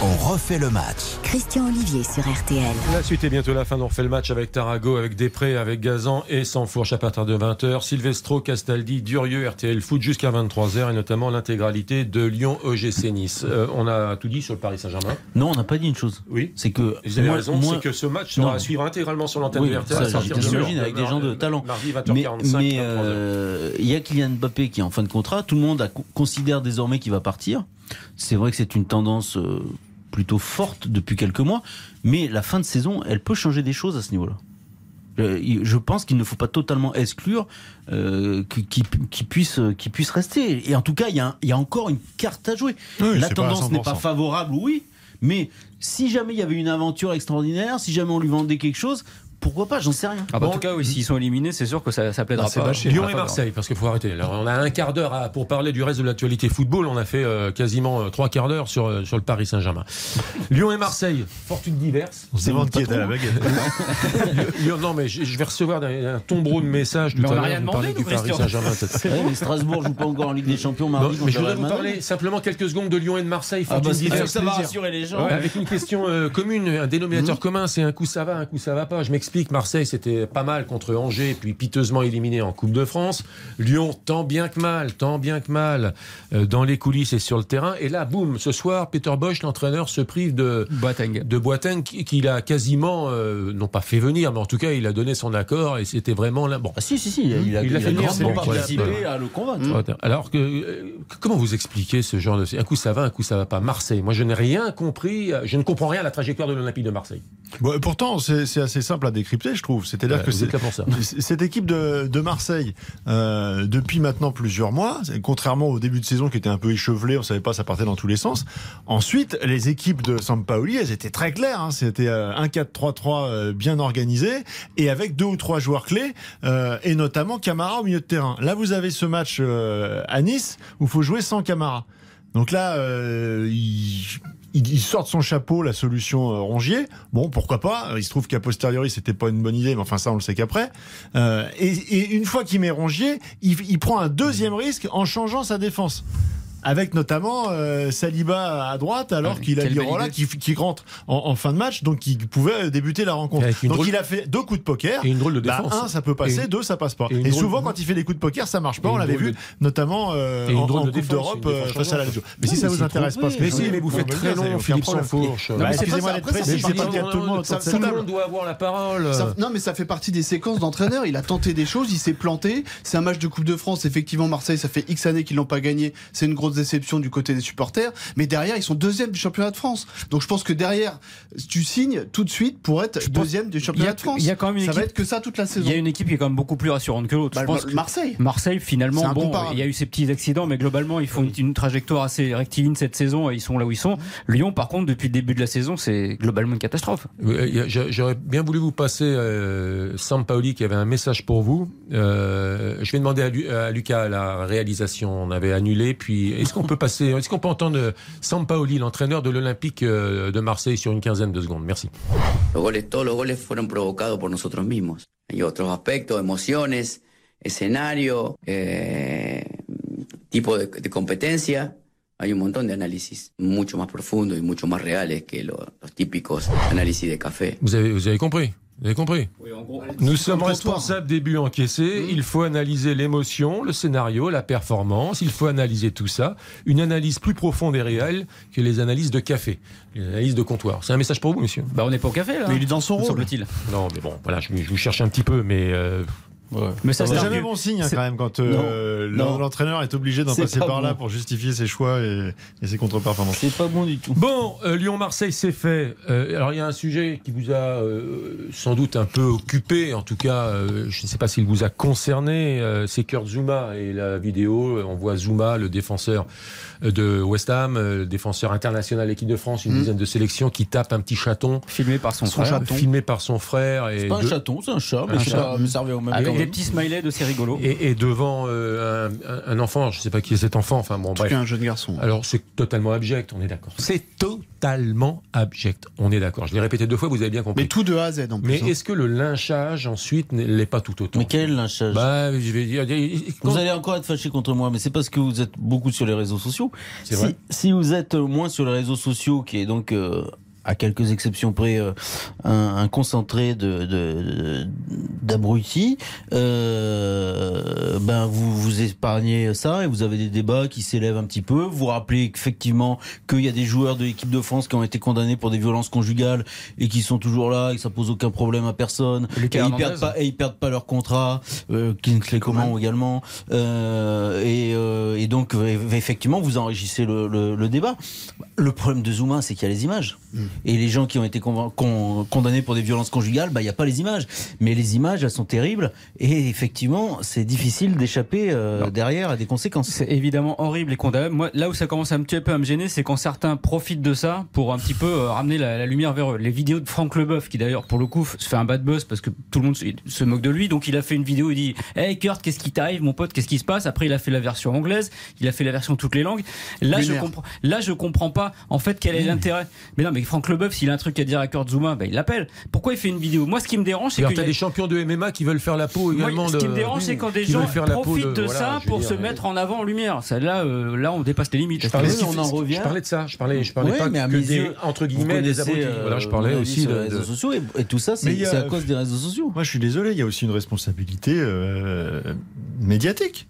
Speaker 1: On refait le match.
Speaker 2: Christian Olivier sur RTL.
Speaker 3: La suite est bientôt la fin. On refait le match avec Tarago, avec Després, avec Gazan et Sansfourche à partir de 20h. Silvestro, Castaldi, Durieux, RTL Foot jusqu'à 23h et notamment l'intégralité de Lyon OGC Nice. Euh, on a tout dit sur le Paris Saint-Germain?
Speaker 6: Non, on n'a pas dit une chose.
Speaker 3: Oui.
Speaker 6: C'est que.
Speaker 3: Vous avez
Speaker 6: moi-
Speaker 3: raison,
Speaker 6: moi-
Speaker 3: c'est que ce match sera
Speaker 6: Non.
Speaker 3: à suivre intégralement sur l'antenne
Speaker 6: Oui,
Speaker 3: de RTL. de
Speaker 6: avec des gens de talent.
Speaker 3: Mardi
Speaker 6: Mais
Speaker 3: 20h45.
Speaker 6: mais,
Speaker 3: 23h.
Speaker 6: euh, il y a Kylian Mbappé qui est en fin de contrat. Tout le monde a- considère désormais qu'il va partir. C'est vrai que c'est une tendance euh, plutôt forte depuis quelques mois, mais la fin de saison, elle peut changer des choses à ce niveau-là. Euh, Je pense qu'il ne faut pas totalement exclure euh, qu'il qu'il- qu'il puisse, rester. Et en tout cas, il y a, un- il y a encore une carte à jouer.
Speaker 9: Oui,
Speaker 6: la tendance n'est pas
Speaker 9: 100%.
Speaker 6: favorable, oui, mais si jamais il y avait une aventure extraordinaire, si jamais on lui vendait quelque chose, pourquoi pas J'en sais rien.
Speaker 10: Ah bah, en tout cas, oui, s'ils sont éliminés, c'est sûr que ça, ça plaidera
Speaker 3: Ah, c'est
Speaker 10: pas.
Speaker 3: bâché. Lyon et Marseille, parce qu'il faut arrêter. Alors, on a un quart d'heure pour parler du reste de l'actualité football. On a fait euh, quasiment euh, trois quarts d'heure sur, euh, sur le Paris Saint-Germain. Lyon et Marseille, fortune diverse.
Speaker 9: Demande qui est à la baguette.
Speaker 3: Lyon- non, mais je, je vais recevoir un, un tombereau de messages tout
Speaker 10: Mais on
Speaker 3: à
Speaker 10: n'a
Speaker 3: l'heure.
Speaker 10: rien demandé,
Speaker 3: du Paris. Saint-Germain.
Speaker 6: Strasbourg joue pas encore en Ligue des Champions
Speaker 3: Non,
Speaker 6: mardi.
Speaker 3: mais je voudrais vous parler simplement quelques secondes de Lyon et de Marseille.
Speaker 6: Ah bah,
Speaker 3: Fortune
Speaker 6: c'est
Speaker 3: diverse.
Speaker 6: ça va rassurer les gens.
Speaker 3: Avec une question commune, un dénominateur commun, c'est un coup ça va, un coup ça va pas. Je m'explique, Marseille c'était pas mal contre Angers, puis piteusement éliminé en Coupe de France. Lyon, tant bien que mal, tant bien que mal, euh, dans les coulisses et sur le terrain. Et là, boum, ce soir, Peter Bosch, l'entraîneur, se prive de
Speaker 10: Boateng.
Speaker 3: de Boateng qui- qu'il a quasiment, euh, non pas fait venir, mais en tout cas, il a donné son accord et c'était vraiment là. Bon,
Speaker 6: Ah si, si, si, il a, il a,
Speaker 3: Il l'a
Speaker 6: il
Speaker 3: fait venir, c'est
Speaker 6: participé à le convaincre.
Speaker 3: Ouais, Alors que euh, comment vous expliquez ce genre de un coup ça va, un coup ça va pas? Marseille. Moi, je n'ai rien compris. Je ne comprends rien à la trajectoire de l'Olympique de Marseille.
Speaker 9: Bon, pourtant, c'est c'est assez simple à décrypter, je trouve. C'est-à-dire
Speaker 3: Ouais,
Speaker 9: que c'est- cette équipe de, de Marseille, euh, depuis maintenant plusieurs mois, contrairement au début de saison qui était un peu échevelé, on savait pas, ça partait dans tous les sens. Ensuite, les équipes de Sampaoli, elles étaient très claires. hein. C'était euh, un 4-3-3 euh, bien organisé et avec deux ou trois joueurs clés, euh, et notamment Camara au milieu de terrain. Là, vous avez ce match euh, à Nice où il faut jouer sans Camara. Donc là, euh, il, il, sort de son chapeau la solution euh, Rongier. Bon, pourquoi pas? Il se trouve qu'à posteriori, c'était pas une bonne idée, mais enfin ça, on le sait qu'après. Euh, et, et une fois qu'il met Rongier, il, il prend un deuxième risque en changeant sa défense. Avec notamment euh, Saliba à droite, alors qu'il a
Speaker 3: idée.
Speaker 9: qui, qui rentre en, en fin de match, donc il pouvait débuter la rencontre. Donc
Speaker 3: drôle-
Speaker 9: il a fait deux coups de poker.
Speaker 3: Et une drôle de
Speaker 9: Bah,
Speaker 3: défense.
Speaker 9: un, ça peut passer, deux, ça passe pas.
Speaker 3: et
Speaker 9: souvent,
Speaker 3: de-
Speaker 9: quand il fait des coups de poker, ça marche pas. On l'avait vu,
Speaker 3: de-
Speaker 9: notamment euh, en, Coupe d'Europe euh,
Speaker 3: défense
Speaker 9: face à la
Speaker 3: changeante.
Speaker 9: Lazio. Mais si
Speaker 6: Non,
Speaker 9: ça
Speaker 6: mais
Speaker 9: vous intéresse pas,
Speaker 3: Mais si,
Speaker 9: vous
Speaker 3: mais vous
Speaker 9: voulez,
Speaker 3: faites
Speaker 9: on
Speaker 3: très long, Philippe.
Speaker 9: Bah,
Speaker 11: mais c'est
Speaker 9: excusez-moi d'être précis, c'est pas dire tout le monde
Speaker 3: Tout le monde doit avoir la parole.
Speaker 11: Non, mais ça fait partie des séquences d'entraîneur. Il a tenté des choses, il s'est planté. C'est un match de Coupe de France. Effectivement, Marseille, ça fait X années qu'ils l'ont pas gagné. C'est une grosse déception du côté des supporters. Mais derrière, ils sont deuxième du championnat de France. Donc je pense que derrière, tu signes tout de suite pour être deuxième du championnat
Speaker 10: a-
Speaker 11: de France.
Speaker 10: il y a quand même une
Speaker 11: ça va
Speaker 10: équipe-
Speaker 11: être que ça toute la saison.
Speaker 10: Il y a une équipe qui est quand même beaucoup plus rassurante que l'autre.
Speaker 11: Bah,
Speaker 10: Je pense que
Speaker 11: Marseille.
Speaker 10: Marseille, finalement, bon, il y a eu ces petits accidents, mais globalement, ils font une, une trajectoire assez rectiligne cette saison et ils sont là où ils sont. Lyon, par contre, depuis le début de la saison, c'est globalement une catastrophe.
Speaker 3: J'aurais bien voulu vous passer euh, Sampaoli qui avait un message pour vous. Euh, je vais demander à, Lu- à Lucas la réalisation. On avait annulé. Puis, est-ce qu'on peut passer, est-ce qu'on peut entendre Sampaoli, l'entraîneur de l'Olympique euh, de Marseille, sur une quinzaine de secondes? Merci.
Speaker 14: Los goles, todos los goles fueron provocados por nosotros mismos. Hay otros aspectos, emociones, escenario, eh, tipo de, de competencia. Hay un montón de análisis mucho más profundos y mucho más reales que lo- los típicos análisis de café.
Speaker 3: Vous avez, vous avez compris? Vous avez compris Nous sommes responsables des buts encaissés. Il faut analyser l'émotion, le scénario, la performance. Il faut analyser tout ça. Une analyse plus profonde et réelle que les analyses de café, les analyses de comptoir. C'est un message pour vous, monsieur?
Speaker 10: Bah, on n'est pas au café, là.
Speaker 11: Mais il est dans son rôle.
Speaker 10: semble-t-il.
Speaker 3: Non, mais bon, voilà, je, je vous cherche un petit peu, mais euh,
Speaker 10: Mais ça,
Speaker 9: C'est jamais bon signe hein, quand même quand euh, l'entraîneur est obligé d'en passer
Speaker 6: pas
Speaker 9: par là
Speaker 6: bon.
Speaker 9: pour justifier ses choix et, et ses contre-performances.
Speaker 6: C'est pas bon du tout.
Speaker 3: Bon, euh, Lyon-Marseille, c'est fait. Euh, alors, il y a un sujet qui vous a euh, sans doute un peu occupé, en tout cas, euh, je ne sais pas s'il vous a concerné, euh, c'est Kurt Zuma et la vidéo. On voit Zuma, le défenseur de West Ham, euh, le défenseur international équipe de France, une
Speaker 11: Mm.
Speaker 3: dizaine de sélections, qui tape un petit chaton,
Speaker 10: filmé par son,
Speaker 11: Son
Speaker 10: frère.
Speaker 11: chaton.
Speaker 3: filmé par son frère.
Speaker 6: C'est pas un
Speaker 3: de-
Speaker 6: chaton, c'est un chat, mais
Speaker 3: Un chat.
Speaker 6: me servait au même quand
Speaker 10: des petits smileys de c'est rigolo.
Speaker 3: et, et devant euh, un, enfant, je ne sais pas qui est cet enfant, enfin bon, bref.
Speaker 11: un jeune garçon.
Speaker 3: Alors c'est totalement abject, on est d'accord. C'est totalement abject, on est d'accord. Je l'ai répété deux fois, vous avez bien compris.
Speaker 11: Mais tout de A à Z en plus.
Speaker 3: Mais
Speaker 11: hein.
Speaker 3: est-ce que le lynchage ensuite ne l'est pas tout autant
Speaker 6: Mais quel lynchage?
Speaker 3: Bah, je vais dire.
Speaker 6: Vous allez encore être fâché contre moi, mais c'est parce que vous êtes beaucoup sur les réseaux sociaux.
Speaker 3: C'est
Speaker 6: si,
Speaker 3: vrai.
Speaker 6: si vous êtes moins sur les réseaux sociaux, qui est donc euh, à quelques exceptions près euh, un, un concentré de de- d'abrutis, euh, ben vous vous épargnez ça et vous avez des débats qui s'élèvent un petit peu. Vous rappelez effectivement qu'il y a des joueurs de l'équipe de France qui ont été condamnés pour des violences conjugales et qui sont toujours là, et que ça pose aucun problème à personne.
Speaker 10: Lucas
Speaker 6: et ils perdent pas et ils perdent pas leur contrat. Euh, Kingsley Coman également. Euh, et, euh, et donc effectivement vous enrichissez le, le- le débat. Le problème de Zuma, c'est qu'il y a les images. Et les gens qui ont été con- condamnés pour des violences conjugales, bah il y a pas les images. Mais les images, elles sont terribles. Et effectivement, c'est difficile d'échapper euh, derrière à des conséquences.
Speaker 10: C'est évidemment horrible et condamnable. Moi, là où ça commence un petit peu à me gêner, c'est quand certains profitent de ça pour un petit peu euh, ramener la, la lumière vers eux. Les vidéos de Franck Leboeuf, qui d'ailleurs, pour le coup, se fait un bad buzz parce que tout le monde se, se moque de lui. Donc, il a fait une vidéo, il dit Hey Kurt, qu'est-ce qui t'arrive, mon pote, qu'est-ce qui se passe? Après, il a fait la version anglaise, il a fait la version toutes les langues. Là, je comprends, là, je comprends pas, en fait, quel est l'intérêt. Mais non, mais Franck Leboeuf, s'il a un truc à dire à Kurt Zuma, bah, il l'appelle. Pourquoi il fait une vidéo? Moi, ce qui me dérange, c'est que.
Speaker 3: t'as des champions de MMA qui veulent faire la peau
Speaker 10: Moi,
Speaker 3: également.
Speaker 10: ce qui me dérange, c'est quand des gens
Speaker 3: faire la peau
Speaker 10: profitent de,
Speaker 3: voilà,
Speaker 10: ça pour
Speaker 3: dire,
Speaker 10: se mettre en avant en lumière. Ça, là, euh, là, on dépasse les limites.
Speaker 3: Je parlais,
Speaker 6: on en revient.
Speaker 3: je parlais de ça. Je parlais, je parlais
Speaker 6: Ouais,
Speaker 3: pas
Speaker 6: mais à
Speaker 3: que
Speaker 6: mes
Speaker 3: des
Speaker 6: yeux,
Speaker 3: entre guillemets des abrutis.
Speaker 6: euh,
Speaker 3: voilà, je parlais aussi
Speaker 6: sur
Speaker 3: de,
Speaker 6: les réseaux sociaux et, tout ça,
Speaker 9: Mais a-
Speaker 6: c'est à cause des réseaux sociaux.
Speaker 9: Moi, je suis désolé, il y a aussi une responsabilité euh, médiatique.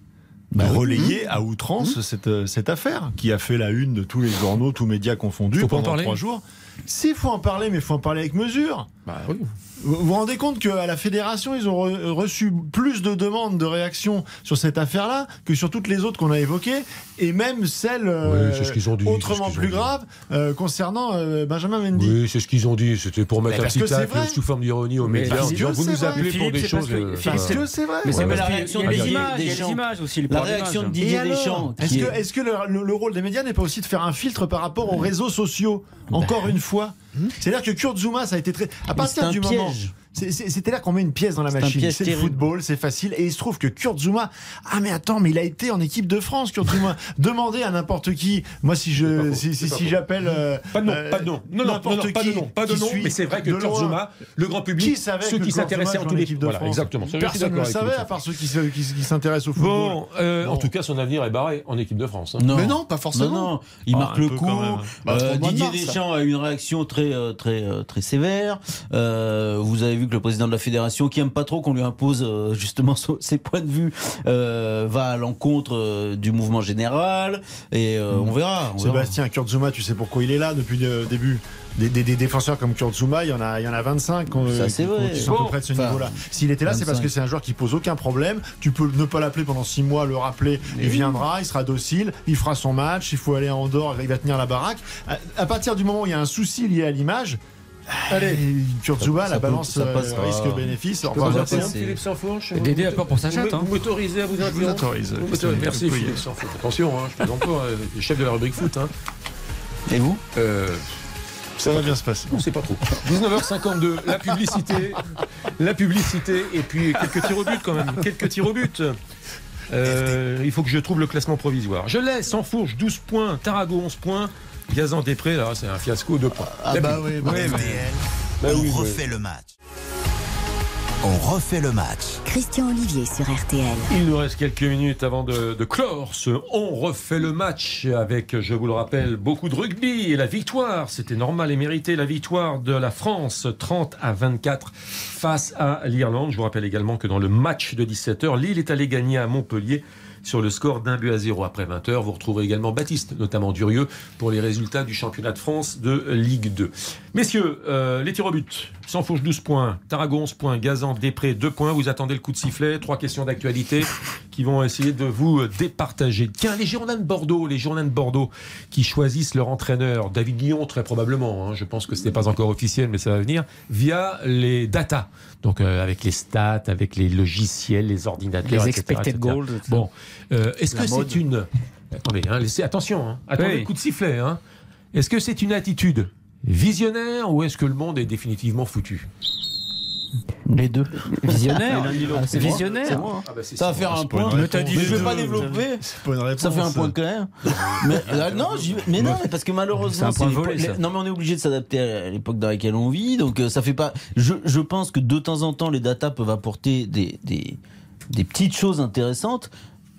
Speaker 6: Bah oui.
Speaker 9: relayer à outrance cette, euh, cette affaire qui a fait la une de tous les journaux, tous médias confondus
Speaker 3: Faut
Speaker 9: pendant trois jours. S'il faut en parler, mais il faut en parler avec mesure.
Speaker 3: Bah oui.
Speaker 9: Vous vous rendez compte qu'à la fédération, ils ont re- reçu plus de demandes de réaction sur cette affaire-là que sur toutes les autres qu'on a évoquées, et même celles euh,
Speaker 3: Oui, c'est ce qu'ils ont dit, c'est
Speaker 9: autrement
Speaker 3: ce
Speaker 9: plus graves euh, concernant euh, Benjamin Mendy.
Speaker 3: Oui, c'est ce qu'ils ont dit. C'était pour mettre
Speaker 9: Mais
Speaker 3: un petit tacle sous forme d'ironie aux
Speaker 10: Mais
Speaker 3: médias. Vous
Speaker 9: c'est
Speaker 3: nous
Speaker 9: vrai.
Speaker 3: appelez pour des choses.
Speaker 9: Parce que c'est vrai.
Speaker 10: Mais c'est la réaction
Speaker 6: réaction
Speaker 10: Il y a
Speaker 6: de
Speaker 10: les
Speaker 6: Didier
Speaker 10: images, il y a les
Speaker 6: Deschamps.
Speaker 10: images aussi.
Speaker 6: La réaction de. Didier Deschamps,
Speaker 9: Est-ce que, le rôle des médias n'est pas aussi de faire un filtre par rapport aux réseaux sociaux Encore une fois? C'est-à-dire que Kurt Zuma, ça a été très. À
Speaker 6: Mais
Speaker 9: partir du moment.
Speaker 6: piège.
Speaker 9: C'est- C'est-à-dire qu'on met une pièce dans la machine. C'est le football, c'est facile. Et il se trouve que Kurt Zouma, ah mais attends, mais il a été en équipe de France, Kurt Zouma. Demandez à n'importe qui. Moi, si je, si, si, si j'appelle, euh,
Speaker 3: Pas de nom,
Speaker 9: euh,
Speaker 3: pas de nom. Non, non, non,
Speaker 9: n'importe
Speaker 3: non, pas de
Speaker 9: qui
Speaker 3: nom, pas de nom. Mais c'est vrai que Kurt Zouma, le grand public,
Speaker 9: qui savait
Speaker 3: ceux qui s'intéressaient en
Speaker 9: jouait
Speaker 3: tous les
Speaker 9: équipe de
Speaker 3: Voilà,
Speaker 9: France
Speaker 3: exactement.
Speaker 9: Personne ne le savait, à part ceux qui, se- qui, qui s'intéressent au football.
Speaker 3: Bon, euh, en tout cas, son avenir est barré en équipe de France. hein.
Speaker 6: Non.
Speaker 11: Mais non, pas forcément.
Speaker 6: Non, il
Speaker 9: Ah,
Speaker 6: marque le coup.
Speaker 9: même.
Speaker 11: Bah,
Speaker 6: Didier. Deschamps a eu une réaction très, très, très sévère. Vous avez vu que le président de la fédération, qui aime pas trop qu'on lui impose euh, justement son- ses points de vue, euh, va à l'encontre euh, du mouvement général. Et euh, on verra. on verra.
Speaker 9: Sébastien, Kurt Zouma, tu sais pourquoi il est là depuis le début des, des- des défenseurs comme Kurt Zouma, il y en a, il y en a 25 qu'on-
Speaker 6: Ça, c'est
Speaker 9: qui-
Speaker 6: vrai.
Speaker 9: qui sont à peu près de ce
Speaker 6: Enfin,
Speaker 9: niveau-là. S'il était là, c'est parce
Speaker 6: 25.
Speaker 9: que c'est un joueur qui pose aucun problème. Tu peux ne pas l'appeler pendant 6 mois, le rappeler, il viendra, il sera docile, il fera son match, il faut aller en dehors, il va tenir la baraque. À, à partir du moment où il y a un souci lié à l'image, Allez,
Speaker 6: ça
Speaker 9: la balance
Speaker 6: ça
Speaker 9: euh, risque-bénéfice.
Speaker 3: Vous Philippe Sansfourche
Speaker 10: Dédé peur pour sa
Speaker 3: Vous
Speaker 10: chatte,
Speaker 3: me-
Speaker 10: hein.
Speaker 3: Vous m'autorisez à vous
Speaker 9: Je vous
Speaker 3: interrompre. Vous. Merci. Philippe Sansfourche. Attention, hein, je plaisante pas, euh, le chef de la rubrique foot. Hein.
Speaker 6: Et vous
Speaker 3: Euh,
Speaker 9: Ça va bien se passer.
Speaker 3: on sait pas trop. 19h52, la publicité, la publicité, et puis quelques tirs au but quand même, quelques tirs au but. Euh, il faut que je trouve le classement provisoire. Je laisse sans fourche 12 points, Tarago 11 points, Gazan Després, là c'est un fiasco 2 points.
Speaker 11: Ah bah oui, bah
Speaker 3: Ouais, Bah
Speaker 1: on
Speaker 3: oui,
Speaker 1: refait le match. On refait le match.
Speaker 2: Christian Olivier sur RTL.
Speaker 3: Il nous reste quelques minutes avant de, de clore ce On refait le match avec, je vous le rappelle, beaucoup de rugby et la victoire. C'était normal et mérité la victoire de la France 30 à 24 face à l'Irlande. Je vous rappelle également que dans le match de 17h, Lille est allé gagner à Montpellier sur le score d'un but à zéro après 20h. Vous retrouverez également Baptiste, notamment Durieux, pour les résultats du championnat de France de Ligue 2. Messieurs, euh, les tirs au but. Sans fauche 12 points, Taragon 11 points, Gazan, Després 2 points. Vous attendez le coup de sifflet. Trois questions d'actualité qui vont essayer de vous départager. Tiens, les Girondins de Bordeaux, les Girondins de Bordeaux qui choisissent leur entraîneur, David Guillon, très probablement. hein. je pense que ce n'est pas encore officiel, mais ça va venir, via les data. Donc euh, avec les stats, avec les logiciels, les ordinateurs,
Speaker 10: Les
Speaker 3: etc.,
Speaker 10: expected
Speaker 3: etc.
Speaker 10: goals.
Speaker 3: Bon, euh, est-ce que c'est une... Attendez, hein, laissez, attention, hein, attendez
Speaker 10: Oui.
Speaker 3: le coup de sifflet. Hein. Est-ce que c'est une attitude visionnaire ou est-ce que le monde est définitivement foutu?
Speaker 6: Les deux.
Speaker 10: Visionnaire. Ah, c'est
Speaker 6: moi,
Speaker 10: visionnaire.
Speaker 6: moi.
Speaker 3: Ah bah,
Speaker 6: Ça va faire un point. Mais
Speaker 9: Les
Speaker 6: je vais pas développer.
Speaker 9: C'est pas une réponse.
Speaker 6: Ça fait un point quand même. mais euh, non, mais non, mais parce que malheureusement,
Speaker 10: un point
Speaker 6: l'époque-
Speaker 10: volé, ça.
Speaker 6: non mais on est obligé de s'adapter à l'époque dans laquelle on vit, donc euh, ça fait pas. Je, je pense que de temps en temps, les datas peuvent apporter des, des, des petites choses intéressantes.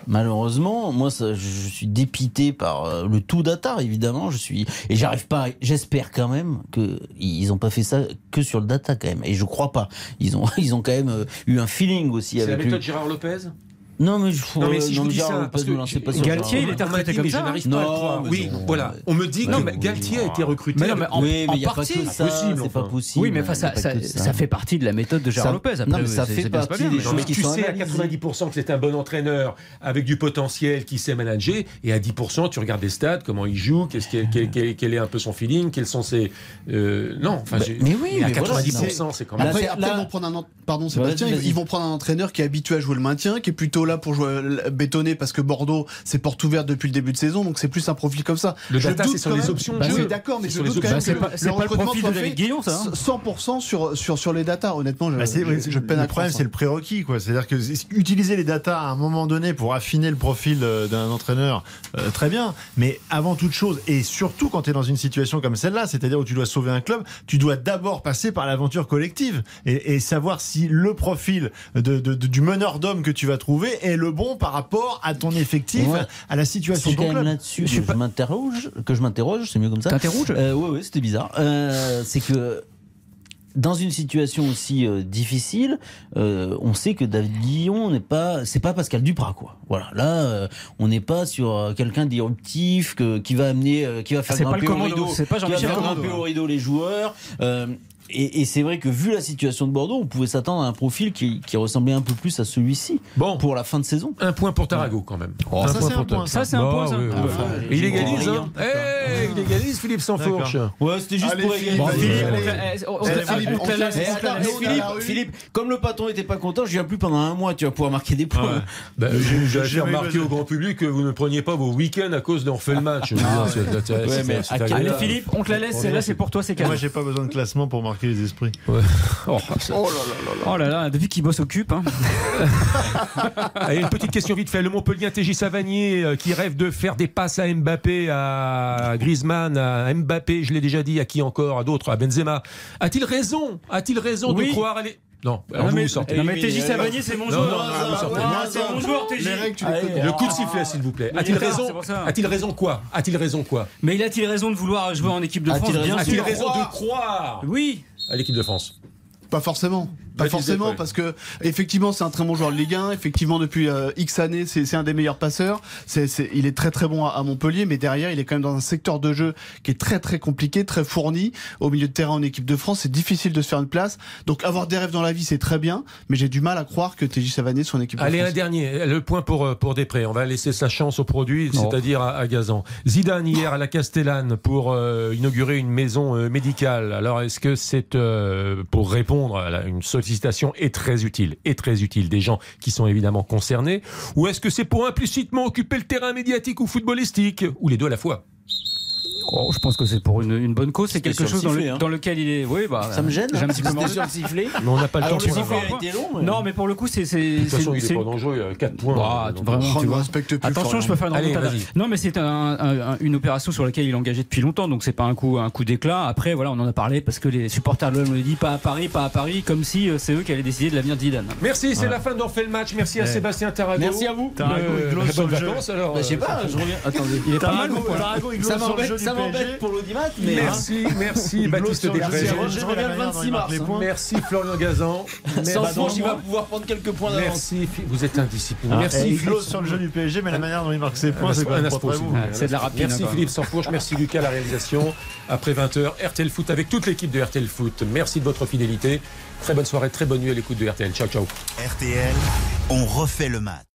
Speaker 6: Malheureusement, moi, ça, je, suis dépité par euh, le tout data, évidemment. Je suis et j'arrive pas. J'espère quand même que ils ont pas fait ça que sur le data quand même. Et je crois pas. Ils ont, ils ont quand même euh, eu un feeling aussi
Speaker 3: C'est la
Speaker 6: avec
Speaker 3: méthode
Speaker 6: lui.
Speaker 3: Gérard Lopez?
Speaker 6: Non mais je.
Speaker 3: Non mais si je vous dis ça, parce que
Speaker 10: Galtier, il interprété
Speaker 3: dit,
Speaker 10: comme
Speaker 3: mais
Speaker 10: ça,
Speaker 3: je n'arrive pas à le
Speaker 6: Non,
Speaker 3: croire.
Speaker 6: mais
Speaker 3: Oui, voilà. On me dit
Speaker 6: Non,
Speaker 3: que
Speaker 6: mais-
Speaker 3: Galtier a été recruté.
Speaker 10: Mais non, mais en- partie,
Speaker 6: c'est pas
Speaker 3: enfin.
Speaker 6: possible.
Speaker 10: Oui, mais ça, fait partie de la méthode de Gérard
Speaker 6: Ça-
Speaker 10: Lopez. Après,
Speaker 6: non, mais ça fait partie
Speaker 10: bien,
Speaker 6: des choses qui
Speaker 3: tu sais à
Speaker 6: analysées.
Speaker 3: 90% que c'est un bon entraîneur avec du potentiel qui sait manager et à 10% tu regardes des stats, comment il joue, qu'est-ce quel, est un peu son feeling, quels sont ses... euh, non, enfin,
Speaker 6: Bah, mais oui,
Speaker 3: à
Speaker 6: mais voilà,
Speaker 3: 90% c'est quand même...
Speaker 11: Après, ils vont prendre un entraîneur qui est habitué à jouer le maintien, qui est plutôt là pour jouer euh, bétonner parce que Bordeaux c'est porte ouverte depuis le début de saison, donc c'est plus un profil comme ça.
Speaker 3: Le
Speaker 11: Je
Speaker 3: data, c'est sur les options
Speaker 11: Bah,
Speaker 3: jeu.
Speaker 11: oui, d'accord, mais
Speaker 3: C'est
Speaker 11: je
Speaker 3: sur les
Speaker 11: doute quand
Speaker 3: options.
Speaker 11: même
Speaker 10: Bah,
Speaker 11: que
Speaker 10: pas-
Speaker 11: le
Speaker 10: le
Speaker 11: recrutement
Speaker 10: profil
Speaker 11: soit fait
Speaker 10: Guillon, ça, hein.
Speaker 11: 100% sur sur sur les datas. Honnêtement, je,
Speaker 9: Bah,
Speaker 11: je- je peine à
Speaker 9: le problème,
Speaker 11: croire
Speaker 9: c'est le prérequis, quoi. C'est-à-dire que utiliser les datas à un moment donné pour affiner le profil euh, d'un entraîneur, euh, très bien. Mais avant toute chose, et surtout quand tu es dans une situation comme celle-là, c'est-à-dire où tu dois sauver un club, tu dois d'abord passer par l'aventure collective et, et savoir si le profil de, de- de- du meneur d'homme que tu vas trouver est le bon par rapport à ton effectif,
Speaker 6: Ouais.
Speaker 9: à la situation
Speaker 6: C'est
Speaker 9: de ton
Speaker 6: quand même
Speaker 9: club.
Speaker 6: là-dessus que je m'interroge, que je m'interroge, c'est mieux comme ça.
Speaker 10: T'interroges?
Speaker 6: Euh, ouais, c'était bizarre. Euh, c'est que dans une situation aussi euh, difficile, euh, on sait que David Guillon n'est pas, c'est pas Pascal Duprat, quoi. Voilà, là, euh, on n'est pas sur euh, quelqu'un d'irruptif que, qui va amener, euh, qui va faire
Speaker 10: C'est pas
Speaker 6: grimper
Speaker 10: le
Speaker 6: au
Speaker 10: commando,
Speaker 6: rideau,
Speaker 10: c'est pas
Speaker 6: qui va faire grimper
Speaker 10: hein.
Speaker 6: au rideau les joueurs. Et, et c'est vrai que vu la situation de Bordeaux, on pouvait s'attendre à un profil qui, qui ressemblait un peu plus à celui-ci
Speaker 3: Bon,
Speaker 6: pour la fin de saison.
Speaker 3: un point pour Tarago quand même.
Speaker 9: Oh, ça, c'est un
Speaker 3: pour
Speaker 9: point.
Speaker 10: Ça, c'est un
Speaker 3: Bah,
Speaker 10: point, ça.
Speaker 3: oui, oui,
Speaker 10: Ah,
Speaker 3: oui.
Speaker 10: enfin,
Speaker 3: Et il égalise, hein
Speaker 6: hein.
Speaker 3: Eh, il égalise Philippe Sansfourche.
Speaker 6: Ouais, c'était juste
Speaker 9: Allez,
Speaker 6: pour égaliser.
Speaker 10: Philippe, ah,
Speaker 6: comme le patron était pas content, je viens plus pendant un mois, tu vas pouvoir marquer des points.
Speaker 3: Bah,
Speaker 9: J'ai besoin.
Speaker 3: au grand public que vous ne preniez pas vos week-ends à cause d'on refait le match.
Speaker 6: Quel-
Speaker 10: Allez
Speaker 3: agréable.
Speaker 10: Philippe, on te la laisse, celle-là c'est pour toi, c'est
Speaker 9: Moi,
Speaker 10: cadeau.
Speaker 9: j'ai pas besoin de classement pour marquer les esprits.
Speaker 3: Oh,
Speaker 10: Oh là là, depuis qu'il bosse au. Hein.
Speaker 3: Allez, une petite question vite fait. Le Montpellier TJ Savanier euh, qui rêve de faire des passes à Mbappé, à Griezmann, à Mbappé, je l'ai déjà dit, à qui encore, à d'autres, à Benzema. A-t-il raison? A-t-il raison
Speaker 10: Oui.
Speaker 3: de croire aller Non, alors
Speaker 10: Non
Speaker 3: vous
Speaker 10: mais,
Speaker 3: vous sortez.
Speaker 10: non, mais TJ Savanier c'est mon joueur. Ah, c'est mon joueur TJ.
Speaker 3: Le coup de sifflet, s'il vous plaît. A-t-il raison. A-t-il raison quoi? A-il raison quoi?
Speaker 10: Mais il a-t-il raison de vouloir jouer en équipe de France
Speaker 6: A-t-il
Speaker 3: A-t-il raison de croire?
Speaker 10: Oui.
Speaker 3: À l'équipe de France
Speaker 11: Pas forcément. Pas forcément parce que effectivement c'est un très bon joueur de Ligue 1. Effectivement depuis euh, X années c'est c'est un des meilleurs passeurs. C'est c'est- il est très très bon à, à Montpellier, mais derrière il est quand même dans un secteur de jeu qui est très très compliqué, très fourni. Au milieu de terrain en équipe de France, c'est difficile de se faire une place. Donc avoir des rêves dans la vie c'est très bien, mais j'ai du mal à croire que TJ Savanier soit en équipe
Speaker 3: Allez,
Speaker 11: de
Speaker 3: un
Speaker 11: France.
Speaker 3: dernier. Le point pour, euh, pour Després. On va laisser sa chance au produit, c'est-à-dire à, à Gazan. Zidane hier à la Castellane pour euh, inaugurer une maison euh, médicale. Alors, est-ce que c'est euh, pour répondre à la- une sollicitation est très utile, est très utile des gens qui sont évidemment concernés, ou est-ce que c'est pour implicitement occuper le terrain médiatique ou footballistique, ou les deux à la fois?
Speaker 10: Oh, je pense que c'est pour une, une bonne cause. C'est quelque chose dans, le-
Speaker 6: hein.
Speaker 10: dans lequel il est. Oui, bah.
Speaker 6: Ça me gêne.
Speaker 10: J'ai un petit peu
Speaker 6: sifflet.
Speaker 3: Mais on n'a pas le temps
Speaker 6: le
Speaker 3: pour
Speaker 6: a long. mais-
Speaker 10: Non, mais pour le coup, c'est. c'est-
Speaker 3: De toute façon,
Speaker 10: c'est-
Speaker 3: il est
Speaker 10: c'est-
Speaker 3: pas dangereux, 4 points. Donc,
Speaker 10: vraiment,
Speaker 11: Oh,
Speaker 10: tu vois.
Speaker 11: respecte plus.
Speaker 10: Attention, je peux faire une
Speaker 3: Allez.
Speaker 10: Non, mais c'est un- un- une opération sur laquelle il est engagé depuis longtemps, donc c'est pas un coup, un coup d'éclat. Après, voilà, on en a parlé parce que les supporters de l'OM nous dit pas à Paris, pas à Paris, comme si euh, c'est eux qui allaient décider de l'avenir de Zidane.
Speaker 3: Merci, c'est la fin d'on fait le match. Merci à. Sébastien Tarago.
Speaker 6: Merci à vous.
Speaker 9: Tarago,
Speaker 3: Euh,
Speaker 9: il jeu.
Speaker 3: vacances, alors.
Speaker 6: Bah, je sais
Speaker 3: euh,
Speaker 6: pas, je reviens. Attendez.
Speaker 10: Il est pas mal,
Speaker 9: Tarago. Tarago, il
Speaker 6: Ça m'embête, pour l'audimat, mais.
Speaker 3: Merci, merci
Speaker 9: Il glose
Speaker 3: Baptiste Després.
Speaker 6: je
Speaker 9: PSG,
Speaker 6: reviens le
Speaker 9: manière dont
Speaker 6: 26
Speaker 9: il marque
Speaker 6: mars, hein.
Speaker 9: points.
Speaker 3: Merci Florian Gazan.
Speaker 6: Sans
Speaker 3: Merci.
Speaker 6: fauche, il va pouvoir prendre quelques points d'avance.
Speaker 3: Merci, vous êtes indiscipliné.
Speaker 9: Ah,
Speaker 3: Merci.
Speaker 9: Il glose sur le jeu du PSG, mais la manière dont il marque ses points, c'est quand
Speaker 3: Un
Speaker 9: même pas.
Speaker 10: Ah, c'est de la rapine,
Speaker 3: Merci
Speaker 10: hein,
Speaker 3: Philippe Sanfourche, merci Lucas à la réalisation. Après 20h, RTL Foot avec toute l'équipe de RTL Foot. Merci de votre fidélité. Très bonne soirée, très bonne nuit à l'écoute de RTL. Ciao, ciao.
Speaker 1: RTL, on refait le match.